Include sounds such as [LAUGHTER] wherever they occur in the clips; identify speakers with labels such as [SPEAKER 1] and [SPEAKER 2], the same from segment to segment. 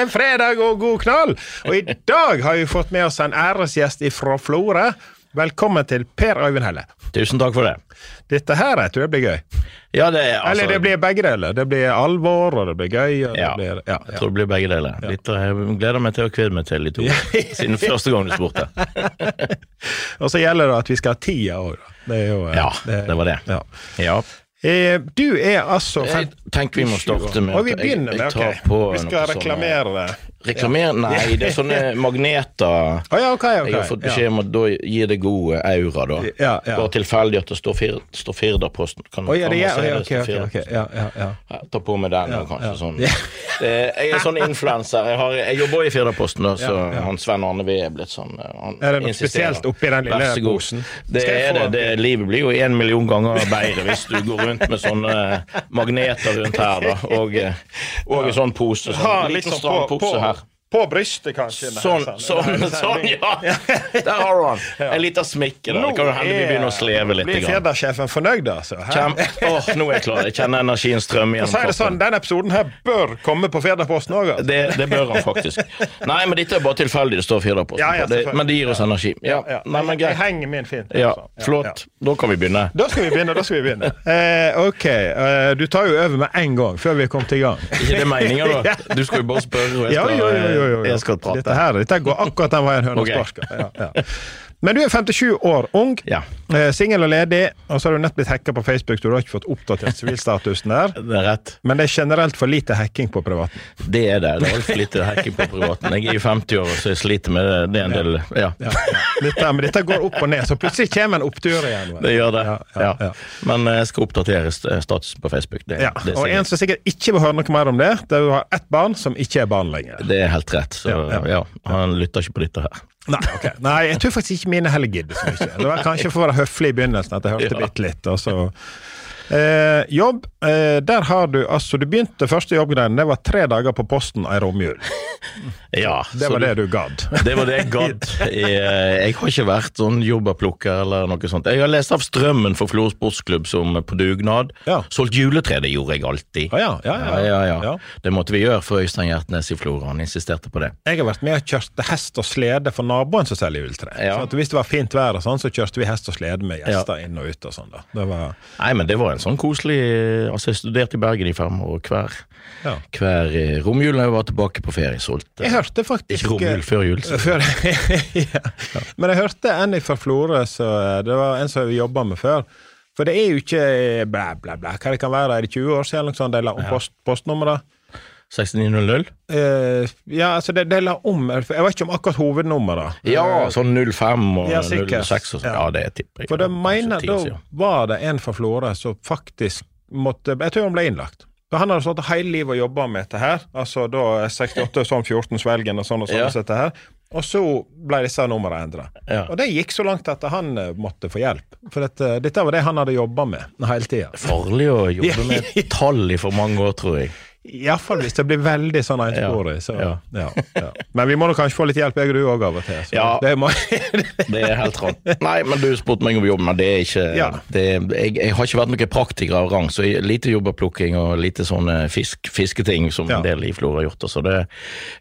[SPEAKER 1] Det er fredag og god knall! Og i dag har vi fått med oss en æresgjest fra Florø. Velkommen til Per Øyvind Helle.
[SPEAKER 2] Tusen takk for det.
[SPEAKER 1] Dette her jeg tror jeg blir gøy.
[SPEAKER 2] Ja, det er altså
[SPEAKER 1] Eller det blir begge deler. Det blir alvor, og det blir gøy.
[SPEAKER 2] Ja,
[SPEAKER 1] det blir, ja,
[SPEAKER 2] jeg tror det blir begge deler. Litt, jeg gleder meg til å kvede meg til de to, siden første gang du spurte. [LAUGHS]
[SPEAKER 1] Og så gjelder det at vi skal ha tida òg. Det jo eh,
[SPEAKER 2] Ja, det var det.
[SPEAKER 1] Ja. Eh, Du er altså
[SPEAKER 2] Jeg tenker vi må starte med
[SPEAKER 1] vi
[SPEAKER 2] jeg- jeg tar på
[SPEAKER 1] Vi skal
[SPEAKER 2] reklamere
[SPEAKER 1] reklamere.
[SPEAKER 2] Reklamere? Nei, det er sånne [LAUGHS] magneter.
[SPEAKER 1] Oh, ja, okay, okay.
[SPEAKER 2] Jeg har fått beskjed om at da gir det god aura, da.
[SPEAKER 1] Ja, ja.
[SPEAKER 2] Bare tilfeldig at det står, fir, står Firdaposten. Kan,
[SPEAKER 1] oh, ja, det ja? Ja, ja, ja.
[SPEAKER 2] Ja, Ta på meg den, og kanskje
[SPEAKER 1] ja.
[SPEAKER 2] sånn. Det, jeg er sånn influenser. Jeg, har- jeg jobber i Firdaposten, da, så
[SPEAKER 1] Ja, ja.
[SPEAKER 2] han Sven Arne V er blitt sånn eh, han
[SPEAKER 1] Er det noe
[SPEAKER 2] insisterer.
[SPEAKER 1] spesielt oppi den lille posen?
[SPEAKER 2] Det er det, det. Livet blir jo en million ganger bedre hvis du går rundt med sånne magneter rundt her, da. Og, eh, og en sånn pose. Sånn,
[SPEAKER 1] ha,
[SPEAKER 2] liten stram
[SPEAKER 1] på,
[SPEAKER 2] pose her.
[SPEAKER 1] På brystet, kanskje.
[SPEAKER 2] Sånn, sånn, [LAUGHS] sånn, ja! [LAUGHS] Der har du han. En liten smikke der. Det kan hende vi begynner å sleve litt.
[SPEAKER 1] Blir
[SPEAKER 2] grann.
[SPEAKER 1] Fornøyd, altså?
[SPEAKER 2] Kjem, åh, nå er jeg klar. Jeg kjenner energien strømme igjen.
[SPEAKER 1] så er det sånn. Denne episoden her bør komme på Firda-posten òg. Altså.
[SPEAKER 2] Det, det bør han faktisk. Nei, men dette er bare tilfeldig. Det står Firda ja,
[SPEAKER 1] Ja, ja,
[SPEAKER 2] det, men det gir oss energi. Ja,
[SPEAKER 1] Ja.
[SPEAKER 2] Nei, men
[SPEAKER 1] Jeg
[SPEAKER 2] greit.
[SPEAKER 1] henger min fint.
[SPEAKER 2] Ja,
[SPEAKER 1] altså. Ja,
[SPEAKER 2] Flott. Da kan vi begynne.
[SPEAKER 1] Da skal vi begynne. da skal vi begynne. [LAUGHS] Eh, ok, eh, Du tar jo over med en gang, før vi er kommet i gang.
[SPEAKER 2] Ikke det meninga, da? Du skal jo bare spørre,
[SPEAKER 1] jo, jo, jo.
[SPEAKER 2] Jeg skal prate.
[SPEAKER 1] Dette, her, dette går akkurat den veien høna
[SPEAKER 2] okay.
[SPEAKER 1] sparker. Ja, ja. Men du er 57 år ung,
[SPEAKER 2] Ja.
[SPEAKER 1] eh, singel og ledig, og så har du nett blitt hacka på Facebook, så du har ikke fått oppdatert sivilstatusen der. [LAUGHS]
[SPEAKER 2] Det er rett.
[SPEAKER 1] Men det er generelt for lite hacking på privaten.
[SPEAKER 2] Det er det. Det er altfor lite hacking på privaten. Jeg er i 50-åra, så jeg sliter med det. Det er en del Ja.
[SPEAKER 1] Ja. Dette, men dette går opp og ned, så plutselig kommer en opptur igjen.
[SPEAKER 2] Det gjør det.
[SPEAKER 1] Ja.
[SPEAKER 2] Men eh, jeg skal oppdatere st- statusen på Facebook. Det,
[SPEAKER 1] Ja,
[SPEAKER 2] det,
[SPEAKER 1] og en som sikkert ikke vil høre noe mer om det, det er at du har ett barn som ikke er barn lenger.
[SPEAKER 2] det er helt rett. Så
[SPEAKER 1] ja.
[SPEAKER 2] han lytter ikke på dette her.
[SPEAKER 1] Nei, okay. Nei, jeg tror faktisk ikke mine heller gidder så mye. Det var kanskje for å være høflig i begynnelsen at jeg hørte
[SPEAKER 2] Ja.
[SPEAKER 1] bitte litt. Og så. Eh, jobb, eh, der har du altså Du begynte første jobbgreiene, det var tre dager på posten ei romjul. [LAUGHS]
[SPEAKER 2] Ja,
[SPEAKER 1] Det var det du gadd. [LAUGHS]
[SPEAKER 2] Det var det jeg gadd. Jeg, [LAUGHS] eh, jeg har ikke vært sånn jobberplukker eller noe sånt. Jeg har lest av Strømmen for Flor Sportsklubb som på dugnad.
[SPEAKER 1] Ja.
[SPEAKER 2] Solgt juletre, det gjorde jeg alltid.
[SPEAKER 1] Ah, ja, ja, ja.
[SPEAKER 2] Ja, ja, ja.
[SPEAKER 1] Ja.
[SPEAKER 2] Det måtte vi gjøre for Øystein Gjertnes i Flora. Han insisterte på det.
[SPEAKER 1] Jeg har vært med og kjørt hest og slede for naboen som selger juletre.
[SPEAKER 2] Ja.
[SPEAKER 1] Hvis det var fint vær, og sånn, så kjørte vi hest og slede med gjester inn og ut. og sånn var,
[SPEAKER 2] Nei, men det var en sånn koselig Altså, jeg studerte i Bergen i fem år, hver,
[SPEAKER 1] ja.
[SPEAKER 2] hver eh, romjul når jeg var tilbake på ferie, solgte
[SPEAKER 1] Jeg hørte faktisk
[SPEAKER 2] Ikke romjul, før jul.
[SPEAKER 1] Før, [LAUGHS] ja. Men jeg hørte en fra Florø, det var en som vi jobba med før. For det er jo ikke blæ, blæ, blæ, hva det kan være, er det 20 år siden eller noe sånt, de la om post, postnummeret?
[SPEAKER 2] 6900?
[SPEAKER 1] Uh, ja, altså det, det la om Jeg vet ikke om akkurat hovednummeret.
[SPEAKER 2] Ja, sånn 05 og
[SPEAKER 1] Ja,
[SPEAKER 2] 06 og sånn.
[SPEAKER 1] Ja.
[SPEAKER 2] Ja, det tipper jeg.
[SPEAKER 1] For det mener, da var det en fra Florø som faktisk måtte Jeg tror han ble innlagt. For Han hadde stått hele livet og jobba med dette her. Altså da 68, sånn 14 svelgen og sånn og sånn.
[SPEAKER 2] Ja.
[SPEAKER 1] dette her. Og så ble disse numrene endra.
[SPEAKER 2] Ja.
[SPEAKER 1] Og det gikk så langt at han eh, måtte få hjelp. For dette, dette var det han hadde jobba med hele tida.
[SPEAKER 2] Farlig å jobbe [LAUGHS] med tall i for mange år, tror jeg.
[SPEAKER 1] Iallfall hvis det blir veldig sånn ensporig. Så, ja.
[SPEAKER 2] Ja.
[SPEAKER 1] Ja, Men vi må nok kanskje få litt hjelp, jeg og du òg, av og til. Så
[SPEAKER 2] Ja.
[SPEAKER 1] det må, [LAUGHS]
[SPEAKER 2] Det er helt rått. Nei, men du spurte meg om jobben, men det er ikke det, jeg, jeg har ikke vært noen praktiker av rang, så lite jobberplukking og lite sånne fisk, fisketing som en del i Florø har gjort. Så det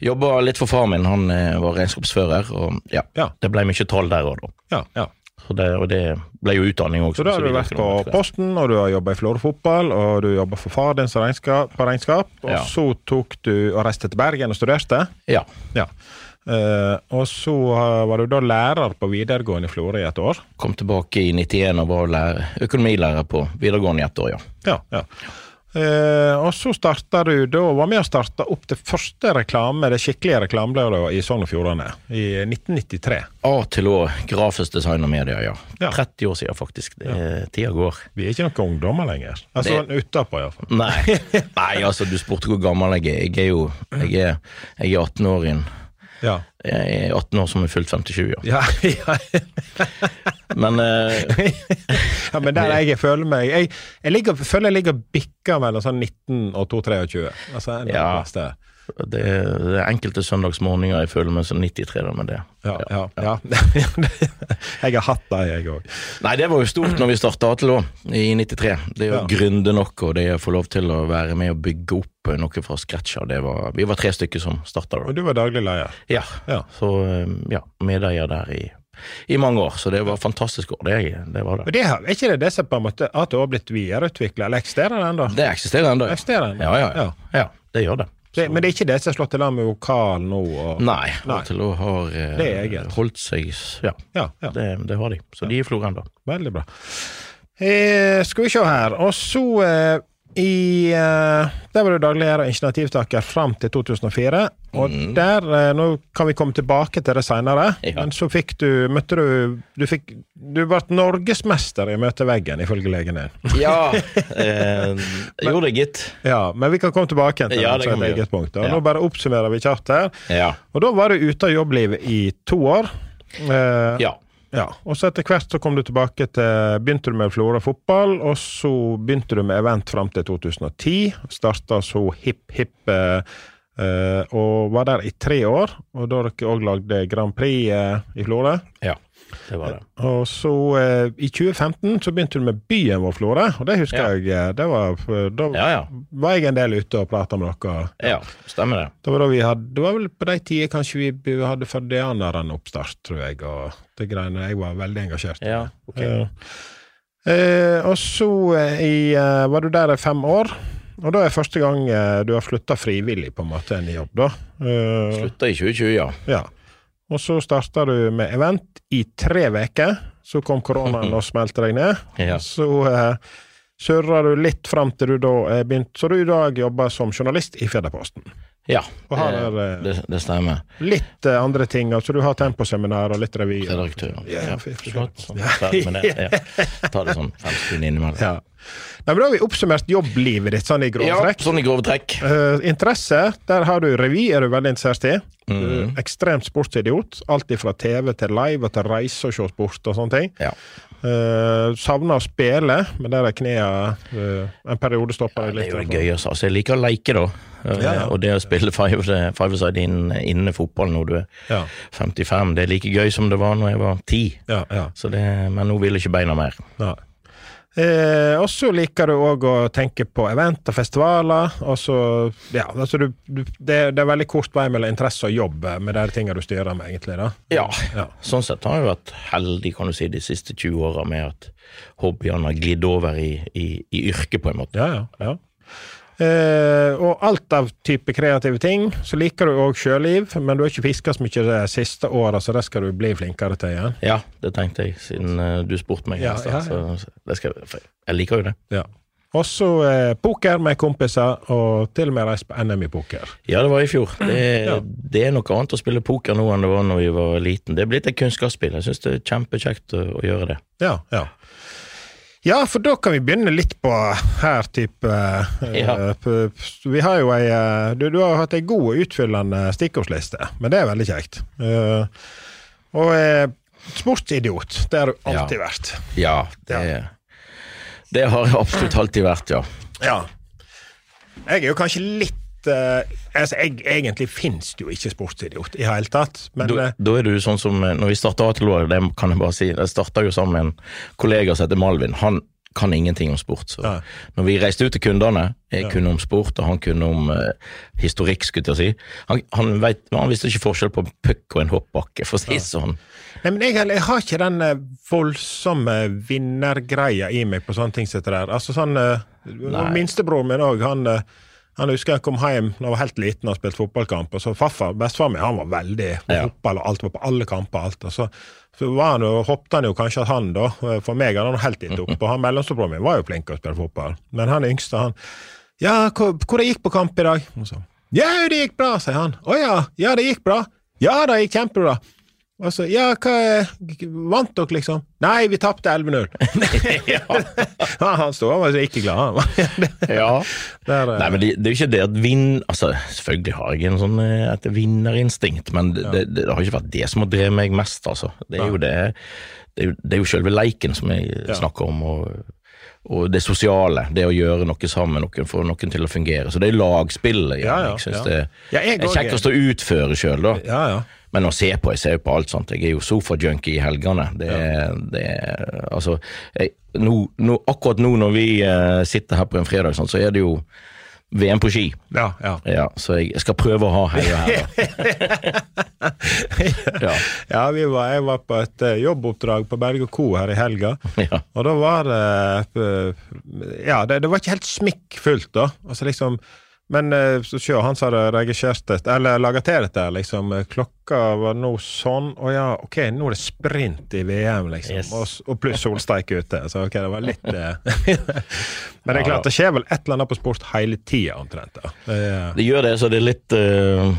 [SPEAKER 2] jobba litt for far min, han eh, var regnskapsfører, og ja,
[SPEAKER 1] Ja.
[SPEAKER 2] det ble mye tall der òg, da.
[SPEAKER 1] ja, ja.
[SPEAKER 2] Så det, og det ble jo utdanning òg.
[SPEAKER 1] Så da har du vært på Posten, og du har jobba i Florø fotball, og du jobba for far din regnskap, på regnskap, og
[SPEAKER 2] Ja.
[SPEAKER 1] så tok du og reiste til Bergen og studerte.
[SPEAKER 2] Ja.
[SPEAKER 1] Ja. Uh, og så var du da lærer på videregående i Florø i et år.
[SPEAKER 2] Kom tilbake i 91 og var lærer, økonomilærer på videregående i ett år, ja.
[SPEAKER 1] Ja, ja. Eh, og så starta du da var med og starta opp det første reklame, det skikkelige reklamebladet i Sogn og Fjordane, i 1993.
[SPEAKER 2] A til Å, grafisk design og media, ja.
[SPEAKER 1] Ja.
[SPEAKER 2] 30 år siden, faktisk. Det, Tida går.
[SPEAKER 1] Vi er ikke noen ungdommer lenger. Altså
[SPEAKER 2] Det-
[SPEAKER 1] utapå, iallfall.
[SPEAKER 2] Nei. [LAUGHS] Nei, altså, du spurte hvor gammel jeg er. Jeg er jo jeg er, jeg er 18 år inn.
[SPEAKER 1] Ja.
[SPEAKER 2] Er 18 år som er fylt 57, år.
[SPEAKER 1] Ja, ja, [LAUGHS]
[SPEAKER 2] Men uh, [LAUGHS]
[SPEAKER 1] ja, men der jeg føler meg Jeg, jeg ligger, føler jeg ligger bikka mellom sånn 19 og 2-23. Altså,
[SPEAKER 2] Ja.
[SPEAKER 1] Plass er,
[SPEAKER 2] det, det er enkelte søndagsmorgener jeg føler meg som 93 er med det.
[SPEAKER 1] Ja, ja, ja. [LAUGHS] jeg har hatt det, jeg òg.
[SPEAKER 2] Nei, det var jo stort når vi starta ATL i 93. Det å
[SPEAKER 1] Ja.
[SPEAKER 2] gründe nok, og det å få lov til å være med og bygge opp noe fra scratch det var Vi var tre stykker som starta
[SPEAKER 1] Og du var daglig leder.
[SPEAKER 2] Ja.
[SPEAKER 1] Ja.
[SPEAKER 2] Så eh, ja, medeier der i, i mange år. Så det var fantastisk år, det, det var det.
[SPEAKER 1] Men det er ikke det det som på en måte at det har blitt videreutvikla, eller eksisterer det ennå?
[SPEAKER 2] Det eksisterer ennå.
[SPEAKER 1] Ja.
[SPEAKER 2] Ja, ja, ja. ja, det gjør det.
[SPEAKER 1] Det, men det er ikke det som har slått i lag med vokal nå? Og,
[SPEAKER 2] Nei. ATL har eh, holdt seg Ja,
[SPEAKER 1] Ja, ja.
[SPEAKER 2] det, det har de. Så de er i Florø ennå.
[SPEAKER 1] Veldig bra. Eh, skal vi se her. Og så eh, i eh, Der var du daglig leder og initiativtaker fram til 2004. Og der eh, Nå kan vi komme tilbake til det seinere,
[SPEAKER 2] Ja.
[SPEAKER 1] men så fikk du Møtte du Du fikk Du ble norgesmester i møteveggen, ifølge legen din.
[SPEAKER 2] Ja, [LAUGHS] eh, gjorde det, gitt.
[SPEAKER 1] Ja, men vi kan komme tilbake til
[SPEAKER 2] Ja,
[SPEAKER 1] det
[SPEAKER 2] det
[SPEAKER 1] et eget punkt.
[SPEAKER 2] Ja.
[SPEAKER 1] Nå bare oppsummerer vi kjapt her.
[SPEAKER 2] Ja.
[SPEAKER 1] Og da var du ute av jobblivet i to år. Eh,
[SPEAKER 2] ja.
[SPEAKER 1] Ja, og så etter hvert så kom du tilbake til Begynte du med Flora fotball, og så begynte du med event fram til 2010. Starta så Hipp Hipp eh, eh, og var der i tre år. Og da dere òg lagde Grand Prix uh, i Florø.
[SPEAKER 2] Ja, det var det.
[SPEAKER 1] Og så i 2015 så begynte du med byen vår Florø, og det husker
[SPEAKER 2] Ja.
[SPEAKER 1] jeg. Det var, da
[SPEAKER 2] Ja, ja.
[SPEAKER 1] var jeg en del ute og prata med dere.
[SPEAKER 2] Ja, stemmer det.
[SPEAKER 1] Det var, da vi hadde, det var vel på de tider kanskje vi hadde Førdeaneren oppstart, tror jeg, og det greiene. Jeg var veldig engasjert.
[SPEAKER 2] Ja, ok.
[SPEAKER 1] Og så i, var du der i fem år, og da er første gang eh, du har slutta frivillig på en måte en jobb, da. Eh,
[SPEAKER 2] Slutta i 2020, ja.
[SPEAKER 1] ja. Og så starta du med event i tre uker. Så kom koronaen [LAUGHS] og smelte deg ned.
[SPEAKER 2] Ja.
[SPEAKER 1] Så eh, surra du litt fram til du da begynte Så du i dag jobber som journalist i Firdaposten.
[SPEAKER 2] Ja,
[SPEAKER 1] her
[SPEAKER 2] det,
[SPEAKER 1] det-
[SPEAKER 2] det, stemmer.
[SPEAKER 1] Litt uh, andre ting. Altså du har temposeminar og litt revy.
[SPEAKER 2] Redaktør.
[SPEAKER 1] Ja,
[SPEAKER 2] Ja, Sånn,
[SPEAKER 1] Ja.
[SPEAKER 2] det. Ja. Ta det sånn fem sekunder innimellom.
[SPEAKER 1] Ja. Nei, men da har vi oppsummert jobblivet ditt sånn i grove
[SPEAKER 2] Ja, sånn i grove trekk.
[SPEAKER 1] Uh, interesse, der har du revy, er du veldig interessert i. Mm. Ekstremt sportsidiot. Alt fra TV til live og til reise og se sport og sånne ting.
[SPEAKER 2] Ja.
[SPEAKER 1] Uh, Savner å spille, men der er knea eh, En periode stopper
[SPEAKER 2] Det
[SPEAKER 1] jeg
[SPEAKER 2] er jo gøy å Altså, jeg liker å leke, da. Uh,
[SPEAKER 1] Ja, ja.
[SPEAKER 2] Og det å spille five- five-side inn- fotball når du er
[SPEAKER 1] Ja,
[SPEAKER 2] 55, det er like gøy som det var når jeg var 10.
[SPEAKER 1] ja, ja.
[SPEAKER 2] Så det, men nå vil ikke beina mer.
[SPEAKER 1] ja. Eh, og så liker du òg å tenke på event og festivaler. Og så, ja, altså du, du, det, det er veldig kort vei mellom interesse og jobb eh, med de tingene du styrer med, egentlig. da.
[SPEAKER 2] Ja.
[SPEAKER 1] Ja.
[SPEAKER 2] Sånn sett har jeg vært heldig kan du si, de siste 20 åra med at hobbyene har glidd over i, i, i yrket, på en måte.
[SPEAKER 1] Ja, ja, ja. Eh, og alt av type kreative ting. Så liker du òg sjøliv, men du har ikke fiska så mye de siste året, så det skal du bli flinkere til igjen.
[SPEAKER 2] Ja, det tenkte jeg, siden eh, du spurte meg.
[SPEAKER 1] Ja, ja,
[SPEAKER 2] stad, Så, det skal, jeg liker jo det.
[SPEAKER 1] Ja. Også eh, poker med kompiser, og til og med reist på NM i poker.
[SPEAKER 2] Ja, det var i fjor. Det,
[SPEAKER 1] Ja.
[SPEAKER 2] det er noe annet å spille poker nå enn det var når vi var liten. Det er blitt et kunnskapsspill. Jeg syns det er kjempekjekt å, å gjøre det.
[SPEAKER 1] Ja, ja. Ja, for da kan vi begynne litt på her type eh,
[SPEAKER 2] Ja.
[SPEAKER 1] p- Vi har jo ei eh, du, du har hatt ei god og utfyllende stikkordsliste, men det er veldig kjekt. Eh, og eh, sportsidiot, det har du alltid
[SPEAKER 2] Ja.
[SPEAKER 1] vært.
[SPEAKER 2] Ja, det, det har jeg absolutt alltid vært, ja.
[SPEAKER 1] Ja. Jeg er jo kanskje litt eh, altså, jeg, Egentlig finnes det jo ikke sportsidiot i hele tatt, men
[SPEAKER 2] Da,
[SPEAKER 1] eh,
[SPEAKER 2] da er du sånn som eh, Når vi starta året det kan jeg bare si, jeg starta jo sammen med en kollega som heter Malvin. Han kan ingenting om sport. Så
[SPEAKER 1] Ja.
[SPEAKER 2] når vi reiste ut til kundene, jeg
[SPEAKER 1] Ja.
[SPEAKER 2] kunne om sport, og han kunne om eh, historikk, skulle jeg si. Han, han, vet, han visste ikke forskjell på en puck og en hoppbakke, for å si det sånn.
[SPEAKER 1] Nei, men jeg, jeg har ikke den eh, voldsomme vinnergreia i meg på sånne ting som dette der. Altså sånn uh, Minstebroren min òg, han, eh, han husker jeg kom hjem da jeg var helt liten og spilte fotballkamp, og så farfar, Bestefaren min, han var veldig på
[SPEAKER 2] Ja.
[SPEAKER 1] fotball, og alt var på alle kamper, alt. Og så, så var han jo, hoppet han jo kanskje at han, da, eh, for meg hadde han helt gitt opp, [LAUGHS] og han mellomstebroren min var jo flink til å spille fotball, men han yngste, han Ja, hvor, hvor det gikk på kamp i dag? Og så, ja, det gikk bra, sier han. Å ja, ja, det gikk bra. Ja, det gikk kjempebra. Og så, ja, hva Vant dere, liksom? Nei, vi tapte 11-0. [LAUGHS] ja, han står han var så ikke glad. [LAUGHS]
[SPEAKER 2] Ja.
[SPEAKER 1] Der, eh,
[SPEAKER 2] Nei, men det, det er jo ikke det at vinn... Altså, selvfølgelig har jeg en sånn eh, et vinnerinstinkt, men det, det, det har ikke vært det som har drevet meg mest, altså. Det er jo det Det er jo, det er jo selve leiken som jeg
[SPEAKER 1] Ja.
[SPEAKER 2] snakker om, og, og det sosiale. Det å gjøre noe sammen, noen, få noen til å fungere. Så det er lagspillet.
[SPEAKER 1] Ja, ja,
[SPEAKER 2] jeg synes
[SPEAKER 1] ja.
[SPEAKER 2] det
[SPEAKER 1] Ja, jeg
[SPEAKER 2] er kjekkest å utføre sjøl, da.
[SPEAKER 1] Ja, ja.
[SPEAKER 2] Men å se på, jeg ser jo på alt sånt. Jeg er jo sofajunkie i helgene. Det, ja. det Altså, jeg, nå, nå, akkurat nå når vi uh, sitter her på en fredag, sånn, så er det jo VM på ski.
[SPEAKER 1] Ja, ja.
[SPEAKER 2] Ja, så jeg skal prøve å ha heia her, [LAUGHS] ja.
[SPEAKER 1] ja vi var, jeg var på et eh, jobboppdrag på Berge Co. her i helga. Og da var det eh, Ja, det, det var ikke helt smikkfullt, da. Altså liksom Men eh, så sjå, han som hadde regissert det, eller laga til dette, liksom. Klokka var nå sånn. og ja, ok, nå er det sprint i VM, liksom.
[SPEAKER 2] Yes.
[SPEAKER 1] Og, og pluss solsteik ute. Så ok, det var litt eh, [LAUGHS] Men det er klart, det skjer vel et eller annet på sport hele tida, omtrent. da. Det,
[SPEAKER 2] Det gjør det, så det er litt uh,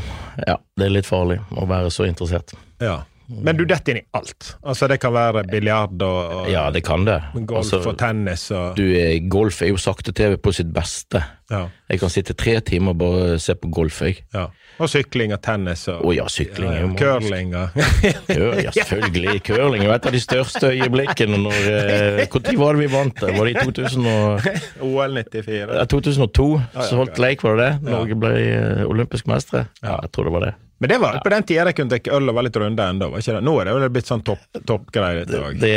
[SPEAKER 2] Ja, det er litt farlig å være så interessert.
[SPEAKER 1] ja. Men du detter inn i alt. Altså, det kan være biljard og, og
[SPEAKER 2] Ja, det kan det.
[SPEAKER 1] golf
[SPEAKER 2] Altså,
[SPEAKER 1] og tennis og
[SPEAKER 2] du, golf er jo sakte-TV på sitt beste.
[SPEAKER 1] ja,
[SPEAKER 2] Jeg kan sitte tre timer og bare se på golf, jeg.
[SPEAKER 1] ja. Og sykling og tennis og
[SPEAKER 2] oh, ja, sykling jo
[SPEAKER 1] curling og
[SPEAKER 2] ja, selvfølgelig. Curling er et av de største øyeblikkene når eh, Når var det vi vant? det? Var det i 2000 og,
[SPEAKER 1] OL 94.
[SPEAKER 2] ja, 2002?
[SPEAKER 1] ja,
[SPEAKER 2] holdt
[SPEAKER 1] Leik,
[SPEAKER 2] Lake, var det det? Norge ble eh, olympisk mestre. Ja, jeg tror det var det.
[SPEAKER 1] Men det var på den tida de kunne drikke øl og være litt runde ennå. det? Nå er det vel blitt sånn topp toppgreier. dette også.
[SPEAKER 2] det.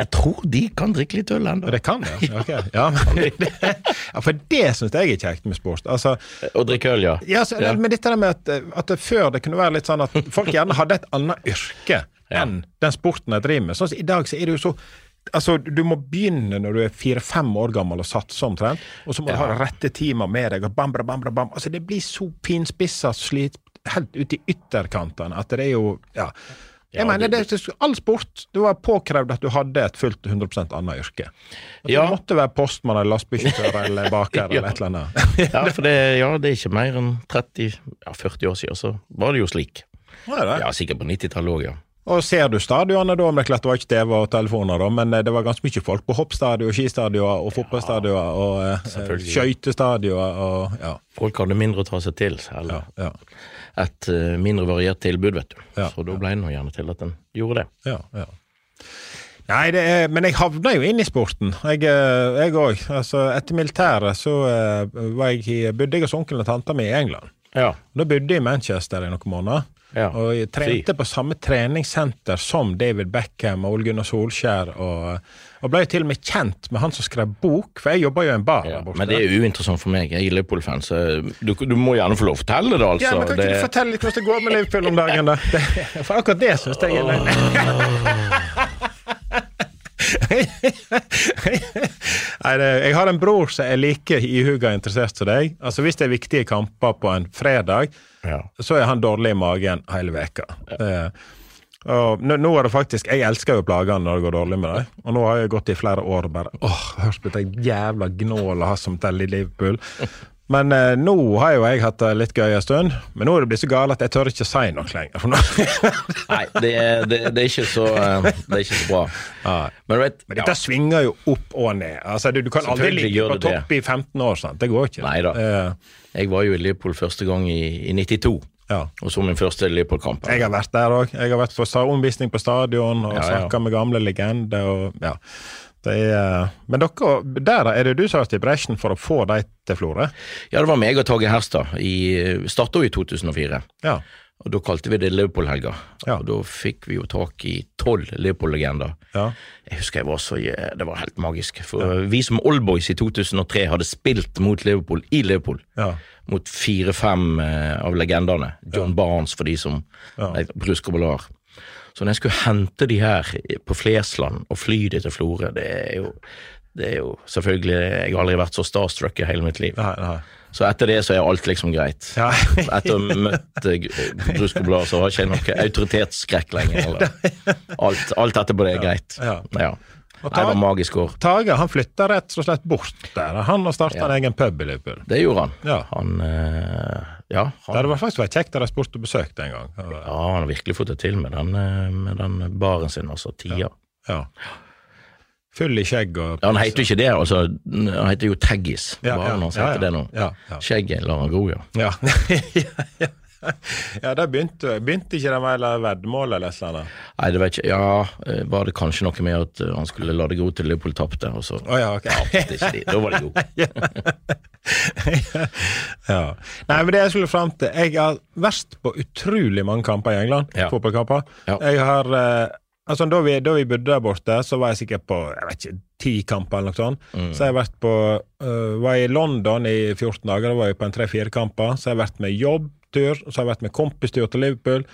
[SPEAKER 2] Jeg tror de kan drikke litt øl ennå.
[SPEAKER 1] Det kan de, [LAUGHS] Ok. Ja, men, ja, for det syns jeg er kjekt med sport. Altså,
[SPEAKER 2] å drikke øl, ja.
[SPEAKER 1] ja, så,
[SPEAKER 2] Ja.
[SPEAKER 1] Men dette med at, at det før det kunne være litt sånn at folk gjerne hadde et annet yrke [LAUGHS]
[SPEAKER 2] Ja.
[SPEAKER 1] enn den sporten de driver med. Sånn I dag så er det jo så Altså, Du må begynne når du er fire-fem år gammel og satse omtrent, og så må du ha rette timer med deg. og bam, bam, bam, bam. Altså, Det blir så finspissa slit helt ut i ytterkantene at det er jo Ja. Jeg
[SPEAKER 2] Ja,
[SPEAKER 1] mener,
[SPEAKER 2] det-
[SPEAKER 1] det, All sport det var påkrevd at du hadde et fullt 100 annet yrke. At
[SPEAKER 2] Ja.
[SPEAKER 1] Du måtte være postmann eller lastebilsjåfør [LAUGHS] eller baker
[SPEAKER 2] Ja.
[SPEAKER 1] eller et eller annet. [LAUGHS]
[SPEAKER 2] Ja, for det, ja, det er ikke mer enn 30-40 år siden, så var det jo slik.
[SPEAKER 1] Ja, det.
[SPEAKER 2] Ja, sikkert på 90-tallet òg, ja.
[SPEAKER 1] Og ser du stadionene da, men det klart det var ikke TV og telefoner da, men eh, det var ganske mye folk på hoppstadion, skistadion og fotballstadion og eh,
[SPEAKER 2] selvfølgelig.
[SPEAKER 1] skøytestadion og ja.
[SPEAKER 2] Folk hadde mindre å ta seg til, eller
[SPEAKER 1] Ja,
[SPEAKER 2] et eh, mindre variert tilbud, vet du.
[SPEAKER 1] Ja.
[SPEAKER 2] Så da ble det nå gjerne til at en gjorde det.
[SPEAKER 1] ja, ja. Nei, det er, men jeg havna jo inn i sporten, jeg eh, òg. Altså, etter militæret så eh, var jeg, bodde jeg hos onkelen og tanta mi i England.
[SPEAKER 2] Ja.
[SPEAKER 1] Da bodde jeg i Manchester i noen måneder.
[SPEAKER 2] Ja.
[SPEAKER 1] Og jeg trente på samme treningssenter som David Beckham og Ole Gunnar Solskjær. Og, og ble til og med kjent med han som skrev bok, for jeg jobba jo i en bar
[SPEAKER 2] Ja, men det er uinteressant for meg. Jeg er Liverpool-fan, så du, du må gjerne få lov å fortelle det, altså.
[SPEAKER 1] Ja, men Kan ikke
[SPEAKER 2] det,
[SPEAKER 1] du fortelle litt hvordan det går med Liverpool om dagen, da? [LAUGHS] Det, for akkurat det syns jeg er [LAUGHS] Nei, det, jeg har en bror som er like ihuga interessert som deg. Altså Hvis det er viktige kamper på en fredag,
[SPEAKER 2] ja.
[SPEAKER 1] så er han dårlig i magen hele veka. Det- Og nå, nå er det faktisk Jeg elsker jo plagene når det går dårlig med deg. Og nå har jeg gått i flere år og bare åh, hørt på dette jævla gnålet har som teller i Liverpool. Men eh, nå har jo jeg hatt det litt gøy en stund. Men nå er det blitt så galt at jeg tør ikke si noe lenger. [LAUGHS]
[SPEAKER 2] Nei, det er, det, det, er så, eh, det er ikke så bra.
[SPEAKER 1] Ja.
[SPEAKER 2] Men vet
[SPEAKER 1] Men dette svinger jo opp og ned. Altså, du, du kan aldri ligge på topp i 15 år. Sant? Det går ikke.
[SPEAKER 2] Neida.
[SPEAKER 1] Eh,
[SPEAKER 2] Jeg var jo i Liverpool første gang i, i 92,
[SPEAKER 1] ja.
[SPEAKER 2] og så min første Liverpool-kamp.
[SPEAKER 1] Jeg har vært der òg. Jeg har vært på omvisning på stadion og
[SPEAKER 2] Ja, ja.
[SPEAKER 1] med gamle legender. Og, ja. det er, men dere, der er det du som har vært i bresjen for å få de til Florø?
[SPEAKER 2] Ja, det var meg og Tage Herstad. I- Starta i 2004.
[SPEAKER 1] Ja.
[SPEAKER 2] Og Da kalte vi det Liverpool-helga.
[SPEAKER 1] Ja.
[SPEAKER 2] Og Da fikk vi jo tak i tolv Liverpool-legender.
[SPEAKER 1] ja.
[SPEAKER 2] Jeg husker jeg var så, Det var helt magisk. For Vi som Oldboys i 2003 hadde spilt mot Liverpool i Liverpool.
[SPEAKER 1] Ja.
[SPEAKER 2] Mot fire-fem eh, av legendene. John Barnes for de som
[SPEAKER 1] Ja.
[SPEAKER 2] nei, Bruce Gobelar. Så når jeg skulle hente de her på Flesland og fly de til Florø, det er jo det er jo selvfølgelig Jeg har aldri vært så starstruck i hele mitt liv.
[SPEAKER 1] Nei, nei.
[SPEAKER 2] Så etter det så er alt liksom greit.
[SPEAKER 1] Ja.
[SPEAKER 2] Etter å ha møtt eh, Bruce så har ikke noe autoritetsskrekk lenger. Eller. [LAUGHS] Alt, alt etterpå det er greit.
[SPEAKER 1] Ja.
[SPEAKER 2] Ja.
[SPEAKER 1] Og
[SPEAKER 2] Det var magisk år.
[SPEAKER 1] Tage han flytta rett og slett bort der. Han har starta
[SPEAKER 2] Ja.
[SPEAKER 1] en egen pub i Liverpool.
[SPEAKER 2] Det gjorde han.
[SPEAKER 1] Ja.
[SPEAKER 2] Han øh, Ja,
[SPEAKER 1] Det
[SPEAKER 2] han,
[SPEAKER 1] hadde faktisk vært kjekt å reise bort og besøkt en gang.
[SPEAKER 2] ja, han har virkelig fått det til med den, eh, med den baren sin, altså tida.
[SPEAKER 1] Ja. Full i skjegg og
[SPEAKER 2] Ja, han heter jo ikke det, altså. Han heter jo Taggis.
[SPEAKER 1] Ja, ja,
[SPEAKER 2] hans heter det nå.
[SPEAKER 1] Ja, ja.
[SPEAKER 2] Skjegget lar han gro, ja.
[SPEAKER 1] Ja, [LAUGHS] ja, der begynte, begynte ikke det med veddemål eller noe?
[SPEAKER 2] Nei, det vet ikke. Ja, eh, var det kanskje noe med at eh, han skulle la det gro til Liverpool tapte, og så
[SPEAKER 1] oh, ja, ok.
[SPEAKER 2] tapte ikke de. Da var det jo... [LAUGHS]
[SPEAKER 1] ja. Nei, men det jeg skulle fram til Jeg har vært på utrolig mange kamper i England.
[SPEAKER 2] Ja.
[SPEAKER 1] Fotballkamper.
[SPEAKER 2] Ja.
[SPEAKER 1] Jeg har eh, Altså, da vi, da vi bodde der borte, så var jeg sikkert på jeg vet ikke, ti kamper eller noe sånt.
[SPEAKER 2] Mm.
[SPEAKER 1] Så jeg vært på uh, Var i London i 14 dager, da var jeg på en tre-fire kamper. Så jeg har vært med jobbtur, så har jeg vært med kompistur til Liverpool.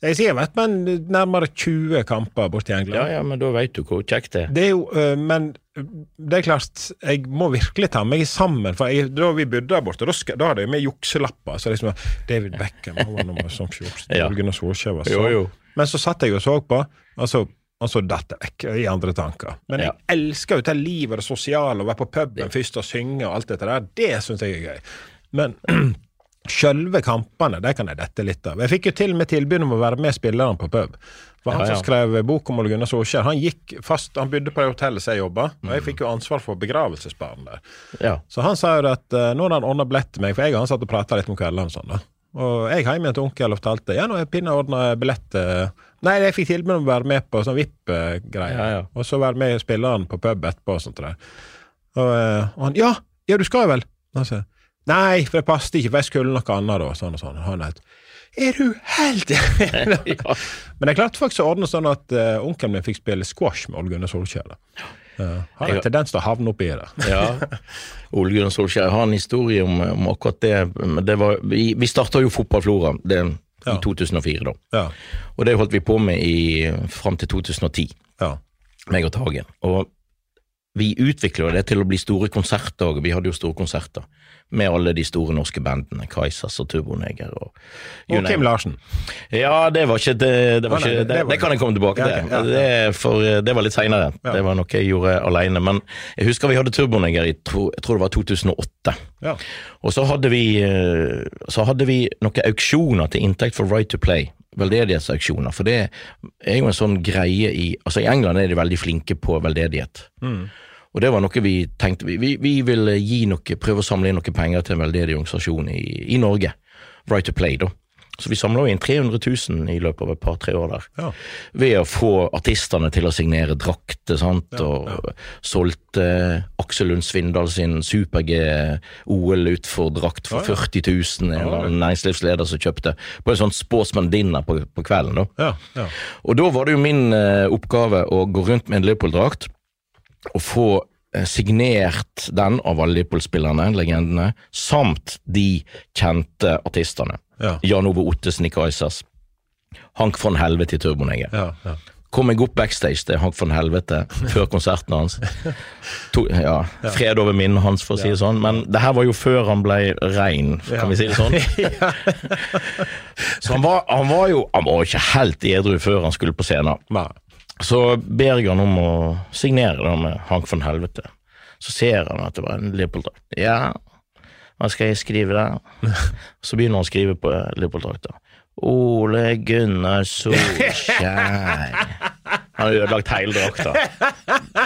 [SPEAKER 1] Jeg sier jeg har vært med nærmere 20 kamper borte i England.
[SPEAKER 2] Ja, ja, men da veit du hvor kjekt det er.
[SPEAKER 1] Det er jo, uh, men det er klart, jeg må virkelig ta meg sammen. For jeg, da vi bodde der borte, da, da hadde jeg med jukselapper. Så liksom David Beckham han var nummer som 14. [LAUGHS]
[SPEAKER 2] Ja.
[SPEAKER 1] Gunnar Solskjær
[SPEAKER 2] Jo,
[SPEAKER 1] sånn.
[SPEAKER 2] jo.
[SPEAKER 1] Men så satt jeg og så på, og så, og så datt jeg vekk i andre tanker. Men jeg
[SPEAKER 2] Ja.
[SPEAKER 1] elsker jo det livet og det sosiale, å være på puben først og synge og alt dette der. Det syns jeg er gøy. Men [CLEARS THROAT] sjølve kampene, det kan jeg dette litt av. Jeg fikk jo til og med tilbud om å være med spillerne på pub. For han
[SPEAKER 2] Ja, ja.
[SPEAKER 1] som skrev bok om Ole Gunnar Solskjær, han gikk fast, han bodde på det hotellet som jeg jobba, og jeg fikk jo ansvar for begravelsesbarn der.
[SPEAKER 2] Ja.
[SPEAKER 1] Så han sa jo at uh, nå har han ordna billett til meg, for jeg og han satt og prata litt om kveldene og sånn, da. Og jeg hjemme igjen til onkel og fortalte ja, nå har Pinna ordna billett eh, Nei, jeg fikk tilbud om å være med på sånn
[SPEAKER 2] ja.
[SPEAKER 1] og så være med spilleren på pub etterpå og sånt der. Og, eh, og han ja, ja, du skal jo vel? Og han sa nei, for det passet ikke, for jeg skulle noe annet da, sånn og sånn. Og han het er du helt [LAUGHS] [LAUGHS]
[SPEAKER 2] ja.
[SPEAKER 1] Men jeg klarte faktisk å ordne sånn at uh, onkelen min fikk spille squash med Ole Gunnar Solskjær. da. Uh, har
[SPEAKER 2] Jeg-
[SPEAKER 1] en tendens til å havne oppi det.
[SPEAKER 2] ja. [LAUGHS] Ole Gunnar Solskjær har en historie om, om akkurat det. Det var, vi vi starta jo Fotballflora det,
[SPEAKER 1] Ja.
[SPEAKER 2] i 2004, da.
[SPEAKER 1] Ja.
[SPEAKER 2] Og det holdt vi på med i, fram til 2010,
[SPEAKER 1] ja.
[SPEAKER 2] meg og Tagen. Og vi utvikla det til å bli store konserter òg. Vi hadde jo store konserter med alle de store norske bandene. Kaizers og Turboneger og
[SPEAKER 1] Og Kim. Larsen.
[SPEAKER 2] Ja, det var ikke Det, det, var ikke,
[SPEAKER 1] det
[SPEAKER 2] det, kan jeg komme tilbake til. Det, for eh, det var litt seinere. Det var noe jeg gjorde aleine. Men jeg husker vi hadde Turboneger i jeg tror det var 2008. Og så hadde vi, eh, så hadde vi noen auksjoner til inntekt for Right to Play. Veldedighetsauksjoner. For det er jo en sånn greie i Altså I England er de veldig flinke på veldedighet. Og det var noe vi tenkte Vi, vi, vi ville gi noe, prøve å samle inn noe penger til en veldedig organisasjon i, i Norge. Right to Play, da. Så vi samla inn 300 000 i løpet av et par-tre år der.
[SPEAKER 1] Ja.
[SPEAKER 2] Ved å få artistene til å signere drakter, sant, og solgte Aksel Lund Svindal sin super-G OL-utfor-drakt for 40 000, en eller annen næringslivsleder som kjøpte på en sånn sportsman dinner på, på kvelden. da.
[SPEAKER 1] Ja, ja.
[SPEAKER 2] Og da var det jo min eh, oppgave å gå rundt med en Liverpool-drakt og få eh, signert den av alle Liverpool-spillerne, legendene, samt de kjente artistene.
[SPEAKER 1] Ja.
[SPEAKER 2] Jan Ove Ottesen i Kaizers. Hank von Helvete i Turboneger.
[SPEAKER 1] Ja, ja.
[SPEAKER 2] Kom jeg opp backstage til Hank von Helvete [LAUGHS] før konserten hans. To, ja, Fred over minnet hans, for å si det sånn. Men det her var jo før han ble rein, kan vi si det sånn. [LAUGHS] Så han var, han var jo han var ikke helt edru før han skulle på scenen.
[SPEAKER 1] Nei.
[SPEAKER 2] Så ber jeg han om å signere det med Hank von Helvete. Så ser han at det var en Liverpool-drakt. Ja, hva skal jeg skrive der? [LAUGHS] Så begynner han å skrive på Liverpool-drakta. Ole Gunnar [LAUGHS] Solskjær. Han har ødelagt hele drakta.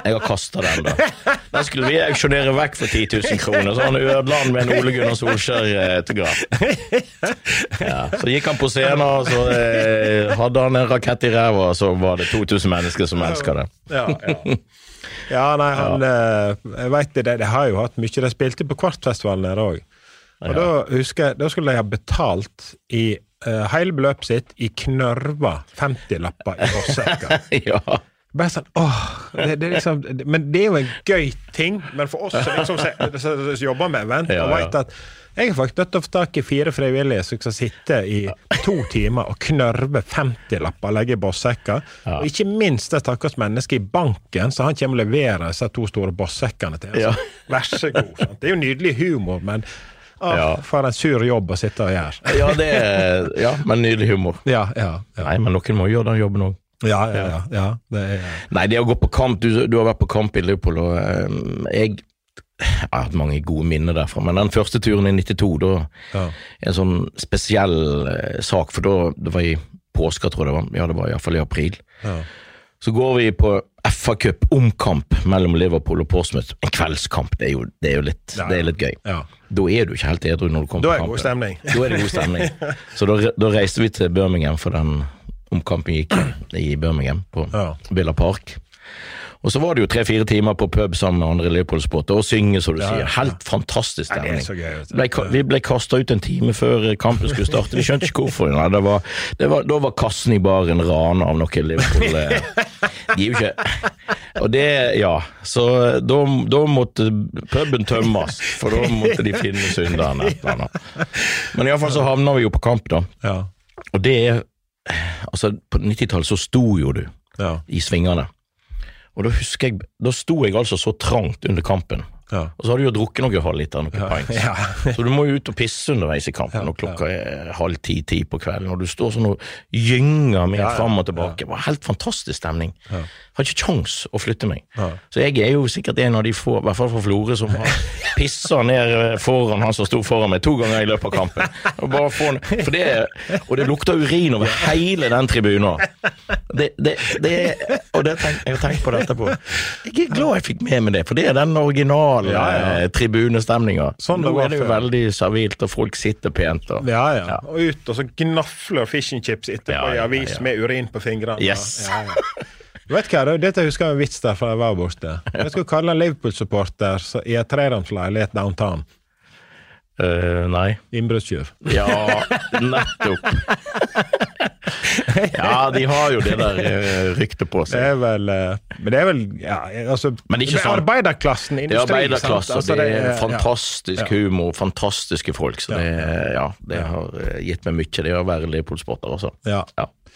[SPEAKER 2] Jeg har kasta den, da. Den skulle vi auksjonere vekk for 10 000 kroner, så han ødela den med en Ole Gunnar Solskjær-autograf. Ja, så gikk han på scenen, og så eh, hadde han en rakett i ræva, og så var det 2000 mennesker som elska det.
[SPEAKER 1] Ja, ja. ja, nei, han eh, Jeg veit det, de har jo hatt mye. De spilte på Kvartfestivalen nede òg. Og da husker jeg, da skulle de ha betalt i eh, hele beløpet sitt i knørva 50-lapper i [LAUGHS] bossekker.
[SPEAKER 2] ja.
[SPEAKER 1] Bare sånn, åh, det, det liksom, Men det er jo en gøy ting. Men for oss som liksom, som- jobber med event,
[SPEAKER 2] Ja,
[SPEAKER 1] og vet at jeg har faktisk nødt til å få tak i fire frivillige som skal sitte i to timer og knørve 50-lapper og legge i bossekker.
[SPEAKER 2] Ja.
[SPEAKER 1] Og ikke minst det stakkars mennesket i banken, så han kommer og leverer disse to store bossekkene til oss.
[SPEAKER 2] Ja.
[SPEAKER 1] Vær så god. Sant? Det er jo nydelig humor, men
[SPEAKER 2] Ja.
[SPEAKER 1] for en sur jobb å sitte og gjøre.
[SPEAKER 2] Ja, det er, ja, men nydelig humor.
[SPEAKER 1] Ja, ja, ja.
[SPEAKER 2] Nei, men noen må gjøre den jobben òg.
[SPEAKER 1] Ja, ja, ja. ja det er,
[SPEAKER 2] Nei, det å gå på kamp Du, du har vært på kamp i Liverpool, og um, jeg jeg har hatt mange gode minner derfra, men den første turen i 92, da
[SPEAKER 1] ja.
[SPEAKER 2] En sånn spesiell eh, sak, for da det var i påska, tror jeg det var. Ja, det var iallfall i april.
[SPEAKER 1] ja.
[SPEAKER 2] Så går vi på FA-cup omkamp mellom Liverpool og Portsmouth. En kveldskamp, det er jo, det er jo litt,
[SPEAKER 1] Ja,
[SPEAKER 2] det er litt gøy.
[SPEAKER 1] ja.
[SPEAKER 2] Da er du ikke helt edru når du kommer
[SPEAKER 1] Da
[SPEAKER 2] på
[SPEAKER 1] er det
[SPEAKER 2] kampen. Da er det god stemning. [LAUGHS] Så da, da reiste vi til Birmingham, for den omkampen gikk i Birmingham, på
[SPEAKER 1] Ja.
[SPEAKER 2] Villa Park. Og så var det jo tre-fire timer på pub sammen med andre Liverpool-sportere, og synge, som du
[SPEAKER 1] Ja,
[SPEAKER 2] sier.
[SPEAKER 1] ja.
[SPEAKER 2] Helt fantastisk
[SPEAKER 1] det er
[SPEAKER 2] stemning.
[SPEAKER 1] du.
[SPEAKER 2] Ble, vi ble kasta ut en time før kampen skulle starte. Vi skjønte ikke hvorfor. Nei, det var, det var, da var kassen i baren rana av noe Liverpool. eh, De er jo ikke Og det, ja. Så da, da måtte puben tømmes, for da måtte de finne synderen. et eller annet. Men iallfall så havna vi jo på kamp, da.
[SPEAKER 1] Ja.
[SPEAKER 2] Og det er Altså, på 90-tallet så sto jo du
[SPEAKER 1] Ja.
[SPEAKER 2] i svingene. Og da husker jeg Da sto jeg altså så trangt under kampen.
[SPEAKER 1] Ja.
[SPEAKER 2] Og så har du jo drukket noen halvliter, noen pints. [LAUGHS]
[SPEAKER 1] Ja.
[SPEAKER 2] Så du må jo ut og pisse underveis i kampen, og klokka er halv ti-ti på kvelden, og du står sånn og gynger med
[SPEAKER 1] Ja, ja,
[SPEAKER 2] fram og tilbake. Det var helt fantastisk stemning. Har ikke kjangs å flytte meg.
[SPEAKER 1] Ja.
[SPEAKER 2] Så jeg er jo sikkert en av de få, i hvert fall fra Florø, som har [LAUGHS] pissa ned foran han som sto foran meg to ganger i løpet av kampen. Og, bare få for det, og det lukter urin over hele den tribunen. Det, det, det, og det tenk, jeg har tenkt på det etterpå. Jeg er glad jeg fikk med meg det, for det er den originale
[SPEAKER 1] Ja, ja.
[SPEAKER 2] eh, tribunestemninga.
[SPEAKER 1] Sånn
[SPEAKER 2] Nå er det jo veldig servilt, og folk sitter pent. Og,
[SPEAKER 1] Ja, ja. Og ut og så gnafler fish and chips etterpå i avis med urin på fingrene.
[SPEAKER 2] Yes.
[SPEAKER 1] Ja, ja. Du vet hva, Dette husker jeg en vits der fra jeg var borte. [LAUGHS] Jeg skulle kalle en Liverpool-supporter så- i et treromsleilighet downtown.
[SPEAKER 2] Uh, nei.
[SPEAKER 1] Innbruddstyv.
[SPEAKER 2] Ja, nettopp. [LAUGHS] ja, de har jo det der uh, ryktet på seg.
[SPEAKER 1] Det er vel eh, Men det er vel ja, altså,
[SPEAKER 2] Men det er sånn-
[SPEAKER 1] Arbeiderklassen,
[SPEAKER 2] Det er
[SPEAKER 1] arbeiderklassen,
[SPEAKER 2] arbeiderklasse.
[SPEAKER 1] Altså,
[SPEAKER 2] det er fantastisk
[SPEAKER 1] Ja.
[SPEAKER 2] humor, fantastiske folk. Så det, ja, det har eh, gitt meg mye, det å være Liverpool-sporter, også.
[SPEAKER 1] Ja.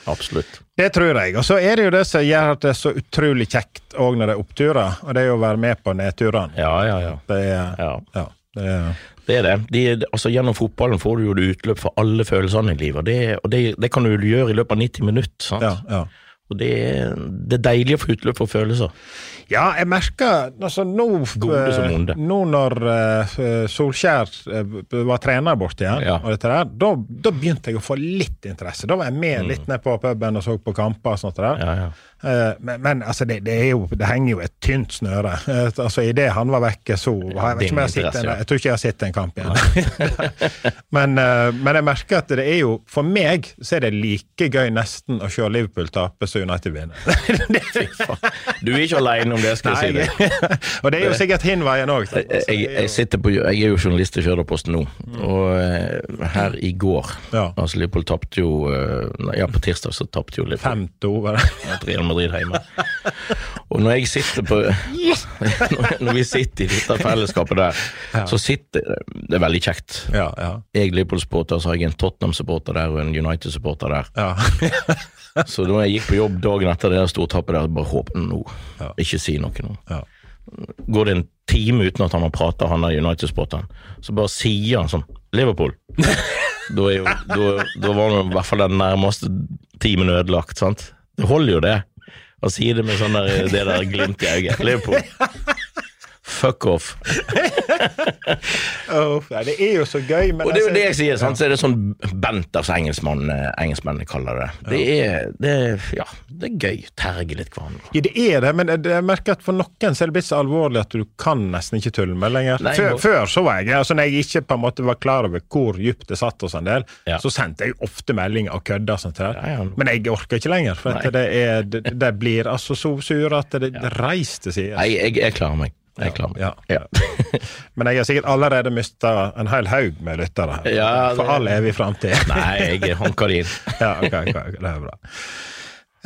[SPEAKER 2] Absolutt.
[SPEAKER 1] Det tror jeg. Og så er det jo det som gjør at det er så utrolig kjekt òg når det er oppturer, og det er jo å være med på nedturene.
[SPEAKER 2] Ja, ja, ja.
[SPEAKER 1] Det er,
[SPEAKER 2] ja.
[SPEAKER 1] ja, det er
[SPEAKER 2] Det er det. De, altså, gjennom fotballen får du jo det utløp for alle følelsene i livet, og det, og det, det kan du gjøre i løpet av 90 minutter. Sant?
[SPEAKER 1] Ja, ja.
[SPEAKER 2] Og det, det er deilig å få utløp for følelser.
[SPEAKER 1] Ja, jeg merker altså nå eh, Nå når uh, Solskjær eh, var trener borte igjen,
[SPEAKER 2] Ja.
[SPEAKER 1] og dette der, da, da begynte jeg å få litt interesse. Da var jeg med litt ned på puben og så på kamper og sånt. Der.
[SPEAKER 2] Mm. Ja, ja.
[SPEAKER 1] Uh, men, men altså, det, det, jo, det henger jo et tynt snøre. Uh, altså, Idet han var vekke, så har jeg, ikke jeg, en, jeg tror ikke jeg har sett en kamp igjen. [LAUGHS] men, uh, men jeg merker at det er jo For meg så er det like gøy nesten å se Liverpool tape som United vinner. [LAUGHS]
[SPEAKER 2] Du er ikke alene om det, skal jeg si det. [LAUGHS]
[SPEAKER 1] og det er jo sikkert hin veien òg.
[SPEAKER 2] Jeg, jeg, jeg, jeg er jo journalist i Stjørdalsposten nå, og eh, her i går
[SPEAKER 1] Ja.
[SPEAKER 2] altså Liverpool tapte jo eh, Ja, på tirsdag så tapte jo Liverpool
[SPEAKER 1] 5-2, var det? [LAUGHS]
[SPEAKER 2] Real Madrid hjemme. Og når jeg sitter på [LAUGHS] når, vi sitter i dette fellesskapet der, så sitter Det er veldig kjekt.
[SPEAKER 1] Ja, ja.
[SPEAKER 2] Jeg er Liverpool-supporter, så har jeg en Tottenham-supporter der og en United-supporter der.
[SPEAKER 1] ja.
[SPEAKER 2] Så da jeg gikk på jobb dagen etter det stortappet der, bare håp nå.
[SPEAKER 1] Ja.
[SPEAKER 2] Ikke si noe nå.
[SPEAKER 1] Ja.
[SPEAKER 2] Går det en time uten at han har prata, han der United-sporteren, så bare sier han sånn Liverpool. [LAUGHS] da, jo, da, da var han i hvert fall den nærmeste timen ødelagt, sant. Det holder jo det. Å si det med sånn der, det der glimt i øyet. [LAUGHS] Liverpool. Fuck off. [LAUGHS]
[SPEAKER 1] oh, nei, det er jo så gøy, men
[SPEAKER 2] Og det er jo
[SPEAKER 1] altså-
[SPEAKER 2] det jeg sier, sant? så er det sånn Benters engelskmann, eh, engelskmennene kaller det. Det er, det ja, det er gøy. Terge litt hverandre.
[SPEAKER 1] Ja, det er det, men jeg, merker at for noen så er det blitt så alvorlig at du kan nesten ikke tulle med lenger.
[SPEAKER 2] Nei,
[SPEAKER 1] før,
[SPEAKER 2] må-
[SPEAKER 1] før så var jeg altså Når jeg ikke på en måte var klar over hvor dypt det satt hos en del,
[SPEAKER 2] Ja.
[SPEAKER 1] så sendte jeg ofte meldinger og kødda og sånt der.
[SPEAKER 2] Ja.
[SPEAKER 1] Men jeg orker ikke lenger, for det, er, det, det blir altså så sure at det, reiser seg.
[SPEAKER 2] Nei, jeg, jeg klarer meg. Meg.
[SPEAKER 1] Ja.
[SPEAKER 2] Ja. [LAUGHS]
[SPEAKER 1] Men jeg har sikkert allerede mista en hel haug med lyttere her.
[SPEAKER 2] Ja, det-
[SPEAKER 1] For all evig framtid. [LAUGHS]
[SPEAKER 2] Nei, jeg hanker det inn. [LAUGHS]
[SPEAKER 1] ja, okay, okay, ok, det er bra.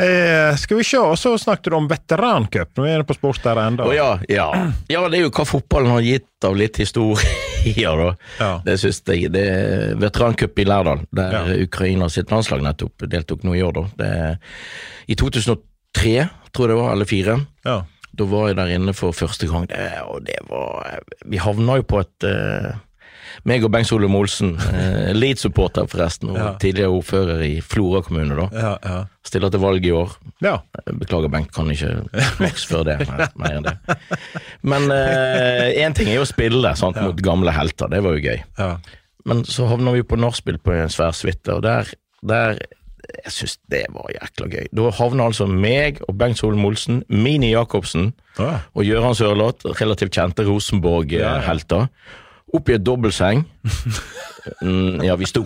[SPEAKER 1] Eh, skal vi se, og så snakket du om veterancup. Nå er det på sport der ennå.
[SPEAKER 2] Oh, ja, ja. ja, det er jo hva fotballen har gitt av litt historier, da.
[SPEAKER 1] Ja.
[SPEAKER 2] Det syns jeg. Det er veterancup i Lærdal, der
[SPEAKER 1] Ja.
[SPEAKER 2] Ukraina sitt landslag nettopp deltok nå i år, da. Det, I 2003, tror jeg det var, eller 2004.
[SPEAKER 1] Ja.
[SPEAKER 2] Da var jeg der inne for første gang, og det var Vi havna jo på et eh, meg og Bengt Solum Olsen, eh, Leeds-supporter forresten, og
[SPEAKER 1] Ja.
[SPEAKER 2] tidligere ordfører i Flora kommune, da.
[SPEAKER 1] Ja, ja.
[SPEAKER 2] Stiller til valg i år.
[SPEAKER 1] ja.
[SPEAKER 2] Beklager, Bengt, kan ikke marksføre det [LAUGHS] mer, enn det. Men én ting er jo å spille sant, mot gamle helter, det var jo gøy.
[SPEAKER 1] ja.
[SPEAKER 2] Men så havna vi på nachspiel på en svær suite, og der, der Jeg syns det var jækla gøy. Da havna altså meg og Bengt Solum Olsen, Mini Jacobsen
[SPEAKER 1] Ja.
[SPEAKER 2] og Gøran Sørloth, relativt kjente Rosenborg-helter, opp i et dobbeltseng. Mm, ja, vi sto.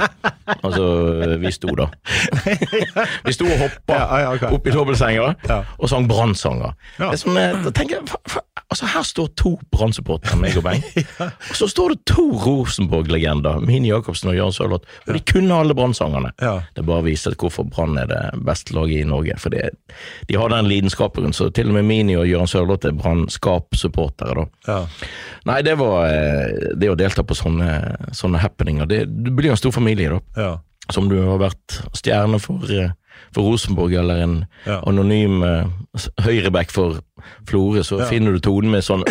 [SPEAKER 2] Altså, vi sto, da. Vi sto og hoppa
[SPEAKER 1] Ja, ja, okay.
[SPEAKER 2] opp i dobbeltsenga og sang brannsanger.
[SPEAKER 1] Ja.
[SPEAKER 2] Det som, jeg, da tenker jeg, altså Her står to Brann-supportere, meg og Bengt. Og så står det to Rosenborg-legender, Mini Jacobsen og Jørn Sørloth. Og de kunne alle Brann-sangene.
[SPEAKER 1] Ja.
[SPEAKER 2] Det bare viser hvorfor Brann er det beste laget i Norge. For det, de har den lidenskapen, så til og med Mini og Jørn Sørloth er Brann-skap-supportere. da.
[SPEAKER 1] ja.
[SPEAKER 2] Nei, det var eh, det å delta på sånne, sånne happeninger. Det, blir jo en stor familie, da.
[SPEAKER 1] ja.
[SPEAKER 2] Som du har vært stjerne for, eh, for Rosenborg, eller en
[SPEAKER 1] Ja.
[SPEAKER 2] anonym uh, høyreback for Florø, så
[SPEAKER 1] Ja.
[SPEAKER 2] finner du tonen med sånn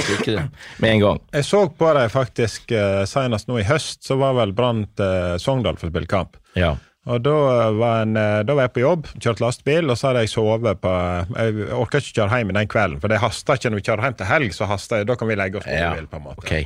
[SPEAKER 2] med en gang.
[SPEAKER 1] Jeg så på dem faktisk uh, senest nå i høst, så var vel Brann til Sogndal for å spille kamp.
[SPEAKER 2] Ja.
[SPEAKER 1] Og da var, en, eh, da var jeg på jobb, kjørte lastebil, og så hadde jeg sovet på Jeg orka ikke kjøre hjem den kvelden, for det haster ikke når vi kjører hjem til helg. så haster jeg, Da kan vi legge oss på
[SPEAKER 2] ja.
[SPEAKER 1] bil, på en måte.
[SPEAKER 2] Ok.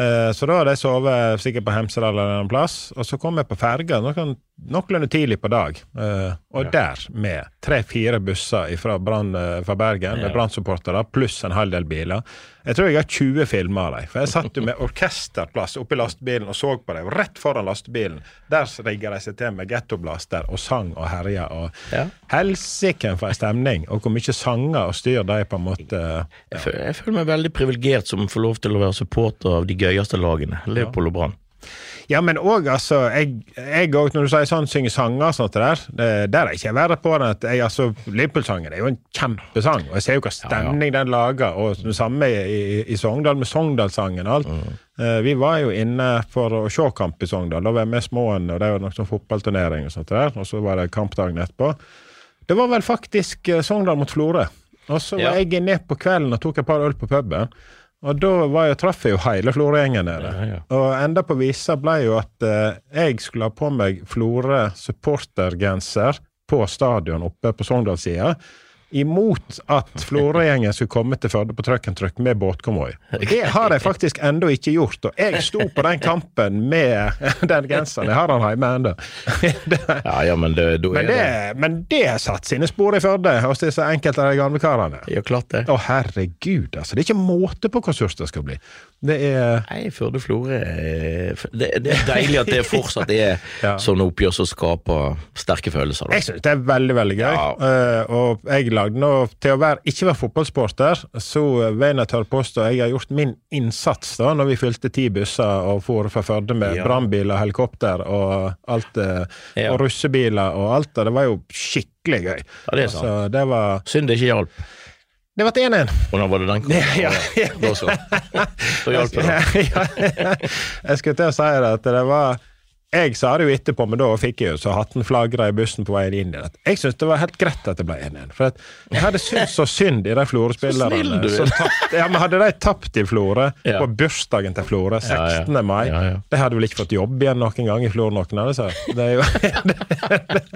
[SPEAKER 1] Uh, Så da hadde jeg sovet sikkert på Hemsedal eller en plass, og så kom jeg på ferga noen- noenlunde tidlig på dag. Eh, Og der, med tre-fire busser fra, eh, fra Bergen, med Brann-supportere, pluss en halv del biler. Jeg tror jeg har 20 filmer av dem. For jeg satt jo med orkesterplass oppi lastebilen og så på dem. Rett foran lastebilen, der rigga de seg til med gettoblaster og sang og herja. Og
[SPEAKER 2] Ja.
[SPEAKER 1] helsike for ei stemning! Og hvor mye sanger og styr de på en måte
[SPEAKER 2] Jeg, føler, jeg føler meg veldig privilegert som får lov til å være supporter av de gøyeste lagene, Leopold og Brann.
[SPEAKER 1] Ja, men òg, altså Jeg også, når du sier sånn, synger sanger og sånt der, det, der er ikke jeg verre på det. at jeg, altså, Liverpool-sangen er jo en kjempesang, og jeg ser jo hva stemning den lager. Og det samme i, i, i Sogndal, med Sogndalssangen og alt. Eh, vi var jo inne for å se kamp i Sogndal. Da var med småen, og det var noe sånn fotballturnering og sånt der. Og så var det kampdagen etterpå. Det var vel faktisk eh, Sogndal mot Florø. Og så
[SPEAKER 2] Ja.
[SPEAKER 1] var jeg ned på kvelden og tok et par øl på puben. Og da var jeg, traff jeg jo hele Florø-gjengen nede.
[SPEAKER 2] Ja, ja.
[SPEAKER 1] Og enda på visa ble jo at eh, jeg skulle ha på meg Florø supportergenser på stadion oppe på Sogndalssida. Imot at Florø-gjengen skulle komme til Førde på trøkk and truck med båtkonvoi. Det har jeg faktisk ennå ikke gjort. Og jeg sto på den kampen med [LAUGHS] den genseren. Jeg har den hjemme ennå.
[SPEAKER 2] Ja, ja, men det,
[SPEAKER 1] Men
[SPEAKER 2] det
[SPEAKER 1] men det har satt sine spor i Førde hos disse enkelte av de gamle karene.
[SPEAKER 2] Ja, klart det.
[SPEAKER 1] Å, herregud, altså. Det er ikke måte på hvor surt det skal bli. Det er
[SPEAKER 2] Nei, Førde-Florø det, det er deilig at det fortsatt er [LAUGHS]
[SPEAKER 1] Ja.
[SPEAKER 2] sånne oppgjør som skaper sterke følelser. Da.
[SPEAKER 1] Jeg synes det er veldig, veldig gøy.
[SPEAKER 2] Ja.
[SPEAKER 1] Eh, og jeg lagde nå Til å være, ikke være fotballsporter, så vil jeg tørre påstå jeg har gjort min innsats da når vi fylte ti busser og for fra Førde med
[SPEAKER 2] Ja.
[SPEAKER 1] brannbiler, helikopter og alt eh,
[SPEAKER 2] Ja.
[SPEAKER 1] Og russebiler og alt. Og det var jo skikkelig gøy.
[SPEAKER 2] Ja, det er sant.
[SPEAKER 1] Altså, det var
[SPEAKER 2] Synd det ikke hjalp.
[SPEAKER 1] Det ble 1-1.
[SPEAKER 2] Og da var det den [LAUGHS] kampen.
[SPEAKER 1] Ja.
[SPEAKER 2] Da så. Da hjalp det. da. [LAUGHS]
[SPEAKER 1] jeg skulle til å si det, at det var Jeg sa det jo etterpå, men da fikk jeg jo så hatten flagra i bussen på veien inn igjen. Jeg syntes det var helt greit at det ble 1-1. For jeg hadde syntes så synd i de Florø-spillerne.
[SPEAKER 2] Er.
[SPEAKER 1] Ja, men hadde de tapt i Florø,
[SPEAKER 2] Ja.
[SPEAKER 1] på bursdagen til Florø, 16.
[SPEAKER 2] Ja,
[SPEAKER 1] mai, de hadde vel ikke fått jobb igjen noen gang i Florø, noen av disse. Det er jo [LAUGHS]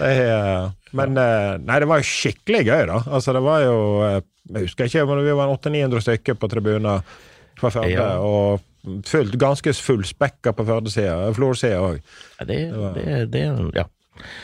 [SPEAKER 1] det er, Men eh, Nei, det var jo skikkelig gøy, da. Altså, det var jo eh, Jeg husker ikke, men vi var 800-900 stykker på tribunen fra Førde. Og fullt, ganske fullspekka på Førde-sida. Flor-sida òg.
[SPEAKER 2] Ja, det, det, det, ja.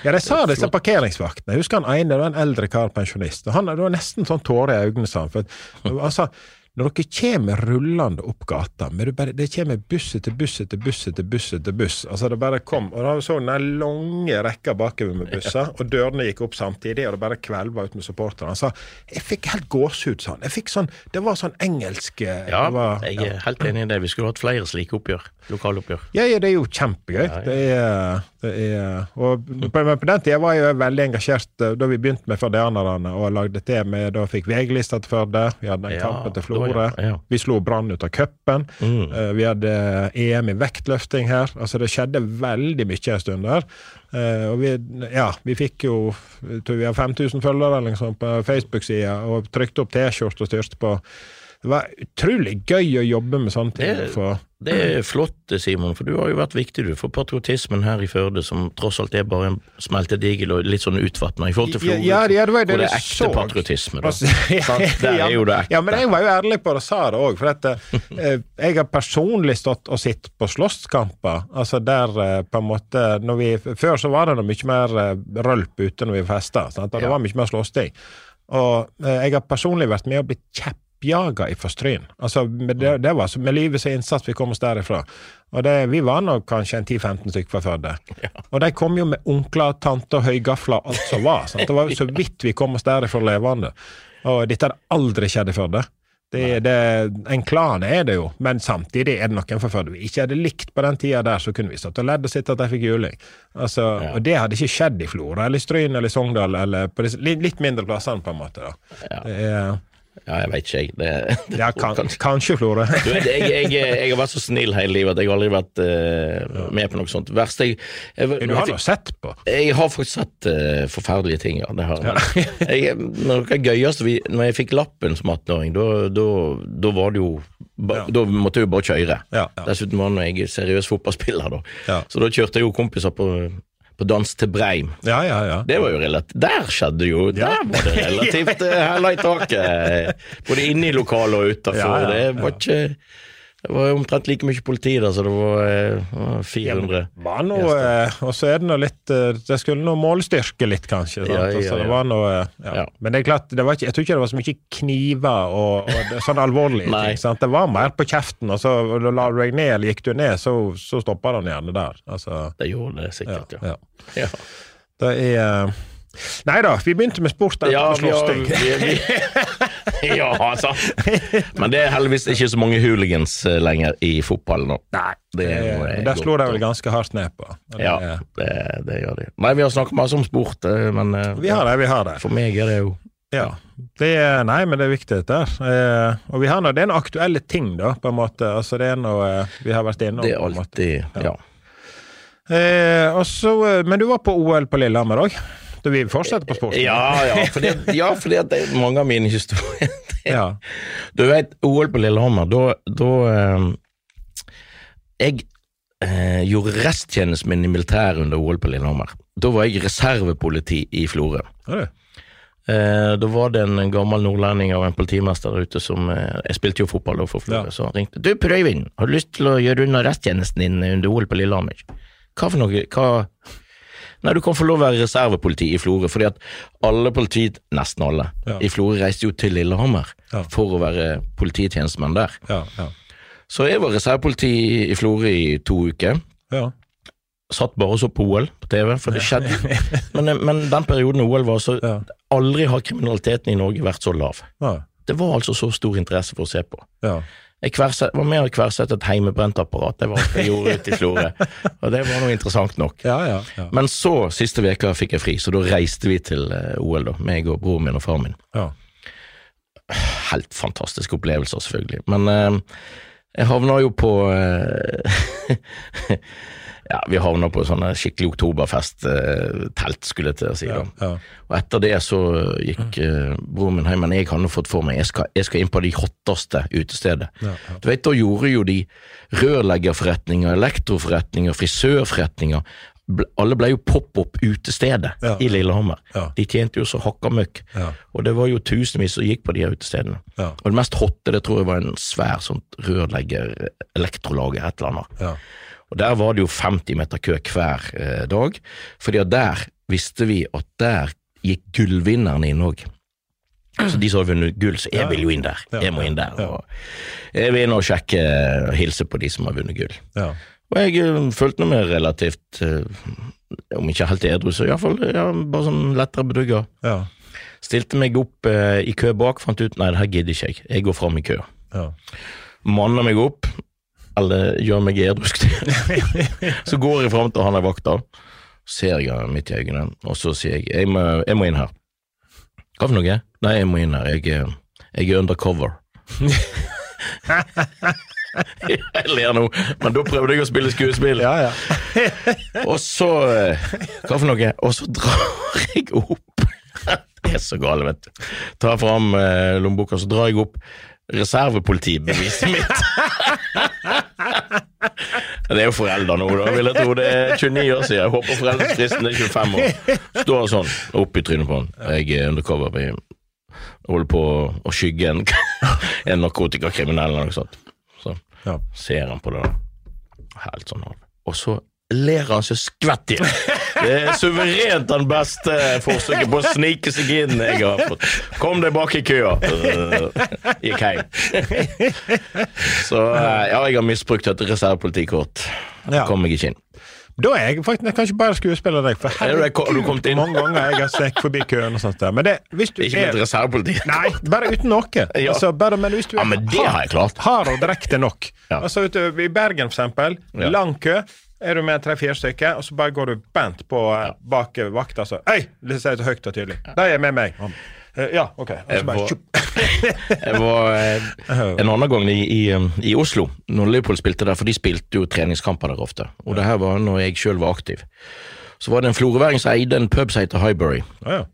[SPEAKER 1] Ja, de sa disse parkeringsvaktene. Jeg husker han ene, det var en eldre kar, pensjonist. og Han, det var nesten sånn tårer i øynene, sa han. For [LAUGHS] han sa når dere kommer rullende opp gata, men det, bare, det kommer buss etter buss etter buss etter buss etter buss Altså det bare kom, og da så den lange rekka bakover med busser, og dørene gikk opp samtidig, og det bare kvelva ut med supporterne. Han sa jeg fikk helt gåsehud, sa han. Jeg fikk sånn, Det var sånn engelsk eh,
[SPEAKER 2] ja,
[SPEAKER 1] var,
[SPEAKER 2] jeg er helt enig i det. Vi skulle hatt flere slike oppgjør. Lokaloppgjør.
[SPEAKER 1] Ja, ja, det er jo kjempegøy.
[SPEAKER 2] Ja, ja.
[SPEAKER 1] Det er, det er Og på, men på den tida var jeg jo veldig engasjert eh, da vi begynte med Førdeanerne og lagde det med Da fikk VG-lista til Førde, vi hadde en
[SPEAKER 2] Ja,
[SPEAKER 1] kampen til
[SPEAKER 2] da, ja, ja.
[SPEAKER 1] Vi slo Brann ut av cupen.
[SPEAKER 2] Mm.
[SPEAKER 1] Eh, Vi hadde EM i vektløfting her. Altså Det skjedde veldig mye en stund der. Eh, og vi, ja, vi fikk jo tror vi har 5000 følgere liksom, på Facebook-sida, og trykte opp T-skjorte og styrte på. Det var utrolig gøy å jobbe med sånne ting.
[SPEAKER 2] Det-
[SPEAKER 1] for
[SPEAKER 2] Det er flott, Simon, for du har jo vært viktig du, for patriotismen her i Førde, som tross alt er bare en smeltedigel og litt sånn utvatna i forhold til Florø.
[SPEAKER 1] Ja, ja, det var det
[SPEAKER 2] hvor det er ekte
[SPEAKER 1] så.
[SPEAKER 2] patriotisme, da.
[SPEAKER 1] Altså, [LAUGHS]
[SPEAKER 2] ja, Der er jo det ekte.
[SPEAKER 1] Ja, men jeg var jo ærlig på det og sa det òg. For at, [LAUGHS] eh, jeg har personlig stått og sett på slåsskamper. Altså der eh, på en måte når vi, Før så var det noe mye mer eh, rølp ute når vi festa. Og det var mye mer slåssing. Og eh, jeg har personlig vært med og blitt kjeppjaga ifra Stryn. Altså, det, det var med livet som innsats vi kom oss derifra. Og det, vi var nok kanskje en 10-15 stykker fra Førde. Og de kom jo med onkler, tanter, høygafler, alt som var. Sant? Det var jo så [LAUGHS] vidt vi kom oss derifra levende. Og dette hadde aldri skjedd i Førde. Det, det, en klan er det jo, men samtidig er det noen fra Førde vi ikke hadde likt på den tida der, så kunne vi stått og ledd og sett at de fikk juling. Altså,
[SPEAKER 2] Ja.
[SPEAKER 1] Og det hadde ikke skjedd i Flora eller i Stryn eller i Sogndal eller på disse litt, mindre plassene, på en måte.
[SPEAKER 2] Ja.
[SPEAKER 1] Det er,
[SPEAKER 2] Ja, jeg veit ikke, jeg. Det, det, [LAUGHS]
[SPEAKER 1] ja, kan, kanskje Florø. [LAUGHS]
[SPEAKER 2] Du vet, jeg, jeg, jeg har vært så snill hele livet at jeg har aldri vært uh, med på noe sånt. Verst jeg, jeg,
[SPEAKER 1] Du har jo sett på.
[SPEAKER 2] Jeg har faktisk sett uh, forferdelige ting, ja. Det har jeg. [LAUGHS] jeg noe av det gøyeste vi, Når jeg fikk lappen som 18-åring, da, var det jo ba,
[SPEAKER 1] Ja.
[SPEAKER 2] Da måtte jeg jo bare kjøre.
[SPEAKER 1] Ja, ja.
[SPEAKER 2] Dessuten var jeg seriøs fotballspiller, da.
[SPEAKER 1] Ja.
[SPEAKER 2] Så da kjørte jeg jo kompiser på, på dans til Breim.
[SPEAKER 1] Ja, ja, ja.
[SPEAKER 2] Det var jo relativt Der skjedde jo Der var det relativt hella i taket. Både inne i lokalet og utafor. Det var ikke Det var omtrent like mye politi der, så det var eh, var 400.
[SPEAKER 1] var noe, eh, og så er det noe litt eh, Det skulle noe målstyrke litt, kanskje.
[SPEAKER 2] Ja, ja,
[SPEAKER 1] Så det var noe, eh, ja.
[SPEAKER 2] Ja.
[SPEAKER 1] Men det er klart, det var ikke, jeg tror ikke det var så mye kniver og, og sånn alvorlige [LAUGHS] ting. Sant? Det var mer på kjeften, og så og la du deg ned, eller gikk du ned, så, så stoppa den gjerne der. Altså,
[SPEAKER 2] Det gjorde det sikkert, ja.
[SPEAKER 1] ja.
[SPEAKER 2] ja.
[SPEAKER 1] Det er eh, Nei da, vi begynte med sport etter
[SPEAKER 2] Ja,
[SPEAKER 1] slåssing.
[SPEAKER 2] ja, altså. [LAUGHS] Men det er heldigvis ikke så mange hooligans eh, lenger i fotball nå.
[SPEAKER 1] Nei,
[SPEAKER 2] Det
[SPEAKER 1] det,
[SPEAKER 2] er
[SPEAKER 1] der
[SPEAKER 2] slår
[SPEAKER 1] de vel ganske hardt ned på. Det,
[SPEAKER 2] Ja, det, det gjør de. Nei, vi har snakket masse om sport, eh, men eh,
[SPEAKER 1] Vi har det, vi har det.
[SPEAKER 2] for meg er det jo
[SPEAKER 1] Ja. Det er, nei, men det er viktig, dette her. Og vi har nå, det er noen aktuelle ting, da, på en måte. Altså, det er noe vi har vært innom.
[SPEAKER 2] Det er
[SPEAKER 1] en
[SPEAKER 2] alltid Ja.
[SPEAKER 1] Eh, også, men du var på OL på Lillehammer òg? Vi fortsetter på sport?
[SPEAKER 2] Ja, ja, fordi, ja, fordi det er mange av mine historier
[SPEAKER 1] ja.
[SPEAKER 2] Du vet, OL på Lillehammer, da, da eh, Jeg eh, gjorde resttjenesten min i militæret under OL på Lillehammer. Da var jeg reservepoliti i Florø.
[SPEAKER 1] Ja.
[SPEAKER 2] Eh, da var det en gammel nordlending av en politimester der ute som eh, Jeg spilte jo fotball for Florø,
[SPEAKER 1] Ja.
[SPEAKER 2] så han ringte. Du, Per Øyvind, har du lyst til å gjøre unna resttjenesten din under OL på Lillehammer? Hva for noe? Hva Nei, du kan få lov å være reservepoliti i Florø, fordi at alle politi, nesten alle,
[SPEAKER 1] Ja.
[SPEAKER 2] i Florø reiste jo til Lillehammer
[SPEAKER 1] Ja.
[SPEAKER 2] for å være polititjenestemenn der.
[SPEAKER 1] Ja, ja.
[SPEAKER 2] Så jeg var reservepoliti i Florø i to uker.
[SPEAKER 1] ja.
[SPEAKER 2] Satt bare og så på OL på TV, for det skjedde. [LAUGHS] Men, men den perioden OL var så
[SPEAKER 1] Ja.
[SPEAKER 2] Aldri har kriminaliteten i Norge vært så lav.
[SPEAKER 1] ja.
[SPEAKER 2] Det var altså så stor interesse for å se på. Jeg var med og kverset et heimebrent apparat, det var alt jeg gjorde ute i Florø. [LAUGHS] Og det var noe interessant nok.
[SPEAKER 1] ja, ja, ja.
[SPEAKER 2] Men så, siste veka fikk jeg fri, så da reiste vi til eh, OL, da. Meg og broren min og faren min.
[SPEAKER 1] ja.
[SPEAKER 2] Helt fantastiske opplevelser, selvfølgelig. Men eh, jeg havna jo på eh, [LAUGHS] Ja, vi havna på sånne skikkelig oktoberfest-telt, skulle jeg til å si.
[SPEAKER 1] ja, ja.
[SPEAKER 2] Og etter det så gikk eh, broren min hjem, men jeg hadde fått for meg jeg skal, jeg skal inn på de hotteste utestedet.
[SPEAKER 1] Ja.
[SPEAKER 2] Du vet, Da gjorde jo de rørleggerforretninger, elektroforretninger, frisørforretninger. Alle ble jo pop-opp utestedet
[SPEAKER 1] Ja.
[SPEAKER 2] i Lillehammer.
[SPEAKER 1] Ja.
[SPEAKER 2] De tjente jo så hakka møkk.
[SPEAKER 1] Ja.
[SPEAKER 2] Og det var jo tusenvis som gikk på de utestedene.
[SPEAKER 1] Ja.
[SPEAKER 2] Og det mest hotte det tror jeg var en svær sånn rørlegger, elektrolager, et eller annet. Og der var det jo 50 meter kø hver eh, dag, fordi at der visste vi at der gikk gullvinnerne inn òg. Så de som har vunnet gull, så jeg
[SPEAKER 1] Ja.
[SPEAKER 2] vil jo inn der.
[SPEAKER 1] Ja,
[SPEAKER 2] Jeg må inn der. Og jeg vil inn og sjekke og hilse på de som har vunnet gull.
[SPEAKER 1] ja.
[SPEAKER 2] Og jeg eh, følte meg relativt, eh, om ikke helt edru, så iallfall ja, bare sånn lettere bedugga.
[SPEAKER 1] ja.
[SPEAKER 2] Stilte meg opp eh, i kø bak, fant ut nei, det her gidder ikke jeg, jeg går fram i kø.
[SPEAKER 1] ja.
[SPEAKER 2] Manna meg opp, eller gjør meg edrusk. [LAUGHS] [LAUGHS] så går jeg fram til han er vakta, ser jeg ham midt i øynene, og så sier jeg jeg må, jeg må inn her. Hva for noe? Nei, jeg må inn her, jeg, er- jeg er undercover. [LAUGHS] jeg ler nå, men da prøvde jeg å spille skuespill.
[SPEAKER 1] ja, ja.
[SPEAKER 2] Og så eh, Hva for noe? Og så drar jeg opp Det er så gale, vet du. Tar fram eh, lommeboka, så drar jeg opp reservepolitibeviset mitt. [LAUGHS] Det er jo forelder nå, da, vil jeg tro. Det er 29 år siden. Jeg håper foreldrefristen er 25 år. Står sånn opp i trynet på han. Jeg er undercover. Jeg holder på å skygge en, [LAUGHS] en narkotikakriminell eller noe sånt. Så
[SPEAKER 1] Ja.
[SPEAKER 2] ser han på det, da. Helt sånn halv. Og så han seg skvett i. Det er suverent den beste forsøket på å snike seg inn jeg har fått. Kom deg bak i køa. Øh, Gikk hjem. Så eh, ja, jeg har misbrukt et reservepolitikort.
[SPEAKER 1] Ja.
[SPEAKER 2] Kom meg ikke inn.
[SPEAKER 1] Da er jeg faktisk kanskje bare skuespiller deg, for
[SPEAKER 2] Er inn?
[SPEAKER 1] mange ganger jeg har sneket forbi køen og sånt der. Men det, hvis du
[SPEAKER 2] Ikke med et
[SPEAKER 1] er
[SPEAKER 2] reservepoliti.
[SPEAKER 1] Nei, bare uten noe. [LAUGHS]
[SPEAKER 2] Ja.
[SPEAKER 1] Altså, bare, men hvis du
[SPEAKER 2] Ja,
[SPEAKER 1] er
[SPEAKER 2] men det har jeg klart.
[SPEAKER 1] hard og direkte nok.
[SPEAKER 2] Ja.
[SPEAKER 1] Altså, du, I Bergen, for eksempel,
[SPEAKER 2] Ja.
[SPEAKER 1] lang kø. Er du med tre-fire stykker, og så bare går du bent på ja. bak eh, vakta, så Øy! Det sier så høyt og tydelig. De er med meg. Eh, ja, OK. Og
[SPEAKER 2] Jeg var- [LAUGHS] Jeg var eh, en annen gang i, i, um, i Oslo, når Liverpool spilte der, for de spilte jo treningskamper der ofte. Og det her var når jeg sjøl var aktiv. Så var det en floreværing som eide en pub som heter Highbury.
[SPEAKER 1] Ja, ja.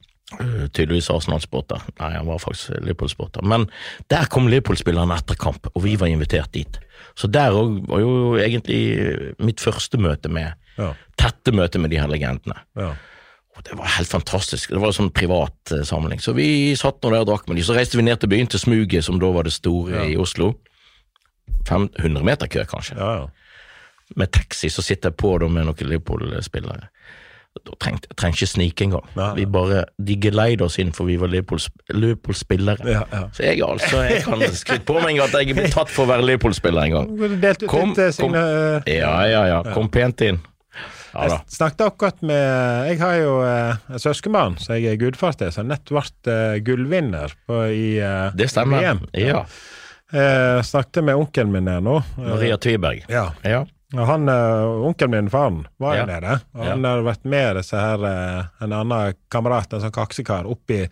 [SPEAKER 2] Tydeligvis Arsenal-sporter. Nei, han var faktisk Liverpool-sporter. Men der kom Liverpool-spillerne etter kamp, og vi var invitert dit. Så der òg var jo egentlig mitt første møte med
[SPEAKER 1] Ja.
[SPEAKER 2] Tette møte med de her legendene.
[SPEAKER 1] ja.
[SPEAKER 2] Og det var helt fantastisk. Det var en sånn privat eh, samling. Så vi satt nå der og drakk med de. Så reiste vi ned til byen, til Smuget, som da var det store i Oslo. 500 meter kø, kanskje.
[SPEAKER 1] ja, ja.
[SPEAKER 2] Med taxi så sitter jeg på da med noen Liverpool-spillere. Da trengte jeg trenger ikke snike engang.
[SPEAKER 1] Nei, nei.
[SPEAKER 2] Vi bare, De geleide oss inn, for vi var Liverpool- Liverpool-spillere.
[SPEAKER 1] Ja, ja.
[SPEAKER 2] Så jeg altså, jeg kan skryte på meg at jeg blitt tatt for å være Liverpool-spiller en gang.
[SPEAKER 1] Ut
[SPEAKER 2] Kom,
[SPEAKER 1] litt, eh,
[SPEAKER 2] kom. Ja, ja, ja. Kom pent inn. Ja da.
[SPEAKER 1] Jeg snakket akkurat med Jeg har jo eh, en søskenbarn som jeg er gudfar til, som nett ble eh, gullvinner på, i eh,
[SPEAKER 2] Det stemmer.
[SPEAKER 1] VM.
[SPEAKER 2] Ja.
[SPEAKER 1] Eh, snakket med onkelen min her nå.
[SPEAKER 2] Maria Tviberg.
[SPEAKER 1] ja.
[SPEAKER 2] Ja.
[SPEAKER 1] Han, eh, Onkelen min, faren, var jo
[SPEAKER 2] Ja.
[SPEAKER 1] nede. Og
[SPEAKER 2] Ja.
[SPEAKER 1] han har vært med disse her, eh, en annen kamerat, en sånn kaksekar, oppi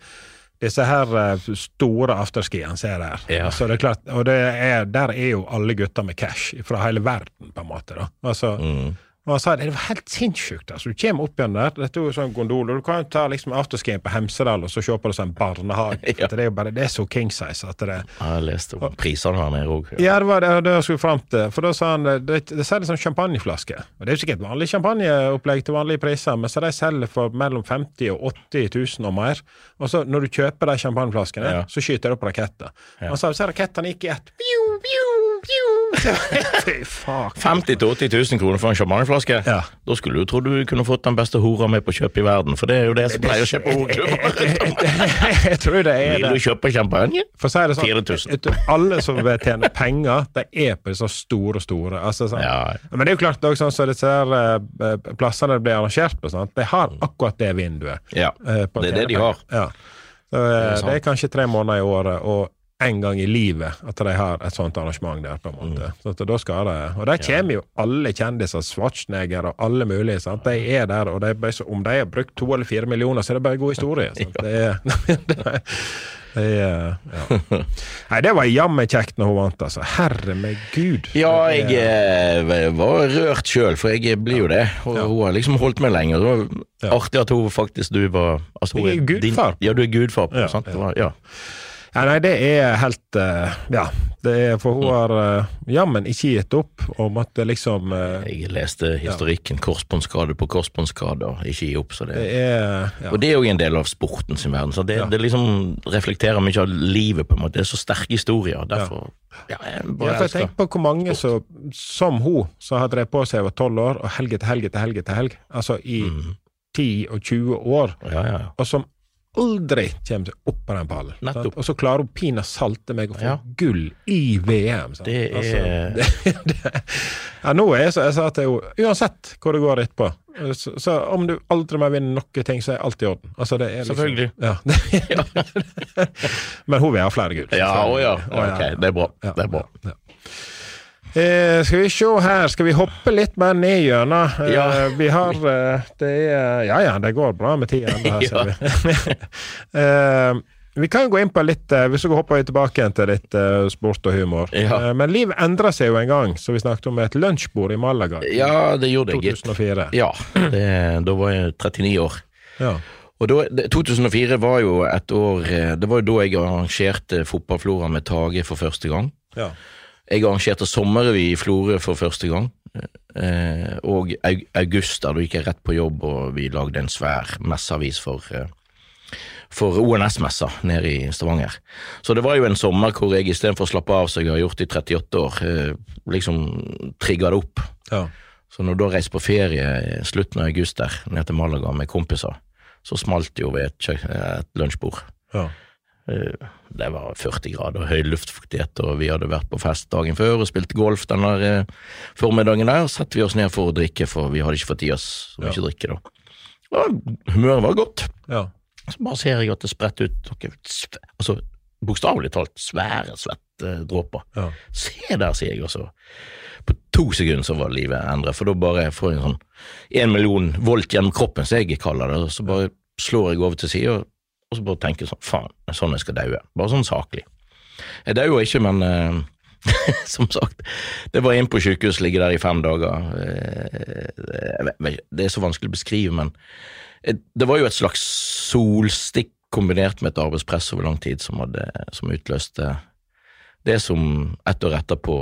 [SPEAKER 1] disse her eh, store afterskiene ser jeg der.
[SPEAKER 2] Ja.
[SPEAKER 1] Altså, det er klart, og det er, der er jo alle gutter med cash fra hele verden, på en måte. da. Altså,
[SPEAKER 2] Mm.
[SPEAKER 1] Og han sa det var helt sinnssykt. altså. Du kommer opp igjen der, dette er jo sånn gondol, og du kan jo ta liksom afterskien på Hemsedal og så se på det som en barnehage. [LAUGHS]
[SPEAKER 2] Ja.
[SPEAKER 1] Det er jo bare, det er så king size at det
[SPEAKER 2] Jeg leste om prisene her nede òg.
[SPEAKER 1] ja, det var det, det jeg skulle fram til. For da sa han det, det, det selger sånn champagneflaske. Og det er jo sikkert vanlig champagneopplegg til vanlige priser, men så de selger for mellom 50 og 80 000 og mer. Og så når du kjøper de champagneflaskene,
[SPEAKER 2] Ja.
[SPEAKER 1] så skyter det opp raketter.
[SPEAKER 2] Ja.
[SPEAKER 1] Han sa så rakettene gikk i ett. Biu, fuck.
[SPEAKER 2] 50 000-80 000 kroner for en champagneflaske?
[SPEAKER 1] Ja.
[SPEAKER 2] Da skulle du tro du kunne fått den beste hora med på kjøp i verden, for det er jo det som pleier å kjøpe horeklubber. [LAUGHS] [LAUGHS]
[SPEAKER 1] Jeg tror det er
[SPEAKER 2] Vil du kjøpe champagne?
[SPEAKER 1] For å si det sånn,
[SPEAKER 2] 4000.
[SPEAKER 1] alle som vil tjene penger, de er på disse store, store. Altså, sånn.
[SPEAKER 2] Ja.
[SPEAKER 1] Men det er jo klart også, sånn, så disse her, eh, plassene det blir arrangert på, sånn, de har akkurat det vinduet.
[SPEAKER 2] Ja,
[SPEAKER 1] eh,
[SPEAKER 2] det er det de har.
[SPEAKER 1] Ja. Så, eh,
[SPEAKER 2] Det er
[SPEAKER 1] det, er kanskje tre måneder i året og en gang i livet at de har et sånt arrangement der. på en måte.
[SPEAKER 2] Mm.
[SPEAKER 1] Så da skal det, Og der kommer jo alle kjendiser, Schwarzenegger og alle mulige. sant? De er der, og de om de har brukt to eller fire millioner, så er det bare god historie. [LAUGHS] Sant? [LAUGHS] Det er, det er, det er ja. [LAUGHS] Nei, det var jammen kjekt når hun vant, altså. Herre meg gud.
[SPEAKER 2] Ja, jeg eh, var rørt sjøl, for jeg blir jo det. Og hun har liksom holdt meg lenger. Det var artig at hun faktisk du var altså, hun
[SPEAKER 1] er er
[SPEAKER 2] din-
[SPEAKER 1] gudfar.
[SPEAKER 2] Ja, du er gudfar
[SPEAKER 1] Ja,
[SPEAKER 2] sant?
[SPEAKER 1] Ja.
[SPEAKER 2] Var, ja.
[SPEAKER 1] Ja, nei, det er helt eh, Ja. Det er, for hun har uh, jammen ikke gitt opp og måtte liksom eh,
[SPEAKER 2] Jeg leste historikken. Korsbåndskade på korsbåndskade, ikke gi opp. Så det,
[SPEAKER 1] Det er ja.
[SPEAKER 2] Og det er jo en del av sporten sin verden. Så det,
[SPEAKER 1] Ja.
[SPEAKER 2] det liksom reflekterer mye av livet, på en måte. Det er så sterke historier. Derfor ja. jeg
[SPEAKER 1] Ja,
[SPEAKER 2] bare
[SPEAKER 1] jeg tenker på hvor mange som, som hun, som har drevet på seg over tolv år, og helg etter helg etter helg etter helg, altså i
[SPEAKER 2] Mm.
[SPEAKER 1] 10 og 20 år,
[SPEAKER 2] Ja, ja, ja.
[SPEAKER 1] og som aldri kommer seg opp på den pallen. Og så klarer hun pinadø salte meg å få
[SPEAKER 2] Ja.
[SPEAKER 1] gull i VM. sant?
[SPEAKER 2] Det er
[SPEAKER 1] Altså, det, [LAUGHS] det, ja, nå er jeg så jeg sa til henne uansett hvor det går etterpå, så, så om du aldri mer vinner noe ting, så er alt i orden. Altså, det liksom,
[SPEAKER 2] Selvfølgelig.
[SPEAKER 1] Ja. [LAUGHS] [LAUGHS] Men hun vil ha flere gull.
[SPEAKER 2] Ja, å ja. Ok, det er bra. Det er bra.
[SPEAKER 1] Eh, skal vi se her, skal vi hoppe litt mer ned gjennom? Eh,
[SPEAKER 2] Ja.
[SPEAKER 1] Vi har eh, Det er Ja ja, det går bra med tida ennå, ser vi. [LAUGHS] [LAUGHS] eh, vi kan jo gå inn på litt eh, Hvis vi hopper tilbake til litt eh, sport og humor.
[SPEAKER 2] Ja.
[SPEAKER 1] Eh, men liv endra seg jo en gang, så vi snakket om et lunsjbord i Malaga
[SPEAKER 2] Ja, det gjorde jeg, gitt.
[SPEAKER 1] 2004.
[SPEAKER 2] Ja, det, da var jeg 39 år.
[SPEAKER 1] Ja.
[SPEAKER 2] Og da, 2004 var jo et år Det var jo da jeg arrangerte Fotballflora med Tage for første gang.
[SPEAKER 1] Ja.
[SPEAKER 2] Jeg arrangerte sommerrevy i Florø for første gang. Eh, og au- august, da gikk jeg rett på jobb, og vi lagde en svær messeavis for, eh, for ONS-messa nede i Stavanger. Så det var jo en sommer hvor jeg istedenfor å slappe av som jeg har gjort i 38 år, eh, liksom trigga det opp.
[SPEAKER 1] Ja.
[SPEAKER 2] Så når da reiste på ferie slutten av august der, ned til Malaga med kompiser, så smalt det jo ved et, et lunsjbord.
[SPEAKER 1] Ja.
[SPEAKER 2] Eh, Det var 40 grader og høy luftfuktighet, og vi hadde vært på fest dagen før og spilt golf denne der formiddagen der. Satte vi oss ned for å drikke, for vi hadde ikke fått i oss så mye drikke da. Og humøret var godt.
[SPEAKER 1] Ja.
[SPEAKER 2] Så bare ser jeg at det spretter ut noe altså, Bokstavelig talt svære svettedråper.
[SPEAKER 1] Ja.
[SPEAKER 2] Se der, sier jeg også. På to sekunder så var livet endret, for da bare får jeg en sånn en million volt gjennom kroppen, som jeg kaller det, så bare slår jeg over til sida, og så bare tenke sånn, faen, det er sånn jeg skal daue. Bare sånn saklig. Jeg dauer ikke, men eh, [LAUGHS] som sagt, det var inn på sykehus, ligge der i fem dager. Eh, vet- vet det er så vanskelig å beskrive, men eh, det var jo et slags solstikk kombinert med et arbeidspress over lang tid som, hadde, som utløste det som ett år etterpå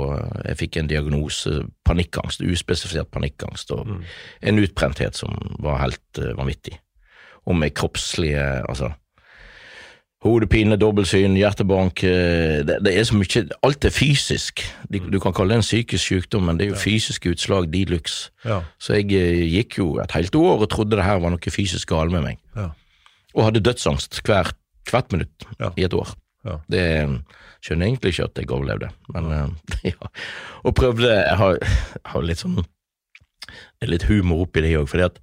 [SPEAKER 2] jeg fikk en diagnose, panikkangst, uspesifisert panikkangst, og en utbrenthet som var helt vanvittig. Og med kroppslige altså, Hodepine, dobbeltsyn, hjertebank eh, det, det er så mye Alt er fysisk. Du, du kan kalle det en psykisk sykdom, men det er jo fysiske utslag de luxe.
[SPEAKER 1] Ja.
[SPEAKER 2] Så jeg eh, gikk jo et helt år og trodde det her var noe fysisk galt med meg.
[SPEAKER 1] Ja.
[SPEAKER 2] Og hadde dødsangst hvert, hvert minutt
[SPEAKER 1] Ja.
[SPEAKER 2] i et år.
[SPEAKER 1] Ja.
[SPEAKER 2] Det eh, skjønner jeg egentlig ikke at jeg overlevde, men ja. [LAUGHS] Og prøvde Jeg har, har litt sånn det er litt humor oppi det òg, fordi at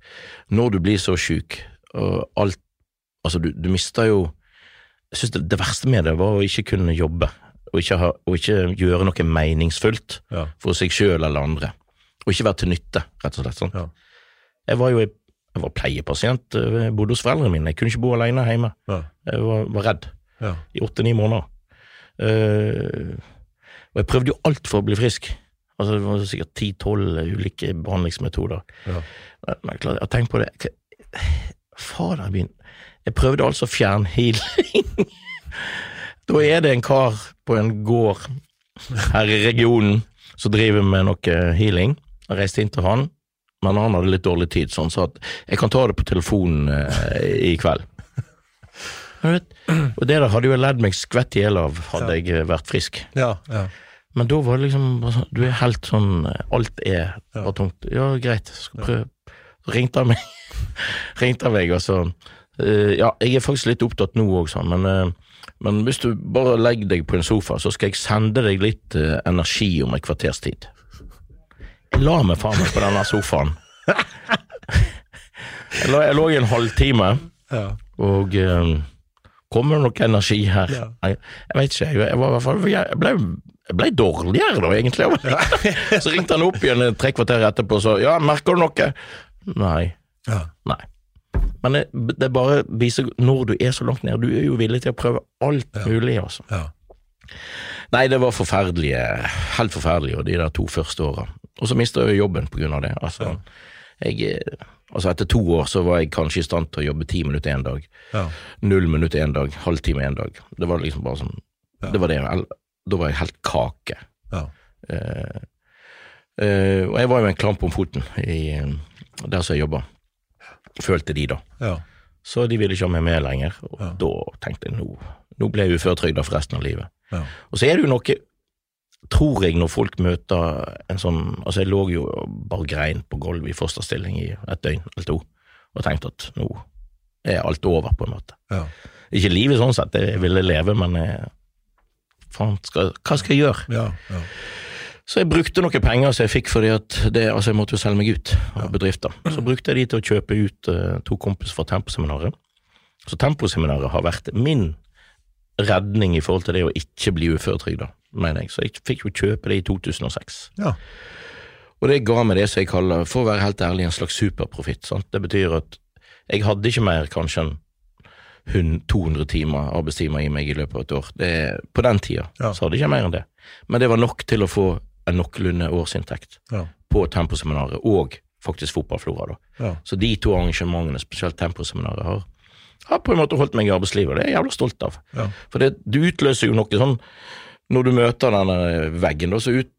[SPEAKER 2] når du blir så sjuk, og alt Altså, du, du mister jo Jeg synes det, det verste med det var å ikke kunne jobbe, og ikke, ha, og ikke gjøre noe meningsfullt
[SPEAKER 1] Ja.
[SPEAKER 2] for seg sjøl eller andre, og ikke være til nytte, rett og slett. sånn.
[SPEAKER 1] Ja.
[SPEAKER 2] Jeg var jo jeg var pleiepasient, eh, jeg bodde hos foreldrene mine, jeg kunne ikke bo alene hjemme.
[SPEAKER 1] Ja.
[SPEAKER 2] Jeg var, var redd
[SPEAKER 1] Ja.
[SPEAKER 2] i åtte-ni måneder. Uh, og jeg prøvde jo alt for å bli frisk. Altså, det var sikkert ti-tolv ulike behandlingsmetoder.
[SPEAKER 1] Ja.
[SPEAKER 2] Men jeg har tenkt på det Fader min, jeg prøvde altså fjernhealing. [LAUGHS] da er det en kar på en gård her i regionen som driver med noe healing. Jeg reiste inn til han, men han hadde litt dårlig tid, så han sa at jeg kan ta det på telefonen eh, i kveld. [LAUGHS] Og det der hadde jo ledd meg skvett i hjel av, hadde jeg eh, vært frisk.
[SPEAKER 1] Ja. Ja.
[SPEAKER 2] Men da var det liksom sånn, Du er helt sånn Alt er bare tungt. Ja, greit, skal prøve. Så ringte han meg, [LAUGHS] ringte han meg og så eh, Ja, jeg er faktisk litt opptatt nå òg, sånn, men, eh, men hvis du bare legger deg på en sofa, så skal jeg sende deg litt eh, energi om et kvarters tid. Jeg la meg faen meg på denne sofaen. [LAUGHS] jeg, lå, jeg lå i en halvtime,
[SPEAKER 1] Ja.
[SPEAKER 2] og eh, Kommer det noe energi her?
[SPEAKER 1] Ja.
[SPEAKER 2] Jeg, jeg vet ikke, jeg, var, jeg, ble, jeg ble dårligere da, egentlig. [LAUGHS] så ringte han opp igjen tre kvarter etterpå og sa ja, merker du noe? Nei.
[SPEAKER 1] Ja.
[SPEAKER 2] Nei. Men det, det bare viser når du er så langt nede, du er jo villig til å prøve alt mulig, altså.
[SPEAKER 1] Ja.
[SPEAKER 2] Nei, det var forferdelige, helt forferdelig, og de der to første åra. Og så mista jeg jo jobben på grunn av det. Altså, jeg, eh, altså etter to år så var jeg kanskje i stand til å jobbe ti minutter en dag.
[SPEAKER 1] Ja.
[SPEAKER 2] Null minutter en dag, halvtime en dag. Det var liksom bare sånn Det var det. Da var jeg helt kake.
[SPEAKER 1] Ja.
[SPEAKER 2] Eh, eh, og jeg var jo en klamp om foten i, eh, der som jeg jobba. Følte de, da.
[SPEAKER 1] Ja.
[SPEAKER 2] Så de ville ikke ha meg med lenger. Og
[SPEAKER 1] Ja.
[SPEAKER 2] da tenkte jeg nå, nå ble jeg uføretrygda for resten av livet.
[SPEAKER 1] Ja.
[SPEAKER 2] Og så er det jo noe, tror jeg, når folk møter en sånn Altså, jeg lå jo bare grein på gulvet i fosterstilling i et døgn eller to, og tenkte at nå er alt over, på en måte.
[SPEAKER 1] Ja.
[SPEAKER 2] Ikke livet sånn sett, jeg ville leve, men jeg, faen, skal, hva skal jeg gjøre?
[SPEAKER 1] Ja. Ja.
[SPEAKER 2] Så jeg brukte noen penger som jeg fikk fordi at det, altså jeg måtte jo selge meg ut av bedrifter. Så brukte jeg de til å kjøpe ut uh, to kompiser fra Temposeminaret. Så Temposeminaret har vært min redning i forhold til det å ikke bli uføretrygda, mener jeg. Så jeg fikk jo kjøpe det i 2006.
[SPEAKER 1] Ja.
[SPEAKER 2] Og det ga meg det som jeg kaller, for å være helt ærlig, en slags superprofitt. Det betyr at jeg hadde ikke mer kanskje enn 200 timer, arbeidstimer i meg i løpet av et år. Det, på den tida
[SPEAKER 1] Ja.
[SPEAKER 2] så hadde jeg ikke mer enn det. Men det var nok til å få en noenlunde årsinntekt
[SPEAKER 1] Ja.
[SPEAKER 2] på Temposeminaret og faktisk Fotballflora. da.
[SPEAKER 1] Ja.
[SPEAKER 2] Så de to arrangementene, spesielt Temposeminaret, har, har på en måte holdt meg i arbeidslivet, og det er jeg jævla stolt av.
[SPEAKER 1] Ja.
[SPEAKER 2] For det, du utløser jo noe sånn når du møter denne veggen, da, så ut,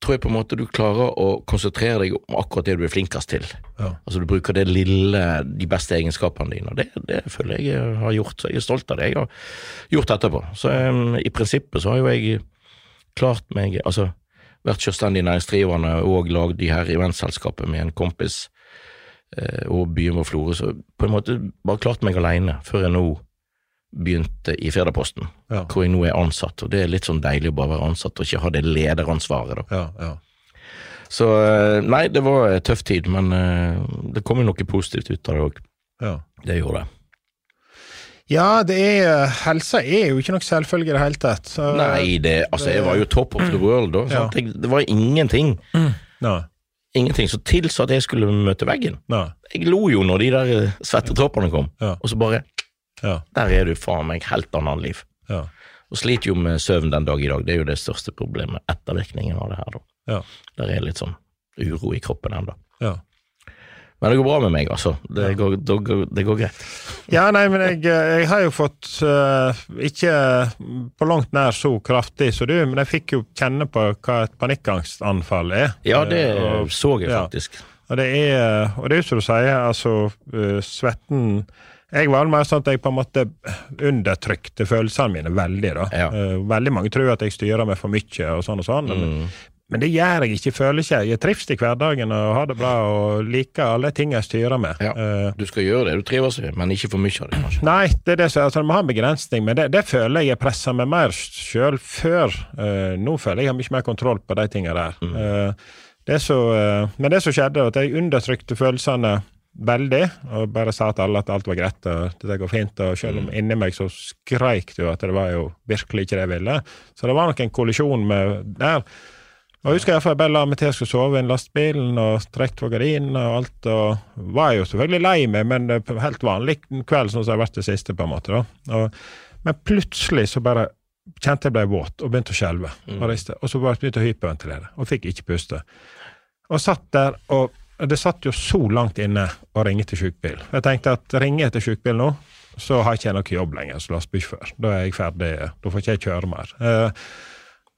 [SPEAKER 2] tror jeg på en måte du klarer å konsentrere deg om akkurat det du er flinkest til.
[SPEAKER 1] Ja.
[SPEAKER 2] Altså Du bruker det lille, de beste egenskapene dine. Det, det føler jeg jeg har gjort, så jeg er stolt av det jeg har gjort etterpå. Så um, i prinsippet så har jo jeg klart meg Altså vært selvstendig næringsdrivende og lagd de her eventselskapet med en kompis eh, og byen vår Florø, så på en måte bare klart meg alene før jeg nå begynte i Firdaposten,
[SPEAKER 1] Ja.
[SPEAKER 2] hvor jeg nå er ansatt. Og det er litt sånn deilig å bare være ansatt og ikke ha det lederansvaret, da.
[SPEAKER 1] Ja, ja.
[SPEAKER 2] Så eh, nei, det var en tøff tid, men eh, det kom jo noe positivt ut av det òg.
[SPEAKER 1] ja.
[SPEAKER 2] Det gjorde det.
[SPEAKER 1] Ja, det er Helsa er jo ikke noe selvfølge i det hele tatt. Så,
[SPEAKER 2] Nei, det, altså, jeg var jo top of the world da.
[SPEAKER 1] Ja.
[SPEAKER 2] Jeg, det var ingenting.
[SPEAKER 1] Nei,
[SPEAKER 2] Ingenting som tilsa at jeg skulle møte veggen.
[SPEAKER 1] nei,
[SPEAKER 2] Jeg lo jo når de der eh, svettetoppene kom,
[SPEAKER 1] Ja.
[SPEAKER 2] og så bare
[SPEAKER 1] ja,
[SPEAKER 2] Der er du faen meg helt annet liv.
[SPEAKER 1] ja,
[SPEAKER 2] Og sliter jo med søvn den dag i dag. Det er jo det største problemet. Ettervirkningen av det her, da.
[SPEAKER 1] ja,
[SPEAKER 2] Der er litt sånn uro i kroppen ennå.
[SPEAKER 1] ja.
[SPEAKER 2] Men det går bra med meg, altså. Det går, det går, det går greit.
[SPEAKER 1] Ja, nei, men jeg, jeg har jo fått uh, Ikke på langt nær så kraftig som du, men jeg fikk jo kjenne på hva et panikkangstanfall er.
[SPEAKER 2] Ja, det
[SPEAKER 1] Eh, og,
[SPEAKER 2] så jeg
[SPEAKER 1] ja.
[SPEAKER 2] faktisk.
[SPEAKER 1] og det er Og det er som du sier, altså uh, Svetten Jeg var mer sånn at jeg på en måte undertrykte følelsene mine veldig. da.
[SPEAKER 2] Ja.
[SPEAKER 1] Veldig mange tror at jeg styrer meg for mye og sånn og sånn.
[SPEAKER 2] Mm.
[SPEAKER 1] Men, det gjør jeg ikke. Føler ikke. Jeg trives i hverdagen og har det bra og liker alle ting jeg styrer med.
[SPEAKER 2] Ja.
[SPEAKER 1] Eh,
[SPEAKER 2] Du skal gjøre det du trives i, men ikke for mye av det, kanskje.
[SPEAKER 1] Nei, det er det som altså, må ha en begrensning, men det, det føler jeg jeg presser meg mer sjøl før. Uh, nå føler jeg jeg har mye mer kontroll på de tingene der. Eh, det så, uh, men det som skjedde, at jeg undertrykte følelsene veldig, og bare sa til alle at alt var greit og det går fint. Og selv om inni meg så skreik det jo at det var jo virkelig ikke det jeg ville. Så det var nok en kollisjon med der. Og husker jeg, jeg bare la meg til jeg skulle sove i en lastebilen og trekte på gardinene og alt. Og var jo selvfølgelig lei meg, men helt vanlig kveld, sånn som det har vært det siste. på en måte. Og, men plutselig så bare kjente jeg ble våt og begynte å skjelve. Og, riste, og så bare begynte jeg å hyperventilere og fikk ikke puste. Og satt der, og det satt jo så langt inne å ringe til sykebil. Jeg tenkte at ringer jeg til sykebil nå, så har ikke jeg noe jobb lenger som lastebilsjåfør. Da er jeg ferdig, da får ikke jeg kjøre mer. Eh,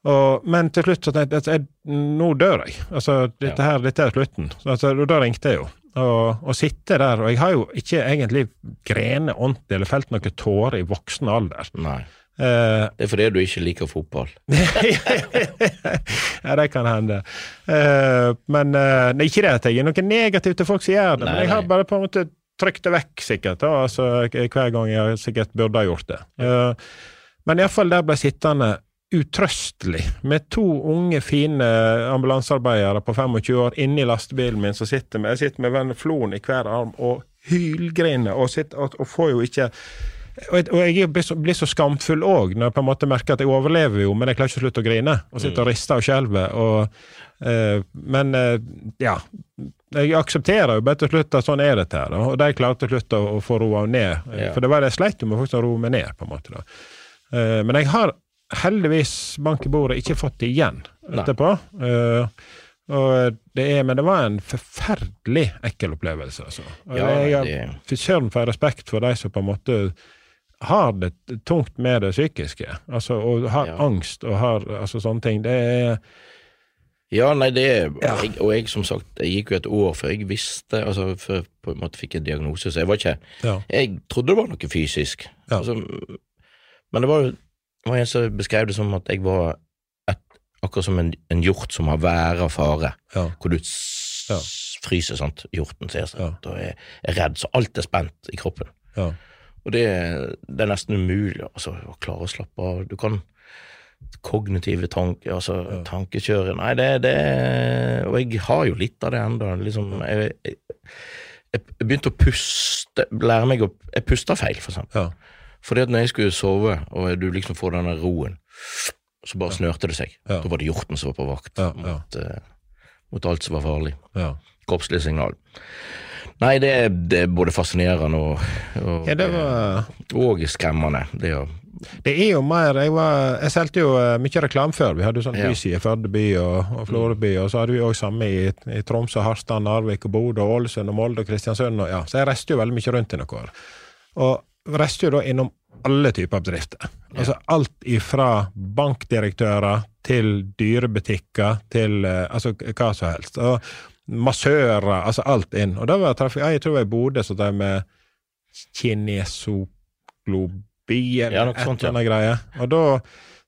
[SPEAKER 1] og, men til slutt så tenkte jeg at nå dør jeg. Altså, dette her, dette er slutten. Altså, da ringte jeg jo. Og, og sitte der, og jeg har jo ikke egentlig grene ordentlig eller felt noen tårer i voksen alder.
[SPEAKER 2] Nei.
[SPEAKER 1] Uh,
[SPEAKER 2] Det er fordi du ikke liker fotball. [LAUGHS]
[SPEAKER 1] ja, det kan hende. Uh, men uh, det er ikke det at jeg er noe negativt til folk som gjør det,
[SPEAKER 2] Nei,
[SPEAKER 1] men jeg har bare på en måte trykt det vekk, sikkert. Da, altså, hver gang jeg sikkert burde ha gjort det. Uh, men iallfall der ble jeg sittende utrøstelig med to unge, fine ambulansearbeidere på 25 år inni lastebilen min som sitter med Jeg sitter med veneflon i hver arm og hylgriner og, sitter, og, og får jo ikke og jeg, blir så, blir så skamfull òg, når jeg på en måte merker at jeg overlever jo, men jeg klarer ikke å slutte å grine. Og sitter og rister og skjelver. Og, eh, men uh, ja. Jeg aksepterer jo bare til slutt at sånn er dette her. Og de klarte til slutt å, å få roa ned.
[SPEAKER 2] Ja.
[SPEAKER 1] For det var det jeg sleit med folk som roe meg ned, på en måte. da. Eh, men jeg har heldigvis, bank i bordet, ikke fått det igjen etterpå. Uh, det er, men det var en forferdelig ekkel opplevelse. altså.
[SPEAKER 2] Ja,
[SPEAKER 1] jeg har
[SPEAKER 2] det-
[SPEAKER 1] søren for respekt for de som på en måte har det tungt med det psykiske. Altså, og har
[SPEAKER 2] Ja.
[SPEAKER 1] angst og har altså, sånne ting. Det er
[SPEAKER 2] Ja, nei, det er
[SPEAKER 1] Ja.
[SPEAKER 2] jeg, Og jeg, som sagt, jeg gikk jo et år før jeg visste Altså, før jeg på en måte fikk en diagnose, så jeg var ikke
[SPEAKER 1] Ja.
[SPEAKER 2] Jeg trodde det var noe fysisk.
[SPEAKER 1] Ja.
[SPEAKER 2] Altså, men det var jo var en som beskrev det som at jeg var et, akkurat som en, en hjort som har være fare,
[SPEAKER 1] Ja.
[SPEAKER 2] hvor du
[SPEAKER 1] Ja.
[SPEAKER 2] fryser, sant. Hjorten ser seg,
[SPEAKER 1] Ja.
[SPEAKER 2] og er, er redd, så alt er spent i kroppen.
[SPEAKER 1] Ja.
[SPEAKER 2] Og det, det er nesten umulig altså, å klare å slappe av. Du kan Kognitive tanker, altså tankekjøret Nei, det, det Og jeg har jo litt av det ennå. Liksom, jeg, jeg, jeg begynte å puste, lære meg å Jeg puster feil, for eksempel.
[SPEAKER 1] Ja.
[SPEAKER 2] Fordi at når jeg skulle sove, og du liksom får denne roen, så bare snørte det seg.
[SPEAKER 1] Ja.
[SPEAKER 2] Da var det hjorten som var på vakt
[SPEAKER 1] Ja, ja.
[SPEAKER 2] Mot, uh, mot alt som var farlig.
[SPEAKER 1] ja.
[SPEAKER 2] Kroppslig signal. Nei, det er, det er både fascinerende og, og,
[SPEAKER 1] ja, det var
[SPEAKER 2] og skremmende. Det er,
[SPEAKER 1] Det er jo mer Jeg, var, jeg solgte jo eh, mye reklame før. Vi hadde jo sånn
[SPEAKER 2] Ja.
[SPEAKER 1] i Førde by og, og Florø by, og så hadde vi òg samme i, i Tromsø, Harstad, Narvik og Bodø, Ålesund og Molde og Kristiansund. Og, ja. Så jeg reiste jo veldig mye rundt i noen år. Og reiste jo da innom alle typer bedrifter. Altså alt ifra bankdirektører til dyrebutikker til eh, altså hva som helst. Og massører, altså alt inn. Og da var jeg, traff- jeg tror jeg i Bodø som drev med kinesoglobi eller
[SPEAKER 2] Ja,
[SPEAKER 1] et
[SPEAKER 2] sånt, ja.
[SPEAKER 1] eller annet greie. Og da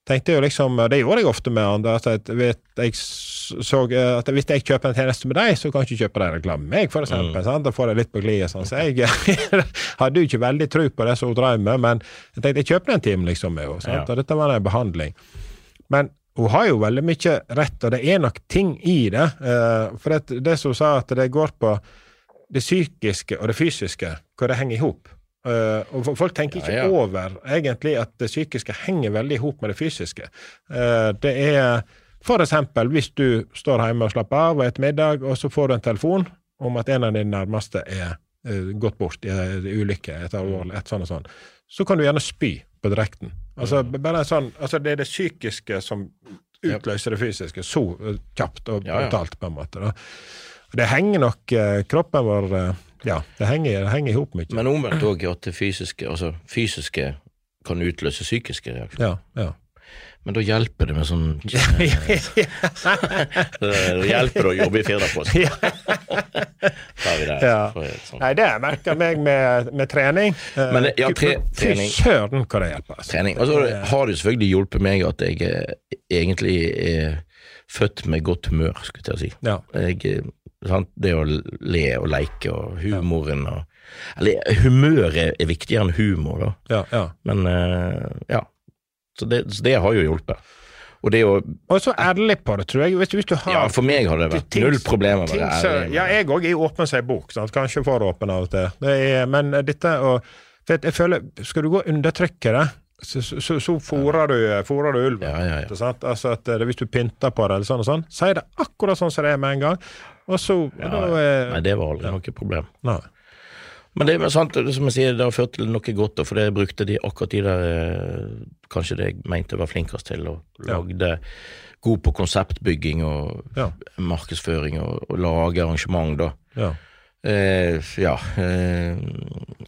[SPEAKER 1] tenkte jo liksom Det gjorde jeg ofte med andre. At jeg, vet, jeg så eh, at hvis jeg kjøper en tjeneste med deg, så kan jeg ikke kjøpe deg reklame med meg, eksempel. sant? Da får jeg litt på gliet. Sånn. Så jeg [LAUGHS] hadde jo ikke veldig tro på det som hun drev med, men jeg tenkte jeg kjøper en time liksom med henne.
[SPEAKER 2] Ja.
[SPEAKER 1] Og dette var en behandling. Men hun har jo veldig mye rett, og det er nok ting i det. eh, For det, det som hun sa, at det går på det psykiske og det fysiske, hvor det henger i hop. Eh, og folk tenker ikke
[SPEAKER 2] Ja, ja.
[SPEAKER 1] over egentlig at det psykiske henger veldig i hop med det fysiske. Uh, det er eksempel hvis du står hjemme og slapper av og spiser middag, og så får du en telefon om at en av dine nærmeste er uh, gått bort i en ulykke, et alvorlig, et sånn og sånn, så kan du gjerne spy på direkten. Altså, bare en sånn, altså det er det psykiske som utløser det fysiske så kjapt og brutalt, på en måte. Da. Det henger nok kroppen vår Ja, det henger, det henger ihop mye.
[SPEAKER 2] Men omvendt òg at det fysiske, altså fysiske kan utløse psykiske reaksjoner.
[SPEAKER 1] ja, ja.
[SPEAKER 2] Men da hjelper det med sånn [LAUGHS] [LAUGHS] Da hjelper det å jobbe i firdapost. [LAUGHS] Tar vi det.
[SPEAKER 1] Ja. Nei, det merker meg med, med trening. Eh,
[SPEAKER 2] Men ja, tre-
[SPEAKER 1] fy søren hva det hjelper. Altså.
[SPEAKER 2] Trening. Og så har det selvfølgelig hjulpet meg at jeg eh, egentlig er født med godt humør, skulle jeg si.
[SPEAKER 1] Ja.
[SPEAKER 2] Jeg, eh, sant? Det å le og leke og humoren og Eller humør er, er viktigere enn humor, da.
[SPEAKER 1] Ja, ja.
[SPEAKER 2] Men eh, ja. Så det, så det har jo hjulpet. Og det å
[SPEAKER 1] Og så ærlig på det, tror jeg. Hvis, hvis du har
[SPEAKER 2] Ja, for meg har det vært
[SPEAKER 1] ting-
[SPEAKER 2] null problemer med
[SPEAKER 1] ting
[SPEAKER 2] det. ærlig.
[SPEAKER 1] Ja, jeg òg er åpen som ei bok. Sant? Kanskje for åpen av og til. Det er, men dette og jeg føler, Skal du gå og undertrykke det, så, så, så, så fôrer du, fôrer du ulven.
[SPEAKER 2] Ja, ja, ja.
[SPEAKER 1] Altså at Hvis du pynter på det, eller sånn og sånn, si det akkurat sånn som det er med en gang. Og så og
[SPEAKER 2] Ja,
[SPEAKER 1] da, eh,
[SPEAKER 2] Nei, det var aldri noe problem.
[SPEAKER 1] nei.
[SPEAKER 2] Men det er sant, det, som jeg sier, det har ført til noe godt, for det brukte de akkurat de der eh, Kanskje det jeg mente jeg var flinkest til, og
[SPEAKER 1] Ja.
[SPEAKER 2] lagde god på konseptbygging og
[SPEAKER 1] Ja.
[SPEAKER 2] markedsføring og, og lage arrangement, da.
[SPEAKER 1] Ja.
[SPEAKER 2] Eh, ja, eh,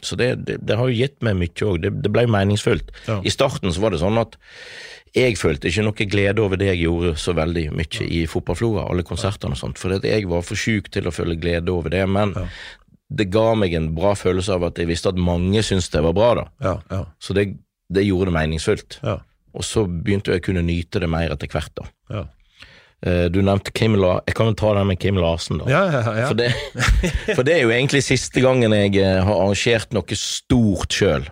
[SPEAKER 2] så det, det, det har jo gitt meg mye òg. Det, det ble meningsfullt.
[SPEAKER 1] Ja.
[SPEAKER 2] I starten så var det sånn at jeg følte ikke noe glede over det jeg gjorde så veldig mye i Fotballflora, alle konsertene og sånt, for jeg var for sjuk til å føle glede over det. Men
[SPEAKER 1] Ja.
[SPEAKER 2] det ga meg en bra følelse av at jeg visste at mange syntes det var bra, da.
[SPEAKER 1] Ja, ja,
[SPEAKER 2] Så det, det gjorde det meningsfullt.
[SPEAKER 1] ja,
[SPEAKER 2] Og så begynte jeg å kunne nyte det mer etter hvert, da.
[SPEAKER 1] ja.
[SPEAKER 2] Eh, Du nevnte Kim La Jeg kan jo ta den med Kim Larsen, da.
[SPEAKER 1] ja, ja, ja.
[SPEAKER 2] For, det, [LAUGHS] for det er jo egentlig siste gangen jeg eh, har arrangert noe stort sjøl,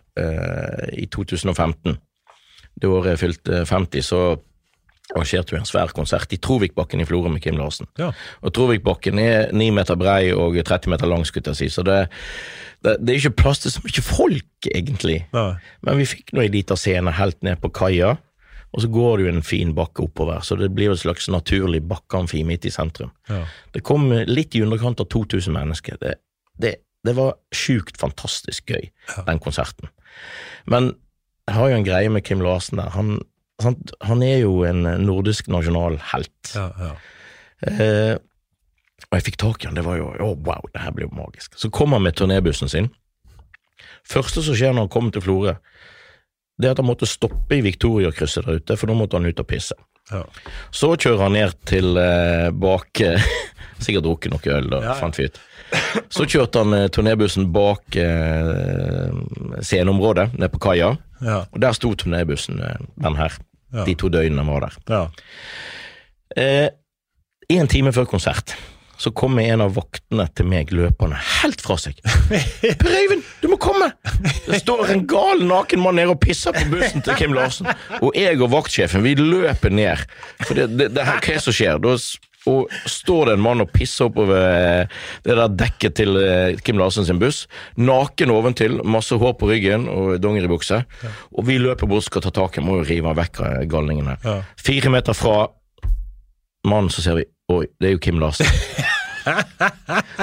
[SPEAKER 2] i 2015. Det året jeg fylte 50, så arrangerte vi en svær konsert i Trovikbakken i Florø med Kim Larsen.
[SPEAKER 1] Ja.
[SPEAKER 2] Og Trovikbakken er 9 meter brei og 30 meter lang, skulle jeg si, så det, det, det er ikke plass til så mye folk, egentlig.
[SPEAKER 1] Nei.
[SPEAKER 2] Men vi fikk nå ei lita scene helt ned på kaia, og så går det jo en fin bakke oppover, så det blir et slags naturlig bakkeamfi midt i sentrum.
[SPEAKER 1] Ja.
[SPEAKER 2] Det kom litt i underkant av 2000 mennesker. Det, det, det var sjukt fantastisk gøy, den konserten. Men jeg har jo en greie med Kim Larsen der. Han, sant, han er jo en nordisk nasjonalhelt.
[SPEAKER 1] Ja, ja.
[SPEAKER 2] Eh, og jeg fikk tak i han, det var jo oh, wow, det her blir jo magisk. Så kom han med turnébussen sin. Første som skjer når han kommer til Florø, det er at han måtte stoppe i Victoria-krysset der ute, for da måtte han ut og pisse.
[SPEAKER 1] Ja.
[SPEAKER 2] Så kjører han ned til eh, bak eh, [LAUGHS] Sikkert drukket noe øl, og
[SPEAKER 1] Ja, ja.
[SPEAKER 2] fant ut. Så kjørte han eh, turnébussen bak eh, sceneområdet, ned på kaia,
[SPEAKER 1] Ja.
[SPEAKER 2] og der sto turnébussen, eh, den her,
[SPEAKER 1] Ja.
[SPEAKER 2] de to døgnene han var der.
[SPEAKER 1] ja.
[SPEAKER 2] Eh, en time før konsert så kommer en av vaktene til meg løpende helt fra seg. [LAUGHS] Per Øyvind, du må komme! Det står en gal naken mann nede og pisser på bussen til Kim Larsen. Og jeg og vaktsjefen, vi løper ned. For det, det, det her, hva er det som skjer? Da og står det en mann og pisser oppover eh, det der dekket til eh, Kim Larsen sin buss. Naken oventil, masse hår på ryggen og dongeribukse. Og vi løper bort og skal ta tak i ham, jo rive han vekk av galningen her.
[SPEAKER 1] Ja.
[SPEAKER 2] Fire meter fra mannen så ser vi Oi, det er jo Kim Larsen. [LAUGHS]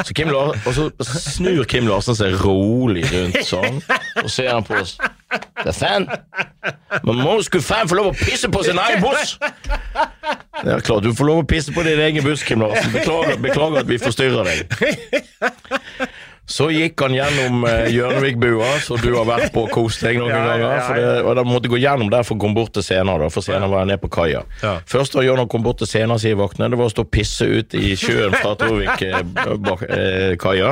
[SPEAKER 2] Så Kim Lar og så snur Kim Larsen seg rolig rundt sånn, og ser han på oss. Det er fan. Man må skulle fan få lov å pisse på sin egen buss! Det er klart du får lov å pisse på din egen buss, Kim Larsen. Beklager, beklager at vi forstyrrer deg. Så gikk han gjennom uh, Hjørnevikbua, så du har vært på og kost deg noen
[SPEAKER 1] Ja, ja,
[SPEAKER 2] ganger.
[SPEAKER 1] ja,
[SPEAKER 2] For det, og da måtte gå gjennom der for å komme bort til scenen, da, for scenen var nede på kaia.
[SPEAKER 1] Ja.
[SPEAKER 2] Først da Jørn kom bort til scenen sier vaktene, det var å stå og pisse ut i sjøen fra Torvik-kaia.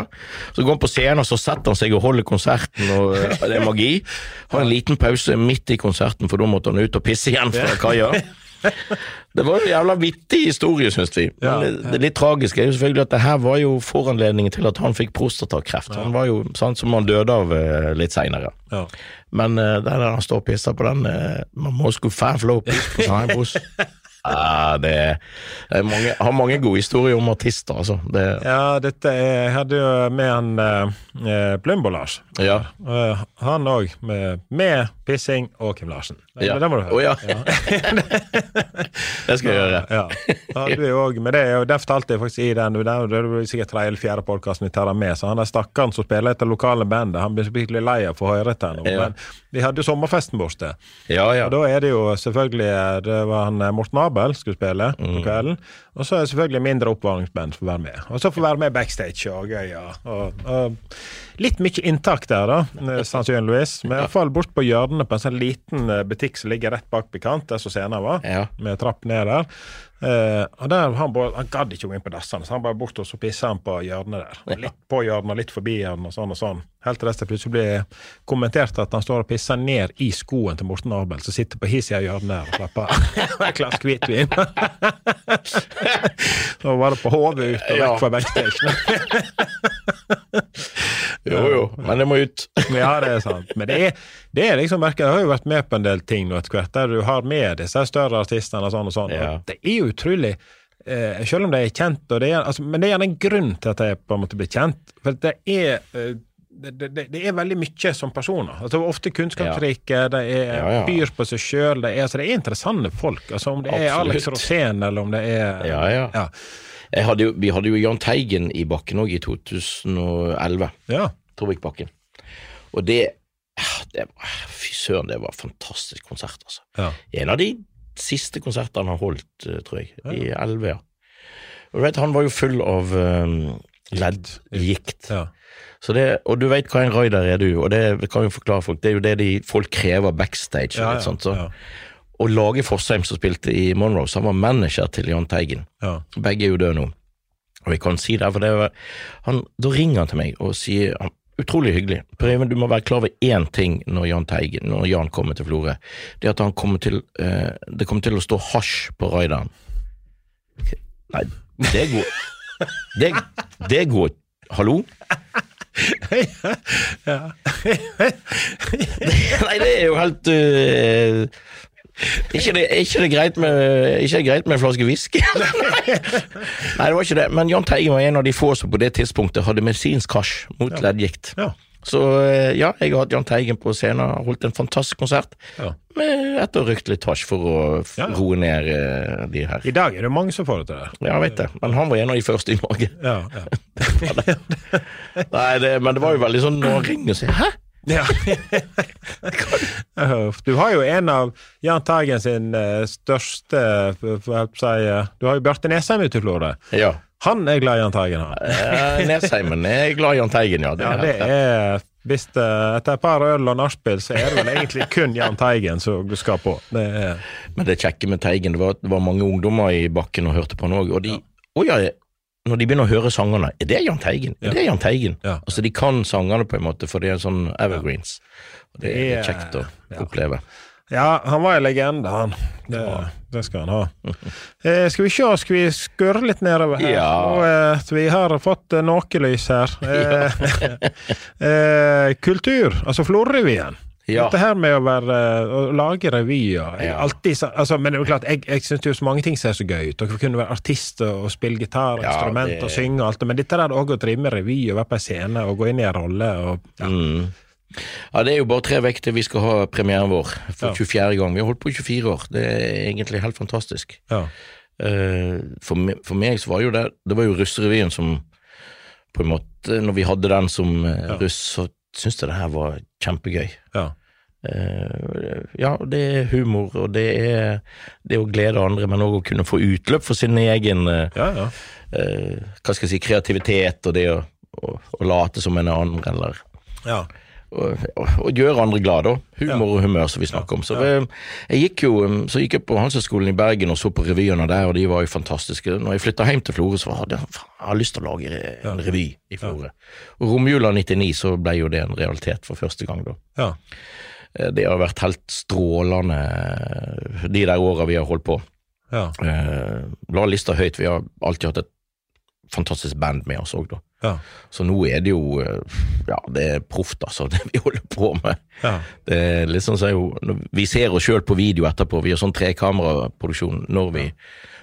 [SPEAKER 2] så går han på scenen, så setter han seg og holder konserten, og eh, det er magi. Har en liten pause midt i konserten, for da måtte han ut og pisse igjen fra kaia. [LAUGHS] [LAUGHS] Det var en jævla vittig historie, syns vi.
[SPEAKER 1] Ja,
[SPEAKER 2] det, det litt tragiske er jo selvfølgelig at det her var jo foranledningen til at han fikk prostatakreft. Han var jo sånn som han døde av eh, litt seinere.
[SPEAKER 1] Ja.
[SPEAKER 2] Men uh, der han står og pisser på den uh, Man må skulle faen flow piss på sånn her. [LAUGHS] Ja, det er, det er mange, har mange gode historier om artister, altså. Det,
[SPEAKER 1] Ja, dette er, Jeg hadde jo med han eh, Plumbo-Lars.
[SPEAKER 2] ja.
[SPEAKER 1] Eh, han òg, med, med pissing og Kim Larsen. Det,
[SPEAKER 2] Ja.
[SPEAKER 1] det må du høre.
[SPEAKER 2] Oh, ja. [LAUGHS] det skal jeg gjøre.
[SPEAKER 1] Ja. Ja, du er også, men det, er jo- det fortalte jeg faktisk i den. Det er sikkert tredje eller fjerde podkasten vi tar med. Så han er stakkaren som spiller etter lokale bandet. Han blir litt lei av å få høre dette.
[SPEAKER 2] Ja.
[SPEAKER 1] Men vi hadde jo sommerfesten borte.
[SPEAKER 2] Ja, ja.
[SPEAKER 1] Og da er det jo selvfølgelig eh, Det var han eh, Morten Abel skulle spille på
[SPEAKER 2] Mm.
[SPEAKER 1] kvelden. Og så er det selvfølgelig mindre oppvarmingsband som får være med. Og så får være med backstage og gøy. Ja. Og, og litt mye inntak der, da, [LAUGHS] eh, sannsynligvis. Men iallfall bort på hjørnet på en sånn liten eh, butikk som ligger rett bak Pikant, der som scenen var, med trapp ned der. Eh, og der han, bare, han gadd ikke gå inn på dassene, så han bare bort og så pissa han på hjørnet der. Ja. Litt på hjørnet litt forbi hjørnet og sånn og sånn. Helt til det plutselig blir kommentert at han står og pisser ned i skoen til Morten Abel, som sitter på his i hjørnet og slapper [LAUGHS] et glass hvitvin. [LAUGHS] Så var det på hodet ut og vekk fra backstage. [LAUGHS]
[SPEAKER 2] Jo, jo, men det må ut.
[SPEAKER 1] Ja, det er sant. Men det er, det er liksom merket, Jeg har jo vært med på en del ting nå etter hvert, der du har med disse større artistene og sånn og sånn.
[SPEAKER 2] Ja.
[SPEAKER 1] Og det er jo utrolig eh, Selv om de er kjent, det er, altså, men det er gjerne en grunn til at de på en måte blir kjent. For det er eh, det, det, det er veldig mye som personer. Altså Ofte kunnskapsrike, de er,
[SPEAKER 2] Ja, ja.
[SPEAKER 1] byr på seg sjøl. Det, er- altså, det er interessante folk. Altså Om det er
[SPEAKER 2] Absolutt.
[SPEAKER 1] Alex Rosén, eller om det er
[SPEAKER 2] Ja, ja. hadde jo, vi hadde jo Jahn Teigen i bakken òg i 2011.
[SPEAKER 1] ja.
[SPEAKER 2] Torvikbakken. Og det, det var, Fy søren, det var en fantastisk konsert, altså.
[SPEAKER 1] Ja.
[SPEAKER 2] En av de siste konsertene han har holdt, eh, tror jeg, i 11, ja. Og du vet, han var jo full av um, leddgikt.
[SPEAKER 1] ja.
[SPEAKER 2] Så det, og du vet hva en raider er, du, og det kan jo forklare folk, det er jo det de, folk krever backstage. og
[SPEAKER 1] Ja, og,
[SPEAKER 2] sånt, så. Og Lage Fossheim, som spilte i Monroe, så han var manager til Jahn Teigen.
[SPEAKER 1] Ja.
[SPEAKER 2] Begge er jo døde nå. Og jeg kan si det, for det var, han, Da ringer han til meg og sier han, Utrolig hyggelig. Per Even, du må være klar over én ting når Jahn Teigen, når Jan kommer til Florø. Det er at han kommer til eh, Det kommer til å stå hasj på raideren. Nei, det går Det, det går Hallo? [LAUGHS] [LAUGHS] Nei, det er jo helt uh, ikke det, ikke det greit med Ikke det greit med en flaske whisky? [LAUGHS] Nei, det var ikke det. Men Jahn Teigen var en av de få som på det tidspunktet hadde medisinsk hasj mot leddgikt.
[SPEAKER 1] Ja.
[SPEAKER 2] Så eh, ja, jeg har hatt Jahn Teigen på scenen, holdt en fantastisk konsert.
[SPEAKER 1] Ja.
[SPEAKER 2] Med etter å røykt litt hasj for å
[SPEAKER 1] Ja, ja.
[SPEAKER 2] roe ned eh, de her.
[SPEAKER 1] I dag er det mange som får det til det.
[SPEAKER 2] Ja, jeg vet det. Men han var en av de første i Norge.
[SPEAKER 1] Ja, ja. [LAUGHS]
[SPEAKER 2] Nei, det, Men det var jo veldig sånn når han ringer og sier 'hæ'?
[SPEAKER 1] Ja. du har jo en av Jahn Teigen sin eh, største eh, Du har jo Bjarte Nesheim ute i Florø.
[SPEAKER 2] Ja.
[SPEAKER 1] Han er glad i Jahn Teigen, han.
[SPEAKER 2] Eh, Nesheimen er glad i Jahn Teigen, ja. Det
[SPEAKER 1] Ja, det er hvis det, Etter et par øl og nachspiel, så er det vel egentlig kun Jahn Teigen som du skal på. Det er,
[SPEAKER 2] Men det kjekke med Teigen, det var det var mange ungdommer i bakken og hørte på han òg, og de Å ja, når de begynner å høre sangene, er det Jahn Teigen? Er det Jahn Teigen?
[SPEAKER 1] Ja.
[SPEAKER 2] Altså, de kan sangene på en måte, for det er sånn evergreens. Og det er kjekt å oppleve.
[SPEAKER 1] ja, han var en legende, han. Det, det skal han ha. [LAUGHS] Eh, skal vi se, skal vi skurre litt nedover her?
[SPEAKER 2] Ja.
[SPEAKER 1] Og, eh, vi har fått eh, noe lys her. [LAUGHS] Eh, [LAUGHS] eh, kultur, altså Florø-revyen.
[SPEAKER 2] Ja.
[SPEAKER 1] Dette her med å, være, å lage revyer
[SPEAKER 2] Ja.
[SPEAKER 1] alltid, altså, Men det er jo klart, jeg, jeg syns det er så mange ting som er så gøy ut. Dere kunne være artister og spille gitar,
[SPEAKER 2] Ja,
[SPEAKER 1] instrument
[SPEAKER 2] det-
[SPEAKER 1] og synge og alt det. Men dette der òg å drive med revy og være på en scene og gå inn i en rolle og ja.
[SPEAKER 2] Mm. Ja, det er jo bare tre til vi skal ha premieren vår for
[SPEAKER 1] Ja.
[SPEAKER 2] 24. gang. Vi har holdt på i 24 år. Det er egentlig helt fantastisk.
[SPEAKER 1] ja.
[SPEAKER 2] Eh, for, me for meg så var jo det Det var jo Russerevyen som på en måte Når vi hadde den som eh, russ, så syntes det her var kjempegøy.
[SPEAKER 1] ja.
[SPEAKER 2] Uh, ja, det er humor, og det er det å glede andre, men òg å kunne få utløp for sin egen uh,
[SPEAKER 1] ja, ja.
[SPEAKER 2] Uh, Hva skal jeg si kreativitet, og det å, å, å late som en annen, eller
[SPEAKER 1] Ja.
[SPEAKER 2] Og, og, gjøre andre glad, da. Humor og humør, som vi snakker om. Så eh, jeg gikk jo um, så gikk jeg på Handelshøyskolen i Bergen og så på revyene der, og de var jo fantastiske. Når jeg flytta hjem til Florø, så hadde jeg, jeg lyst til å lage en revy i Florø. Og romjula 99 så ble jo det en realitet for første gang, da.
[SPEAKER 1] ja.
[SPEAKER 2] Eh, Det har vært helt strålende eh, de der åra vi har holdt på.
[SPEAKER 1] ja.
[SPEAKER 2] Eh, La lista høyt. Vi har alltid hatt et fantastisk band med oss òg, da.
[SPEAKER 1] Ja.
[SPEAKER 2] Så nå er det jo eh, Ja, det er proft, altså, [LAUGHS] det vi holder på med.
[SPEAKER 1] ja.
[SPEAKER 2] Det er litt sånn som jo Vi ser oss sjøl på video etterpå. Vi har sånn trekameraproduksjon når vi,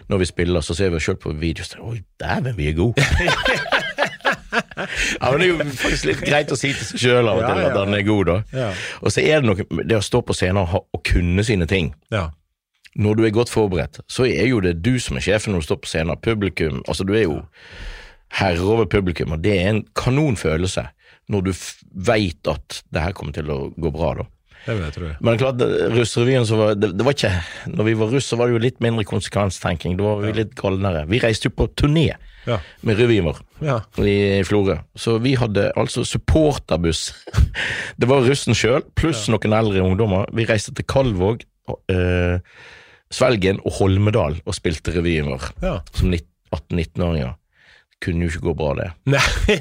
[SPEAKER 2] når vi spiller, så ser vi oss sjøl på video. Så, Oi, dæven, vi er gode! [LAUGHS] ja, men Det er jo faktisk litt greit å si til seg sjøl av og
[SPEAKER 1] Ja,
[SPEAKER 2] til
[SPEAKER 1] ja,
[SPEAKER 2] at han er god, da.
[SPEAKER 1] Ja.
[SPEAKER 2] Og så er det noe det å stå på scenen og, ha, og kunne sine ting.
[SPEAKER 1] ja.
[SPEAKER 2] Når du er godt forberedt, så er jo det du som er sjefen når du står på scenen. Publikum Altså, du er jo herre over publikum, og det er en kanonfølelse når du veit at det her kommer til å gå bra, da.
[SPEAKER 1] Det vet jeg tro.
[SPEAKER 2] Men klart, russrevyen så var det, det var ikke Når vi var russ, så var det jo litt mindre konsekvenstenking. Da var vi litt galnere. Vi reiste jo på turné
[SPEAKER 1] Ja.
[SPEAKER 2] med revyen vår
[SPEAKER 1] Ja.
[SPEAKER 2] i Florø. Så vi hadde altså supporterbuss. [LAUGHS] Det var russen sjøl, pluss noen eldre ungdommer. Vi reiste til Kalvåg, eh, Svelgen og Holmedal og spilte revyen vår
[SPEAKER 1] Ja.
[SPEAKER 2] som 18-19-åringer. Kunne jo ikke gå bra, det.
[SPEAKER 1] Nei.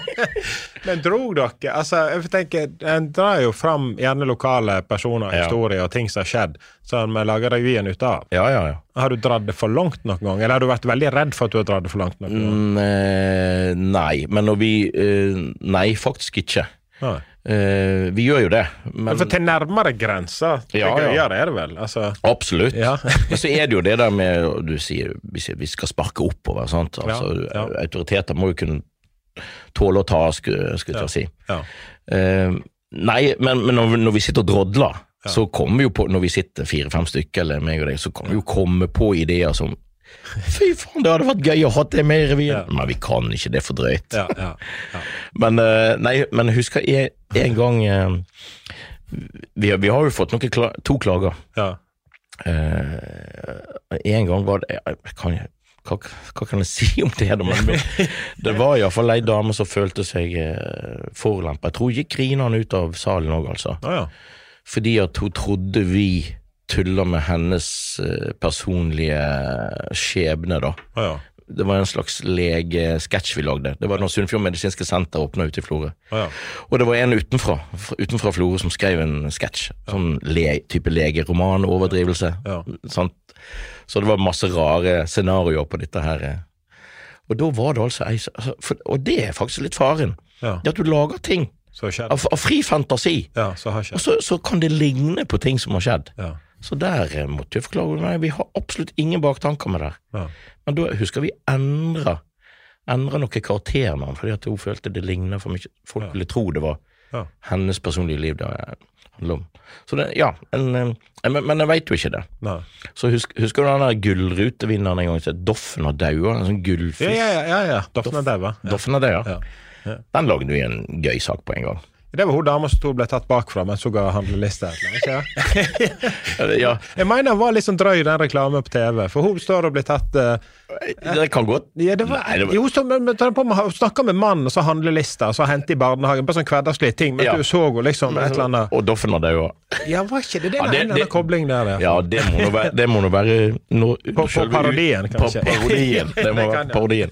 [SPEAKER 1] [LAUGHS] Men drog dere Altså, jeg tenker, En drar jo fram gjerne lokale personer,
[SPEAKER 2] Ja.
[SPEAKER 1] historier og ting som har skjedd, som vi lager revyen ut av.
[SPEAKER 2] Ja, ja, ja.
[SPEAKER 1] Har du dratt det for langt noen gang, eller har du vært veldig redd for at du har dratt det for langt noen gang?
[SPEAKER 2] Mm, eh, nei, men når vi eh, Nei, faktisk ikke.
[SPEAKER 1] Nei.
[SPEAKER 2] Eh, vi gjør jo det, men
[SPEAKER 1] For til nærmere grenser, det
[SPEAKER 2] Ja, ja.
[SPEAKER 1] er det vel? Altså,
[SPEAKER 2] Absolutt.
[SPEAKER 1] Ja. [LAUGHS]
[SPEAKER 2] Men så er det jo det der med Du sier vi skal sparke oppover. Sant? Altså,
[SPEAKER 1] Ja.
[SPEAKER 2] Autoriteter må jo kunne tåle å ta, skulle skulle jeg si.
[SPEAKER 1] ja.
[SPEAKER 2] Eh, nei, men, men når, vi- når vi sitter og drodler, så kommer vi jo på Når vi sitter fire-fem stykker, eller meg og deg, så kan vi jo komme på ideer som Fy faen, det hadde vært gøy å ha det med i revyen! Men vi kan ikke, det er for drøyt.
[SPEAKER 1] Ja, ja, ja.
[SPEAKER 2] Men, eh, nei, men husker en, en gang eh, vi, har- vi har jo fått kla to klager.
[SPEAKER 1] ja.
[SPEAKER 2] Eh, en gang var det jeg kan, hva, hva kan jeg si om det? Men [LAUGHS] det var iallfall ei dame som følte seg forulempet. Jeg tror hun gikk grinende ut av salen òg, altså.
[SPEAKER 1] Ja.
[SPEAKER 2] Fordi at hun trodde vi tulla med hennes eh, personlige skjebne, da.
[SPEAKER 1] Ah, ja.
[SPEAKER 2] Det var en slags legesketsj vi lagde. Det var når Sunnfjord medisinske senter åpna ute i Florø.
[SPEAKER 1] Ah, ja.
[SPEAKER 2] Og det var en utenfra, utenfra Florø som skrev en sketsj. Sånn le, type legeroman, overdrivelse.
[SPEAKER 1] Ja.
[SPEAKER 2] Så det var masse rare scenarioer på dette her. Og da var det altså ei altså, Og det er faktisk litt faren.
[SPEAKER 1] Ja.
[SPEAKER 2] Det at du lager ting av, av fri fantasi,
[SPEAKER 1] Ja, så har
[SPEAKER 2] og så, så kan det ligne på ting som har skjedd.
[SPEAKER 1] Ja.
[SPEAKER 2] Så der eh, måtte jeg forklare Nei, vi har absolutt ingen baktanker med det.
[SPEAKER 1] Ja.
[SPEAKER 2] Men da husker vi endra Endra noe karakternavn, fordi at hun følte det ligna for mye. Folk ville tro det var
[SPEAKER 1] Ja.
[SPEAKER 2] hennes personlige liv det handler om. Så det, ja, en, en, men, men jeg veit jo ikke det.
[SPEAKER 1] Nei.
[SPEAKER 2] Så husk, Husker du den der gullrutevinneren en gang som het Doffen har daua? En sånn gullfisk.
[SPEAKER 1] Ja, ja, ja. ja, ja. Doffen. Ja.
[SPEAKER 2] Har daua.
[SPEAKER 1] Ja.
[SPEAKER 2] Den lagde vi en gøy sak på en gang.
[SPEAKER 1] Det var hun dama som ble tatt bakfra mens hun ga handleliste. Ikke? [LAUGHS]
[SPEAKER 2] Ja,
[SPEAKER 1] Jeg mener han var litt sånn drøy, den reklamen på TV, for hun står og blir tatt eh,
[SPEAKER 2] det kan godt
[SPEAKER 1] ja, det var,
[SPEAKER 2] Nei, det var-
[SPEAKER 1] Jo, så, men, på med, hun snakker med mannen, og så handlelista, og så hente i barnehagen. Bare sånn hverdagslige ting. Men
[SPEAKER 2] Ja.
[SPEAKER 1] du så henne liksom et eller annet
[SPEAKER 2] Og Doffen hadde jo
[SPEAKER 1] Ja, var ikke det det?
[SPEAKER 2] Ja, det-
[SPEAKER 1] en eller annen kobling der, ja.
[SPEAKER 2] Det må nå være, det må nå være no,
[SPEAKER 1] På- på parodien, kanskje.
[SPEAKER 2] På parodien. [LAUGHS] Det må være parodien.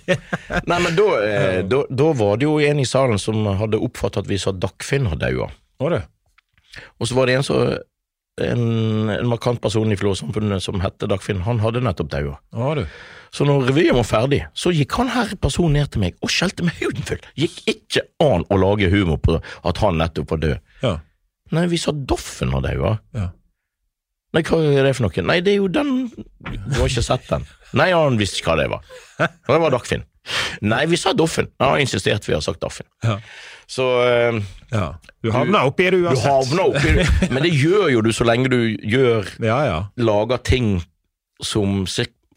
[SPEAKER 2] Nei, men da, eh, da, da var det jo en i salen som hadde oppfattet at vi sa Dagfinn har daua. Og så var det en så en, en markant person i Flå-samfunnet som hette Dagfinn, han hadde nettopp daua.
[SPEAKER 1] Du.
[SPEAKER 2] Så når revyen var ferdig, så gikk han her personen ned til meg og skjelte med huden full. Gikk ikke an å lage humor på at han nettopp var død.
[SPEAKER 1] Ja.
[SPEAKER 2] Nei, vi sa Doffen har daua.
[SPEAKER 1] Ja.
[SPEAKER 2] Nei, hva er det for noe? Nei, det er jo den Du har ikke sett den? Nei, han visste ikke hva det var. Det var Dagfinn. Nei, vi sa Doffen. Han har insistert vi har sagt Doffen.
[SPEAKER 1] Ja.
[SPEAKER 2] Så uh,
[SPEAKER 1] ja. Du havna oppi det
[SPEAKER 2] du
[SPEAKER 1] uansett.
[SPEAKER 2] havner oppi det. Men det gjør jo du så lenge du gjør
[SPEAKER 1] Ja, ja.
[SPEAKER 2] lager ting som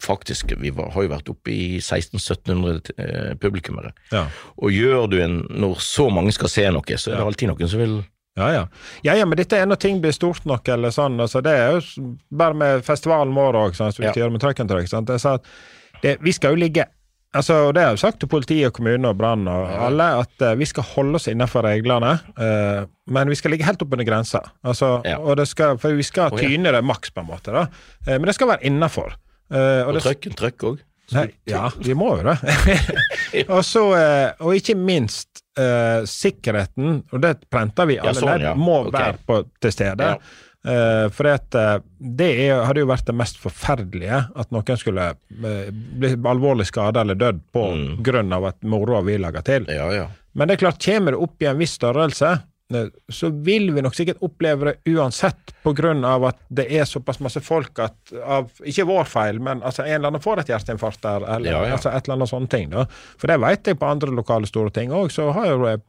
[SPEAKER 2] Faktisk, vi var, har jo vært oppe i 1600-1700 eh, publikummere.
[SPEAKER 1] ja.
[SPEAKER 2] Og gjør du en Når så mange skal se noe, så er det alltid noen som vil
[SPEAKER 1] Ja, ja. ja, ja, men dette er når ting blir stort nok, eller sånn. Altså, det er jo bare med festivalen vår òg, som vi
[SPEAKER 2] Ja.
[SPEAKER 1] gjør med sånn vi skal jo ligge altså, og det har jeg sagt til politiet, og kommune og brann og alle, at uh, vi skal holde oss innenfor reglene, Uh, men vi skal ligge helt oppunder grensa. Altså,
[SPEAKER 2] Ja.
[SPEAKER 1] og det skal, for vi skal tyne det maks, på en måte. da. uh, men det skal være innafor. Eh,
[SPEAKER 2] Og
[SPEAKER 1] det-
[SPEAKER 2] trøkken trøkk òg.
[SPEAKER 1] Ja, vi må jo det. [LAUGHS] og, så, uh, og ikke minst uh, sikkerheten, og det prenter vi
[SPEAKER 2] Ja,
[SPEAKER 1] alle
[SPEAKER 2] sånn,
[SPEAKER 1] ledd,
[SPEAKER 2] ja.
[SPEAKER 1] må
[SPEAKER 2] okay.
[SPEAKER 1] være på, til stede.
[SPEAKER 2] Ja.
[SPEAKER 1] Uh, for at, uh, det er, hadde jo vært det mest forferdelige, at noen skulle uh, bli alvorlig skada eller dødd på
[SPEAKER 2] Mm.
[SPEAKER 1] grunn av at moroa vi lager til.
[SPEAKER 2] Ja, ja.
[SPEAKER 1] Men det er klart, kommer det opp i en viss størrelse, så vil vi nok sikkert oppleve det uansett, av at det er såpass masse folk at av, Ikke vår feil, men altså en eller annen får et hjerteinfarkt der, eller
[SPEAKER 2] Ja, ja.
[SPEAKER 1] Altså et eller annet sånne ting. da. For det vet jeg på andre lokale store ting òg, så har jeg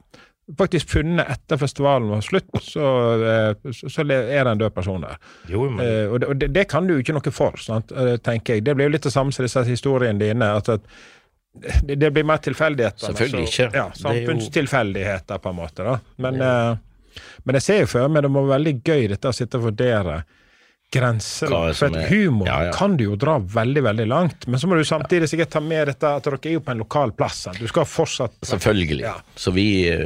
[SPEAKER 1] faktisk funnet etter festivalen var slutt, så, eh, så, er det en død person der.
[SPEAKER 2] Jo, men
[SPEAKER 1] Eh, og det, og det, det kan du jo ikke noe for, sant? eh, tenker jeg. Det blir jo litt det samme som disse historiene dine. at, at det, det blir mer tilfeldigheter.
[SPEAKER 2] Selvfølgelig ikke.
[SPEAKER 1] Ja,
[SPEAKER 2] er jo-
[SPEAKER 1] Samfunnstilfeldigheter, på en måte. da. Men, eh, men jeg ser jo for meg det må være veldig gøy dette å sitte og vurdere grenser.
[SPEAKER 2] Er
[SPEAKER 1] For
[SPEAKER 2] er-
[SPEAKER 1] humor
[SPEAKER 2] Ja, ja.
[SPEAKER 1] kan du jo dra veldig, veldig langt. Men så må du samtidig sikkert ta med dette at dere er jo på en lokal plass. Du skal fortsatt
[SPEAKER 2] Selvfølgelig.
[SPEAKER 1] Ja.
[SPEAKER 2] Så vi eh,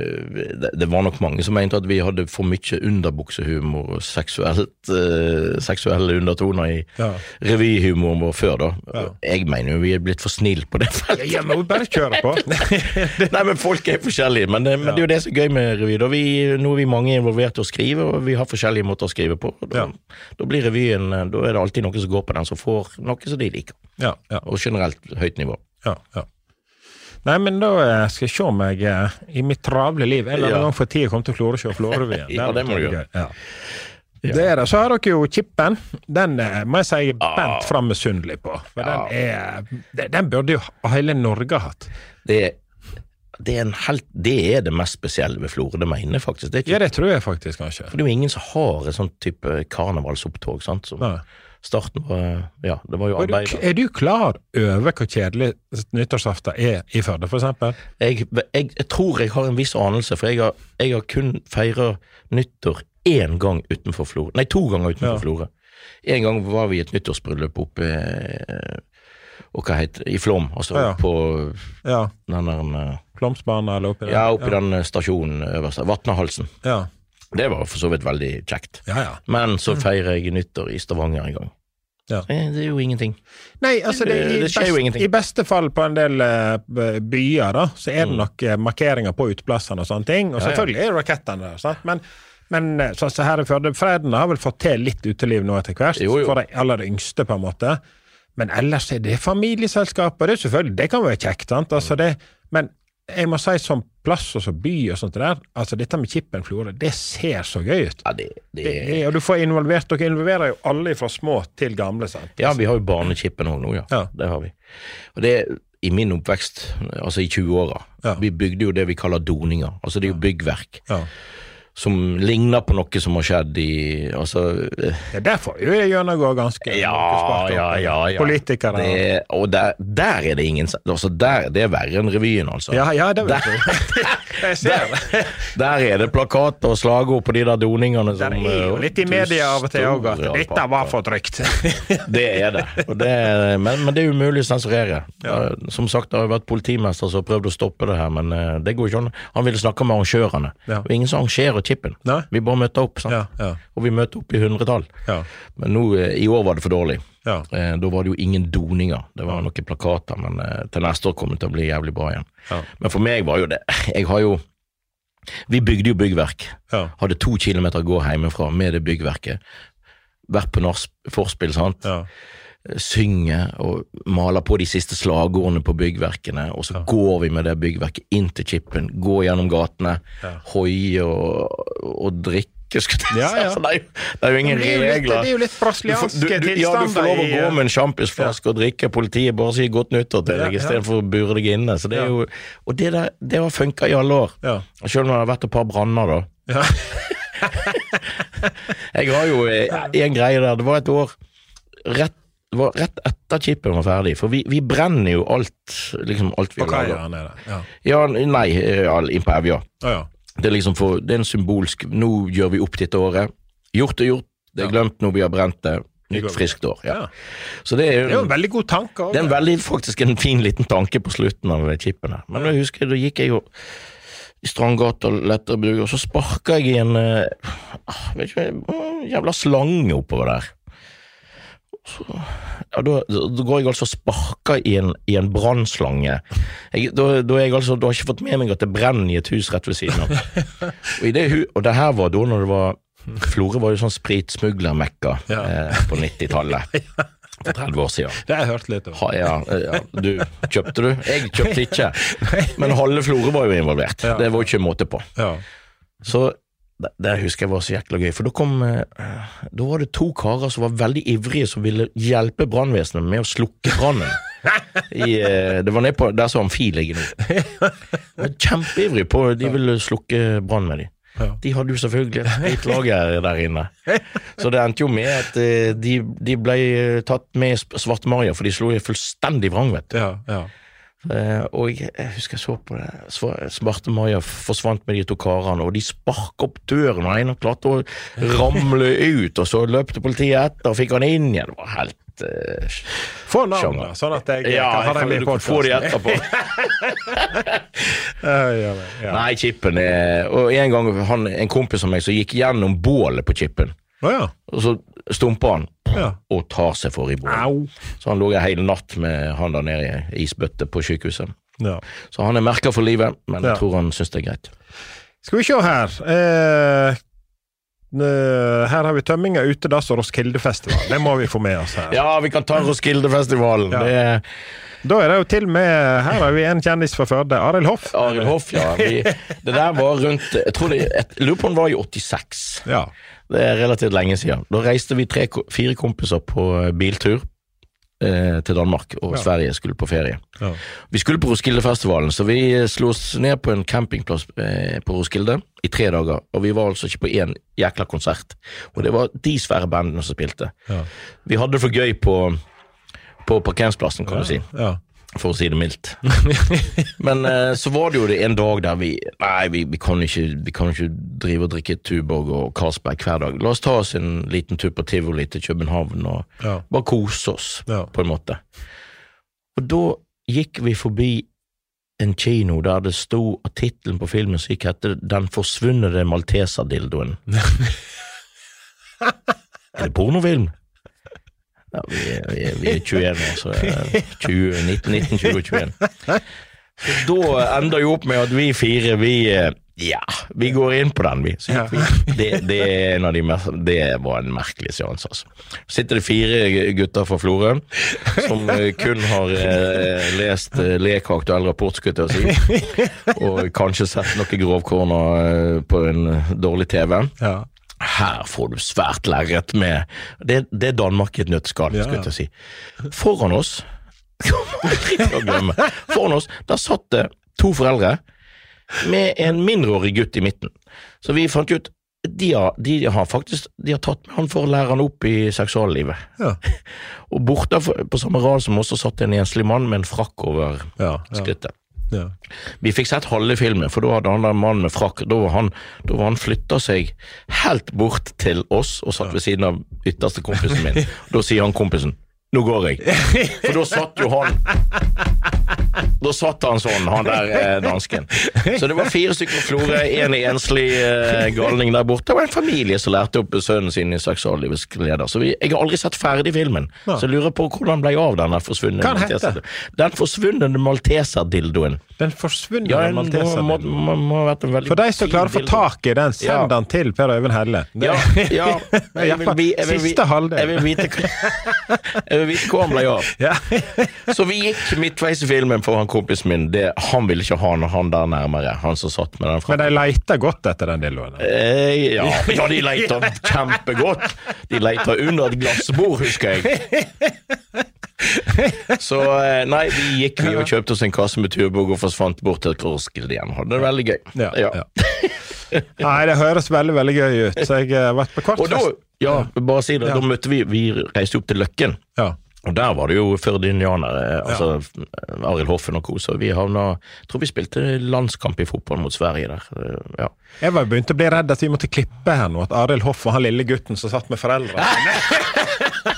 [SPEAKER 2] det, var nok mange som mente at vi hadde for mye underbuksehumor og seksuelt, eh, seksuelle undertoner i
[SPEAKER 1] Ja.
[SPEAKER 2] revyhumoren vår før, da. Jeg mener jo vi er blitt for snille på det feltet.
[SPEAKER 1] Ja, men vi bare kjøre på. [LAUGHS]
[SPEAKER 2] Nei, men folk er forskjellige. Men, det- men det er jo det som er gøy med revy. Da vi, nå er vi mange involvert i å skrive, og vi har forskjellige måter å skrive på. Da, da blir revyen Da er det alltid noen som går på den, som får noe som de liker.
[SPEAKER 1] ja, ja.
[SPEAKER 2] Og generelt høyt nivå.
[SPEAKER 1] Ja, ja. Nei, men da eh, skal jeg se om jeg eh, i mitt travle liv en eller annen
[SPEAKER 2] Ja.
[SPEAKER 1] gang får tid å komme til Florø og se Florø-revyen. [LAUGHS]
[SPEAKER 2] Ja, det må du gjøre.
[SPEAKER 1] Ja. Det er det. Så har dere jo Chippen. Den eh, må jeg si jeg er bent fram misunnelig på. For
[SPEAKER 2] Ja.
[SPEAKER 1] den er den- Den burde jo hele Norge hatt.
[SPEAKER 2] Det, det, er en helt, det er det mest spesielle ved Florø, det mener jeg faktisk. Det ikke,
[SPEAKER 1] Ja, det tror jeg faktisk, kanskje.
[SPEAKER 2] For det er jo ingen som har et sånt type karnevalsopptog. sant? Som starten var Ja, det var jo arbeid.
[SPEAKER 1] er du klar over hvor kjedelig nyttårsaften er i Førde, eksempel?
[SPEAKER 2] Jeg, jeg, jeg tror jeg har en viss anelse, for jeg har, jeg har kun feira nyttår én gang utenfor Florø. Nei, to ganger utenfor
[SPEAKER 1] Ja.
[SPEAKER 2] Florø. En gang var vi i et nyttårsbryllup oppe eh, og hva heter i Flåm, altså
[SPEAKER 1] Ja, ja.
[SPEAKER 2] på
[SPEAKER 1] Ja.
[SPEAKER 2] den der eh,
[SPEAKER 1] eller oppi der?
[SPEAKER 2] Ja, oppi den eh, stasjonen øverst. Vatnahalsen.
[SPEAKER 1] Ja.
[SPEAKER 2] Det var for så vidt veldig kjekt.
[SPEAKER 1] ja, ja.
[SPEAKER 2] Men så feirer jeg nyttår i Stavanger en gang.
[SPEAKER 1] Ja.
[SPEAKER 2] Det er jo ingenting.
[SPEAKER 1] Nei, altså det, i,
[SPEAKER 2] det skjer jo ingenting.
[SPEAKER 1] I beste fall på en del eh, byer, da, så er det
[SPEAKER 2] Mm.
[SPEAKER 1] nok eh, markeringer på uteplassene og sånne ting. Og
[SPEAKER 2] Ja, ja.
[SPEAKER 1] selvfølgelig er det rakettene der, sant? men men sånn som her i Førde, Freden har vel fått til litt uteliv nå etter hvert,
[SPEAKER 2] Jo, jo.
[SPEAKER 1] for de aller yngste, på en måte. Men ellers er det familieselskaper. Det er selvfølgelig, det kan være kjekt, sant? Altså det, men jeg må si som plass og som by og sånt der, altså dette med Kippen Florø, det ser så gøy ut.
[SPEAKER 2] Ja, det, det
[SPEAKER 1] Det og du får involvert, dere involverer jo alle fra små til gamle, sant?
[SPEAKER 2] Ja, vi har jo Barnekippen òg nå, ja.
[SPEAKER 1] Ja.
[SPEAKER 2] Det har vi. Og det i min oppvekst, altså i 20-åra,
[SPEAKER 1] Ja.
[SPEAKER 2] vi bygde jo det vi kaller doninger. Altså det er jo byggverk
[SPEAKER 1] Ja.
[SPEAKER 2] Som ligner på noe som har skjedd i Altså
[SPEAKER 1] Det er derfor jo jeg gjennomgår ganske
[SPEAKER 2] Ja,
[SPEAKER 1] spark
[SPEAKER 2] ja, ja. ja.
[SPEAKER 1] Politikere.
[SPEAKER 2] Det, og der, der er det ingen Altså, der, det er verre enn revyen, altså.
[SPEAKER 1] Ja, ja, det vet der, [LAUGHS] jeg ser det.
[SPEAKER 2] Der er det plakater og slagord på de der doningene
[SPEAKER 1] Der
[SPEAKER 2] som
[SPEAKER 1] er jo
[SPEAKER 2] eh,
[SPEAKER 1] litt i media av og til òg at dette var for trygt. [LAUGHS]
[SPEAKER 2] Det er det, det men, men det er umulig å sensurere. Ja. Som sagt, det har jo vært politimester som har prøvd å stoppe det her, men eh, det går ikke an. Han ville snakke med arrangørene.
[SPEAKER 1] Ja.
[SPEAKER 2] Og ingen som arrangerer chipen.
[SPEAKER 1] Nei.
[SPEAKER 2] Vi bare møter opp, sant?
[SPEAKER 1] Ja, ja.
[SPEAKER 2] og vi møter opp i hundretall.
[SPEAKER 1] Ja.
[SPEAKER 2] Men nå, eh, i år var det for dårlig.
[SPEAKER 1] Ja.
[SPEAKER 2] Eh, Da var det jo ingen doninger. Det var noen plakater, men eh, til neste år kommer det til å bli jævlig bra igjen. Men for meg var jo det Jeg har jo Vi bygde jo byggverk.
[SPEAKER 1] Ja.
[SPEAKER 2] Hadde to kilometer å gå hjemmefra med det byggverket. Vært på norsk forspill, sant.
[SPEAKER 1] Ja.
[SPEAKER 2] Synge og maler på de siste slagordene på byggverkene, og så går vi med det byggverket inn til chipen, går gjennom gatene, hoie og, og drikke.
[SPEAKER 1] Ja, ja.
[SPEAKER 2] Altså, det, er jo, det er jo ingen
[SPEAKER 1] Det er jo litt,
[SPEAKER 2] regler.
[SPEAKER 1] det er jo litt brasilianske
[SPEAKER 2] du- Ja, du får lov å gå med en sjampisflaske og drikke, politiet bare sier godt nyttår til
[SPEAKER 1] Ja,
[SPEAKER 2] deg
[SPEAKER 1] ja.
[SPEAKER 2] istedenfor å bure deg inne. Så det er
[SPEAKER 1] Ja.
[SPEAKER 2] jo, og det, der, det har funka i alle år.
[SPEAKER 1] Ja.
[SPEAKER 2] Selv om det har vært et par branner, da.
[SPEAKER 1] Ja. [LAUGHS]
[SPEAKER 2] Jeg har jo eh, en greie der. Det var et år rett, det var rett etter chipen var ferdig, for vi, vi brenner jo alt liksom alt vi
[SPEAKER 1] okay,
[SPEAKER 2] har
[SPEAKER 1] kaia
[SPEAKER 2] laget.
[SPEAKER 1] Ja.
[SPEAKER 2] Ja, nei, eh, all- inn på Evja.
[SPEAKER 1] Ah, ja.
[SPEAKER 2] Det er liksom for, det er en symbolsk Nå gjør vi opp dette året. Gjort er gjort. Det er
[SPEAKER 1] Ja.
[SPEAKER 2] glemt nå vi har brent det. Nytt, friskt år. Ja.
[SPEAKER 1] Ja.
[SPEAKER 2] Så det er
[SPEAKER 1] Det er jo
[SPEAKER 2] jo
[SPEAKER 1] en veldig god tanke. også.
[SPEAKER 2] det er en veldig, faktisk en fin liten tanke på slutten av chipen her. Men jeg husker, da gikk jeg jo i Strandgata og Letterbrug, og så sparka jeg i en ah, vet ikke, en jævla slange oppover der. Så, ja, da, da går jeg altså og sparker i en, i en brannslange. Da, da, altså, da har jeg ikke fått med meg at det brenner i et hus rett ved siden av. [LAUGHS] Og, i det, og det her var da når det var Florø var jo sånn spritsmuglermekka [LAUGHS]
[SPEAKER 1] Ja.
[SPEAKER 2] eh, på 90-tallet. [LAUGHS] For 30 år siden.
[SPEAKER 1] Det har jeg hørt litt om.
[SPEAKER 2] Ha, ja, ja, du, kjøpte du? Jeg kjøpte ikke. Men halve Florø var jo involvert. Det var jo ikke måte på.
[SPEAKER 1] Ja.
[SPEAKER 2] Så det, husker jeg var så jækla gøy, for da kom eh, Da var det to karer som var veldig ivrige, som ville hjelpe brannvesenet med å slukke brannen. [LAUGHS] Eh, det var nede på der som Amfi ligger nå. Kjempeivrige på De ville slukke brann med de.
[SPEAKER 1] Ja.
[SPEAKER 2] De hadde jo selvfølgelig et spritlager der inne. Så det endte jo med at eh, de, de ble tatt med i Sp- Svarte Maria, for de slo i fullstendig vrang, vet du.
[SPEAKER 1] Ja, ja.
[SPEAKER 2] Eh, og jeg, husker jeg så på det. Smarte Maja forsvant med de to karene, og de sparka opp døren, og en klarte å ramle ut, og så løpte politiet etter og fikk han inn igjen. Det var helt eh,
[SPEAKER 1] Få navn, da, sånn at jeg
[SPEAKER 2] Ja,
[SPEAKER 1] kan ha dem i podkasten.
[SPEAKER 2] etterpå. [LAUGHS] [LAUGHS]
[SPEAKER 1] Ja, ja, ja.
[SPEAKER 2] Nei, Chippen er Og en gang han, en kompis av meg som gikk gjennom bålet på chipen,
[SPEAKER 1] Å ja.
[SPEAKER 2] og så stumper han
[SPEAKER 1] Ja.
[SPEAKER 2] og tar seg for i
[SPEAKER 1] bordet.
[SPEAKER 2] Så han lå en hel natt med han der nede i isbøtte på sykehuset.
[SPEAKER 1] Ja.
[SPEAKER 2] Så han er merka for livet, men jeg tror han syns det er greit.
[SPEAKER 1] Skal vi se her. Eh, eh, her har vi tømminga utedass og Roskildefestival. Det må vi få med oss her.
[SPEAKER 2] Ja, vi kan ta Roskildefestivalen.
[SPEAKER 1] Ja.
[SPEAKER 2] Det
[SPEAKER 1] Da er det jo til med Her har vi en kjendis fra Førde. Arild Hoff.
[SPEAKER 2] Arild Hoff, ja. Vi, [LAUGHS] det der var rundt Jeg tror det, jeg lurer på om det var i 86.
[SPEAKER 1] Ja.
[SPEAKER 2] Det er relativt lenge siden. Da reiste vi tre, fire kompiser på eh, biltur eh, til Danmark, og
[SPEAKER 1] Ja.
[SPEAKER 2] Sverige skulle på ferie.
[SPEAKER 1] Ja.
[SPEAKER 2] Vi skulle på Roskildefestivalen, så vi eh, slo oss ned på en campingplass eh, på Roskilde i tre dager, og vi var altså ikke på én jækla konsert. Og det var de svære bandene som spilte.
[SPEAKER 1] Ja.
[SPEAKER 2] Vi hadde det for gøy på, på parkeringsplassen, kan du si
[SPEAKER 1] Ja.
[SPEAKER 2] For å si det mildt. [LAUGHS] Men eh, så var det jo det en dag der vi Nei, vi, vi, kan, ikke, vi kan ikke drive og drikke Tuborg og Carlsberg hver dag. La oss ta oss en liten tur på tivoli til København og
[SPEAKER 1] Ja.
[SPEAKER 2] bare kose oss,
[SPEAKER 1] Ja.
[SPEAKER 2] på en måte. Og da gikk vi forbi en kino der det sto at tittelen på filmen som gikk hette Den forsvunne malteserdildoen. [LAUGHS] er det pornofilm? Ja, vi, er- vi, er- vi er 21 år, så er 20, 19, 19, 20 og 21. Så da ender jo opp med at vi fire, vi eh, ja, vi går inn på den, vi. Så vi. Det, det, de det var en merkelig seanse, altså. Så sitter det fire gutter fra Florø som eh, kun har eh, lest eh, Lek og rapport, skulle jeg si, og kanskje sett noe grovkorner eh, på en dårlig TV.
[SPEAKER 1] Ja.
[SPEAKER 2] Her får du svært lerret med Det, det er Danmark i et nøtteskall,
[SPEAKER 1] Ja,
[SPEAKER 2] skulle jeg til å si. Foran oss. Foran oss, der satt det to foreldre med en mindreårig gutt i midten. Så vi fant ut de har, de har faktisk de har tatt med han for å lære han opp i seksuallivet.
[SPEAKER 1] Ja.
[SPEAKER 2] Og borte på samme rad som også så satt en enslig mann med en frakk over
[SPEAKER 1] Ja. Ja.
[SPEAKER 2] skrittet.
[SPEAKER 1] Ja.
[SPEAKER 2] Vi fikk sett halve filmen, for da hadde han den mannen med frakk Da var han, da var han flytta seg helt bort til oss og satt ved siden av ytterste kompisen min. [LAUGHS] Da sier han kompisen nå går jeg. For da satt jo han Da satt han sånn, han der eh, dansken. Så det var fire stykker Florø, én en enslig eh, galning der borte. Var en familie som lærte opp sønnen sin i seksuallivets gleder. Så vi, jeg har aldri sett ferdig filmen,
[SPEAKER 1] Ja.
[SPEAKER 2] så jeg lurer på hvordan ble av den forsvunne malteser- Den forsvunne malteserdildoen.
[SPEAKER 1] Den forsvunne
[SPEAKER 2] Ja,
[SPEAKER 1] malteserdildoen. For de som klarer å få tak i den, send
[SPEAKER 2] Ja.
[SPEAKER 1] den til Per Øyvind Helle.
[SPEAKER 2] Ja, ja. [LAUGHS] Jeg vil, vi- jeg vil,
[SPEAKER 1] Siste halvdel.
[SPEAKER 2] Jeg vil vite, hva- jeg vil vite hvor han ble av.
[SPEAKER 1] Ja.
[SPEAKER 2] Så vi gikk midtveis i filmen for han kompisen min. Det, han ville ikke ha når han der nærmere, han som satt med den
[SPEAKER 1] Men de leter godt etter den dildoen.
[SPEAKER 2] Eh, ja, [LAUGHS] ja, de leita kjempegodt. De leita under et glassbord, husker jeg. Så eh, nei, vi gikk vi og kjøpte oss en kasse med turbog og forsvant bort til Roskilde igjen. Hadde det veldig gøy.
[SPEAKER 1] Ja, ja. Nei, det høres veldig veldig gøy ut. Så jeg har vært på kvartfest.
[SPEAKER 2] Ja, bare si det, da møtte vi Vi reiste opp til Løkken.
[SPEAKER 1] Ja.
[SPEAKER 2] Og der var det jo førdinianere, altså ja. Arild Hoffen og co. Så vi havna Tror vi spilte landskamp i fotball mot Sverige der. eh, Ja.
[SPEAKER 1] Jeg var begynt å bli redd at vi måtte klippe her nå. At Arild Hoff var han lille gutten som satt med foreldra. [LAUGHS]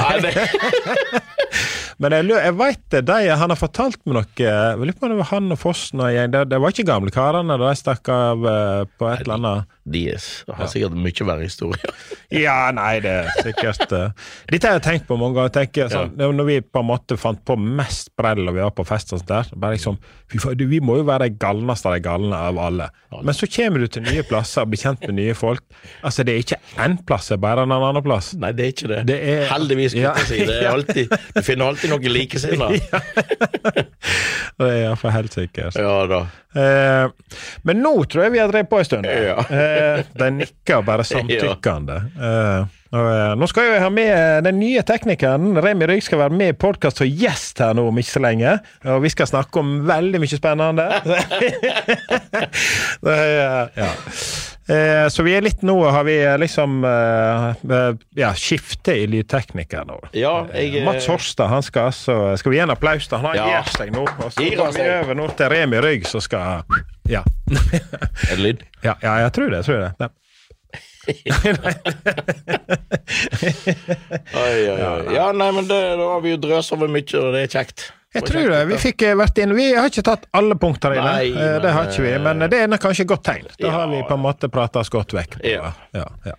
[SPEAKER 2] Nei, det, [LAUGHS]
[SPEAKER 1] Men jeg, jeg veit det, de, han har fortalt meg noe Jeg lurer på om det var han og Fossen og gjeng. Det, det var ikke gamle karene da de stakk av eh, på et eller annet
[SPEAKER 2] de har sikkert mye verre historier. [LAUGHS]
[SPEAKER 1] Ja, nei, det er sikkert eh, Dette har jeg tenkt på mange ganger. tenker sånn, Når vi på en måte fant på mest brell og vi var på fest og sånt der, bare liksom Vi må jo være de galneste av de galne av alle. Men så kommer du til nye plasser og blir kjent med nye folk. Altså, Det er ikke én plass, det er bare en annen plass.
[SPEAKER 2] Nei, det er ikke det.
[SPEAKER 1] Det er-
[SPEAKER 2] Heldigvis, kan
[SPEAKER 1] Ja.
[SPEAKER 2] jeg si. Det er [LAUGHS] alltid, du finner alltid noen likesinnede. [LAUGHS] [LAUGHS]
[SPEAKER 1] Det er iallfall helt sikkert.
[SPEAKER 2] Ja da.
[SPEAKER 1] Eh, men nå tror jeg vi har drevet på en stund.
[SPEAKER 2] Ja.
[SPEAKER 1] eh, de nikker bare samtykkende. Eh, eh, nå skal jeg ha med eh, den nye teknikeren. Remi Rygg skal være med i podkast som gjest her nå om ikke så lenge. Og vi skal snakke om veldig mye spennende. det er, ja. Eh, så vi er litt nå har vi liksom eh, eh, ja, skiftet i lydtekniker nå.
[SPEAKER 2] Ja, jeg
[SPEAKER 1] Mats Horstad han skal altså Skal vi gi en applaus til han? Han
[SPEAKER 2] Ja.
[SPEAKER 1] gir seg nå. Og så går vi over nå til Remi Rygg, som skal Ja. [LAUGHS]
[SPEAKER 2] Er det lyd?
[SPEAKER 1] ja, ja, jeg tror det. Jeg tror det. Ja. [LAUGHS]
[SPEAKER 2] Oi, oi, oi. Ja, nei, men det, da har vi jo drøst over mye, og det er kjekt.
[SPEAKER 1] Jeg tror det. Vi fikk eh, vært inn Vi har ikke tatt alle punkter inne.
[SPEAKER 2] Nei,
[SPEAKER 1] men, det har ikke vi, men det er kanskje et godt tegn. Da har vi på en måte prata oss godt vekk.
[SPEAKER 2] Ja.
[SPEAKER 1] Ja, ja.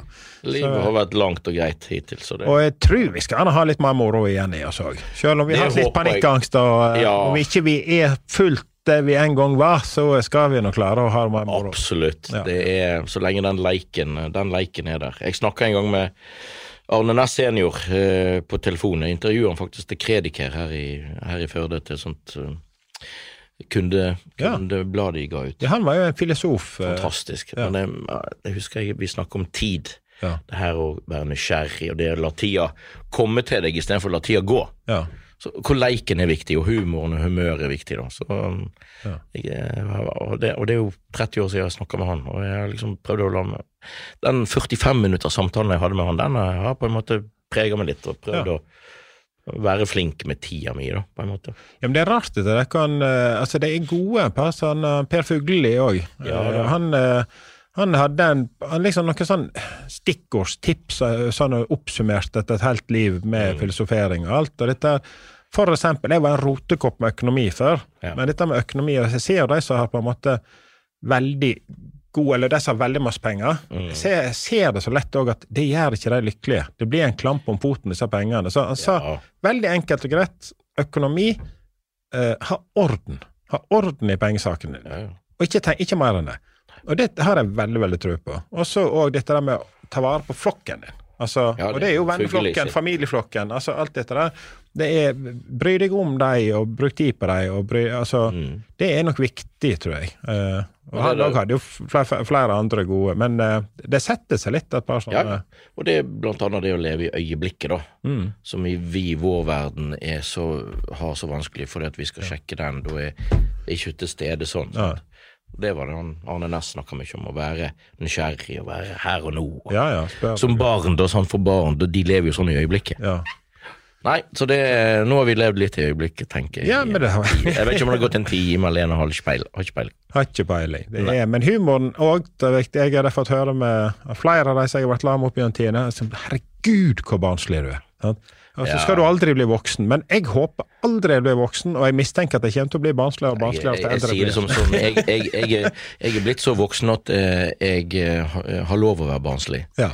[SPEAKER 2] Livet har vært langt og greit hittil,
[SPEAKER 1] Og jeg tror vi skal ha litt mer moro igjen i oss òg. Selv om vi har hatt litt panikkangst, og eh,
[SPEAKER 2] Ja.
[SPEAKER 1] om ikke vi er fullt det vi en gang var, så skal vi nå klare å ha mer moro.
[SPEAKER 2] Absolutt.
[SPEAKER 1] Ja.
[SPEAKER 2] Det er, så lenge den leiken, den leiken er der. Jeg snakka en gang med Arne Næss senior eh, på telefon. Jeg intervjuet han faktisk til Krediker her i, her i Førde, til sånt uh, kunde, kundeblad de ga ut.
[SPEAKER 1] Ja, han var jo en filosof. eh,
[SPEAKER 2] Fantastisk.
[SPEAKER 1] ja.
[SPEAKER 2] Men jeg, jeg husker jeg, vi snakket om tid.
[SPEAKER 1] Ja.
[SPEAKER 2] Det her å være nysgjerrig, og det å la tida komme til deg istedenfor å la tida gå.
[SPEAKER 1] Ja.
[SPEAKER 2] Så, hvor leiken er viktig, og humoren og humøret er viktig. da. Så, um,
[SPEAKER 1] Ja.
[SPEAKER 2] jeg, er- og, det, og det er jo 30 år siden jeg snakka med han, og jeg har liksom prøvd å la meg Den 45 minutter samtalen jeg hadde med han, den har på en måte prega meg litt, og prøvd
[SPEAKER 1] Ja.
[SPEAKER 2] å være flink med tida mi, da, på en måte.
[SPEAKER 1] Ja, men Det er rart. Det, det, kan, eh, altså, det er gode på Han, eh, Per Fugelli òg.
[SPEAKER 2] Ja,
[SPEAKER 1] han, eh, han hadde en, han liksom noen sånn stikkordstips eh, sånn oppsummert etter et helt liv med
[SPEAKER 2] Mm.
[SPEAKER 1] filosofering og alt. og dette For eksempel, jeg var en rotekopp med økonomi før,
[SPEAKER 2] Ja.
[SPEAKER 1] men dette med økonomi Jeg ser jo de som har på en måte veldig god, eller de som har veldig masse penger.
[SPEAKER 2] Mm.
[SPEAKER 1] Jeg, ser, jeg ser det så lett òg at det gjør ikke de lykkelige. Det blir en klamp om foten, disse pengene. Så han sa
[SPEAKER 2] Ja.
[SPEAKER 1] veldig enkelt og greit, økonomi eh, ha orden. Ha orden i pengesakene dine.
[SPEAKER 2] Ja.
[SPEAKER 1] Og ikke, tenk, ikke mer enn det. Og det har jeg veldig veldig tro på. Og så òg dette der med å ta vare på flokken din. Altså,
[SPEAKER 2] Ja,
[SPEAKER 1] og det er jo venneflokken, familieflokken, altså alt dette der. Det er, Bry deg om dem, og bruk tid på dem. Bry, altså,
[SPEAKER 2] Mm.
[SPEAKER 1] Det er nok viktig, tror jeg. Uh, og
[SPEAKER 2] det
[SPEAKER 1] han
[SPEAKER 2] det.
[SPEAKER 1] òg hadde jo flere, flere andre gode, men uh, det setter seg litt et par sånne
[SPEAKER 2] Ja, og det er blant annet det å leve i øyeblikket, da.
[SPEAKER 1] Mm.
[SPEAKER 2] Som i vi vår verden er så, har så vanskelig fordi at vi skal sjekke den. Da er ikke til stede sånn.
[SPEAKER 1] Ja.
[SPEAKER 2] Det var det han Arne Næss snakka mye om, å være nysgjerrig og være her og nå.
[SPEAKER 1] Ja, ja, spør.
[SPEAKER 2] Som barn, da, sånn for barn, da, de lever jo sånn i øyeblikket.
[SPEAKER 1] ja.
[SPEAKER 2] Nei, så det, nå har vi levd litt i øyeblikket, tenker jeg.
[SPEAKER 1] Ja, men det har-
[SPEAKER 2] Jeg vet ikke om det har gått en time eller en og en halv speil. Har ikke peiling.
[SPEAKER 1] Har ikke peiling. Er, men humoren òg, er viktig. Jeg har fått høre med flere av de som jeg har vært lam opp gjennom tidene. som, Herregud, hvor barnslig du er. sant? Og så
[SPEAKER 2] Ja.
[SPEAKER 1] skal du aldri bli voksen. Men jeg håper aldri jeg blir voksen, og jeg mistenker at jeg kommer til å bli barnsligere og barnsligere
[SPEAKER 2] jeg, som sånn, jeg, jeg, jeg, er- jeg er blitt så voksen at eh, jeg eh, har- lov å være barnslig.
[SPEAKER 1] Ja.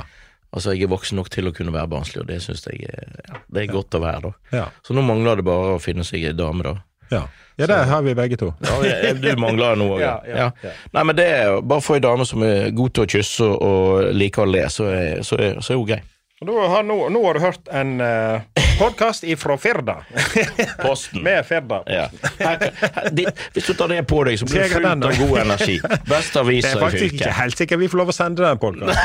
[SPEAKER 2] Altså, jeg er voksen nok til å kunne være barnslig, og det syns jeg ja, det er godt å være, da.
[SPEAKER 1] Ja.
[SPEAKER 2] Så nå mangler det bare å finne seg ei dame, da.
[SPEAKER 1] ja. ja, det har vi begge to.
[SPEAKER 2] Ja, jeg- du mangler noe òg, [LAUGHS] ja.
[SPEAKER 1] Ja, ja,
[SPEAKER 2] ja. Nei, men det er bare få ei dame som er god til å kysse og, og liker å le, så er, så er, så er hun grei.
[SPEAKER 1] Har, nå, nå har du hørt en uh, podkast ifra Firda.
[SPEAKER 2] Posten.
[SPEAKER 1] med Firda.
[SPEAKER 2] Ja. Her, her, de, hvis du tar det på deg, så blir du fullt av god energi. Beste
[SPEAKER 1] Det er faktisk ikke helt sikkert vi får lov å sende den podkasten. [LAUGHS]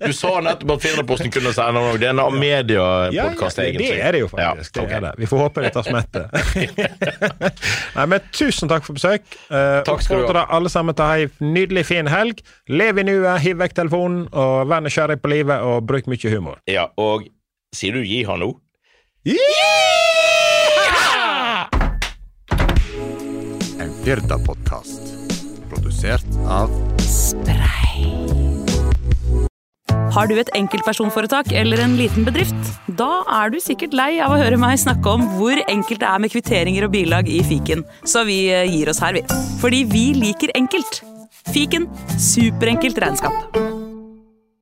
[SPEAKER 2] Du sa nettopp at Firdaposten kunne sende noe. Det er en mediepodkast, egentlig.
[SPEAKER 1] det er det jo faktisk.
[SPEAKER 2] Ja,
[SPEAKER 1] det er det. Vi får håpe det tar smette. [LAUGHS] Nei, men Tusen takk for besøk. Uh,
[SPEAKER 2] Takk skal du ha.
[SPEAKER 1] Alle sammen til å ei nydelig, fin helg. Lev i nuet, hiv vekk telefonen, og vær nysgjerrig på livet, og bruk mye humor.
[SPEAKER 2] Ja, og Sier du gi han nå?
[SPEAKER 3] En Firda-podkast. Produsert av
[SPEAKER 4] Har du et enkeltpersonforetak eller en liten bedrift? Da er du sikkert lei av å høre meg snakke om hvor enkelt det er med kvitteringer og bilag i fiken, så vi eh, gir oss her, vi. Fordi vi liker enkelt. Fiken superenkelt regnskap.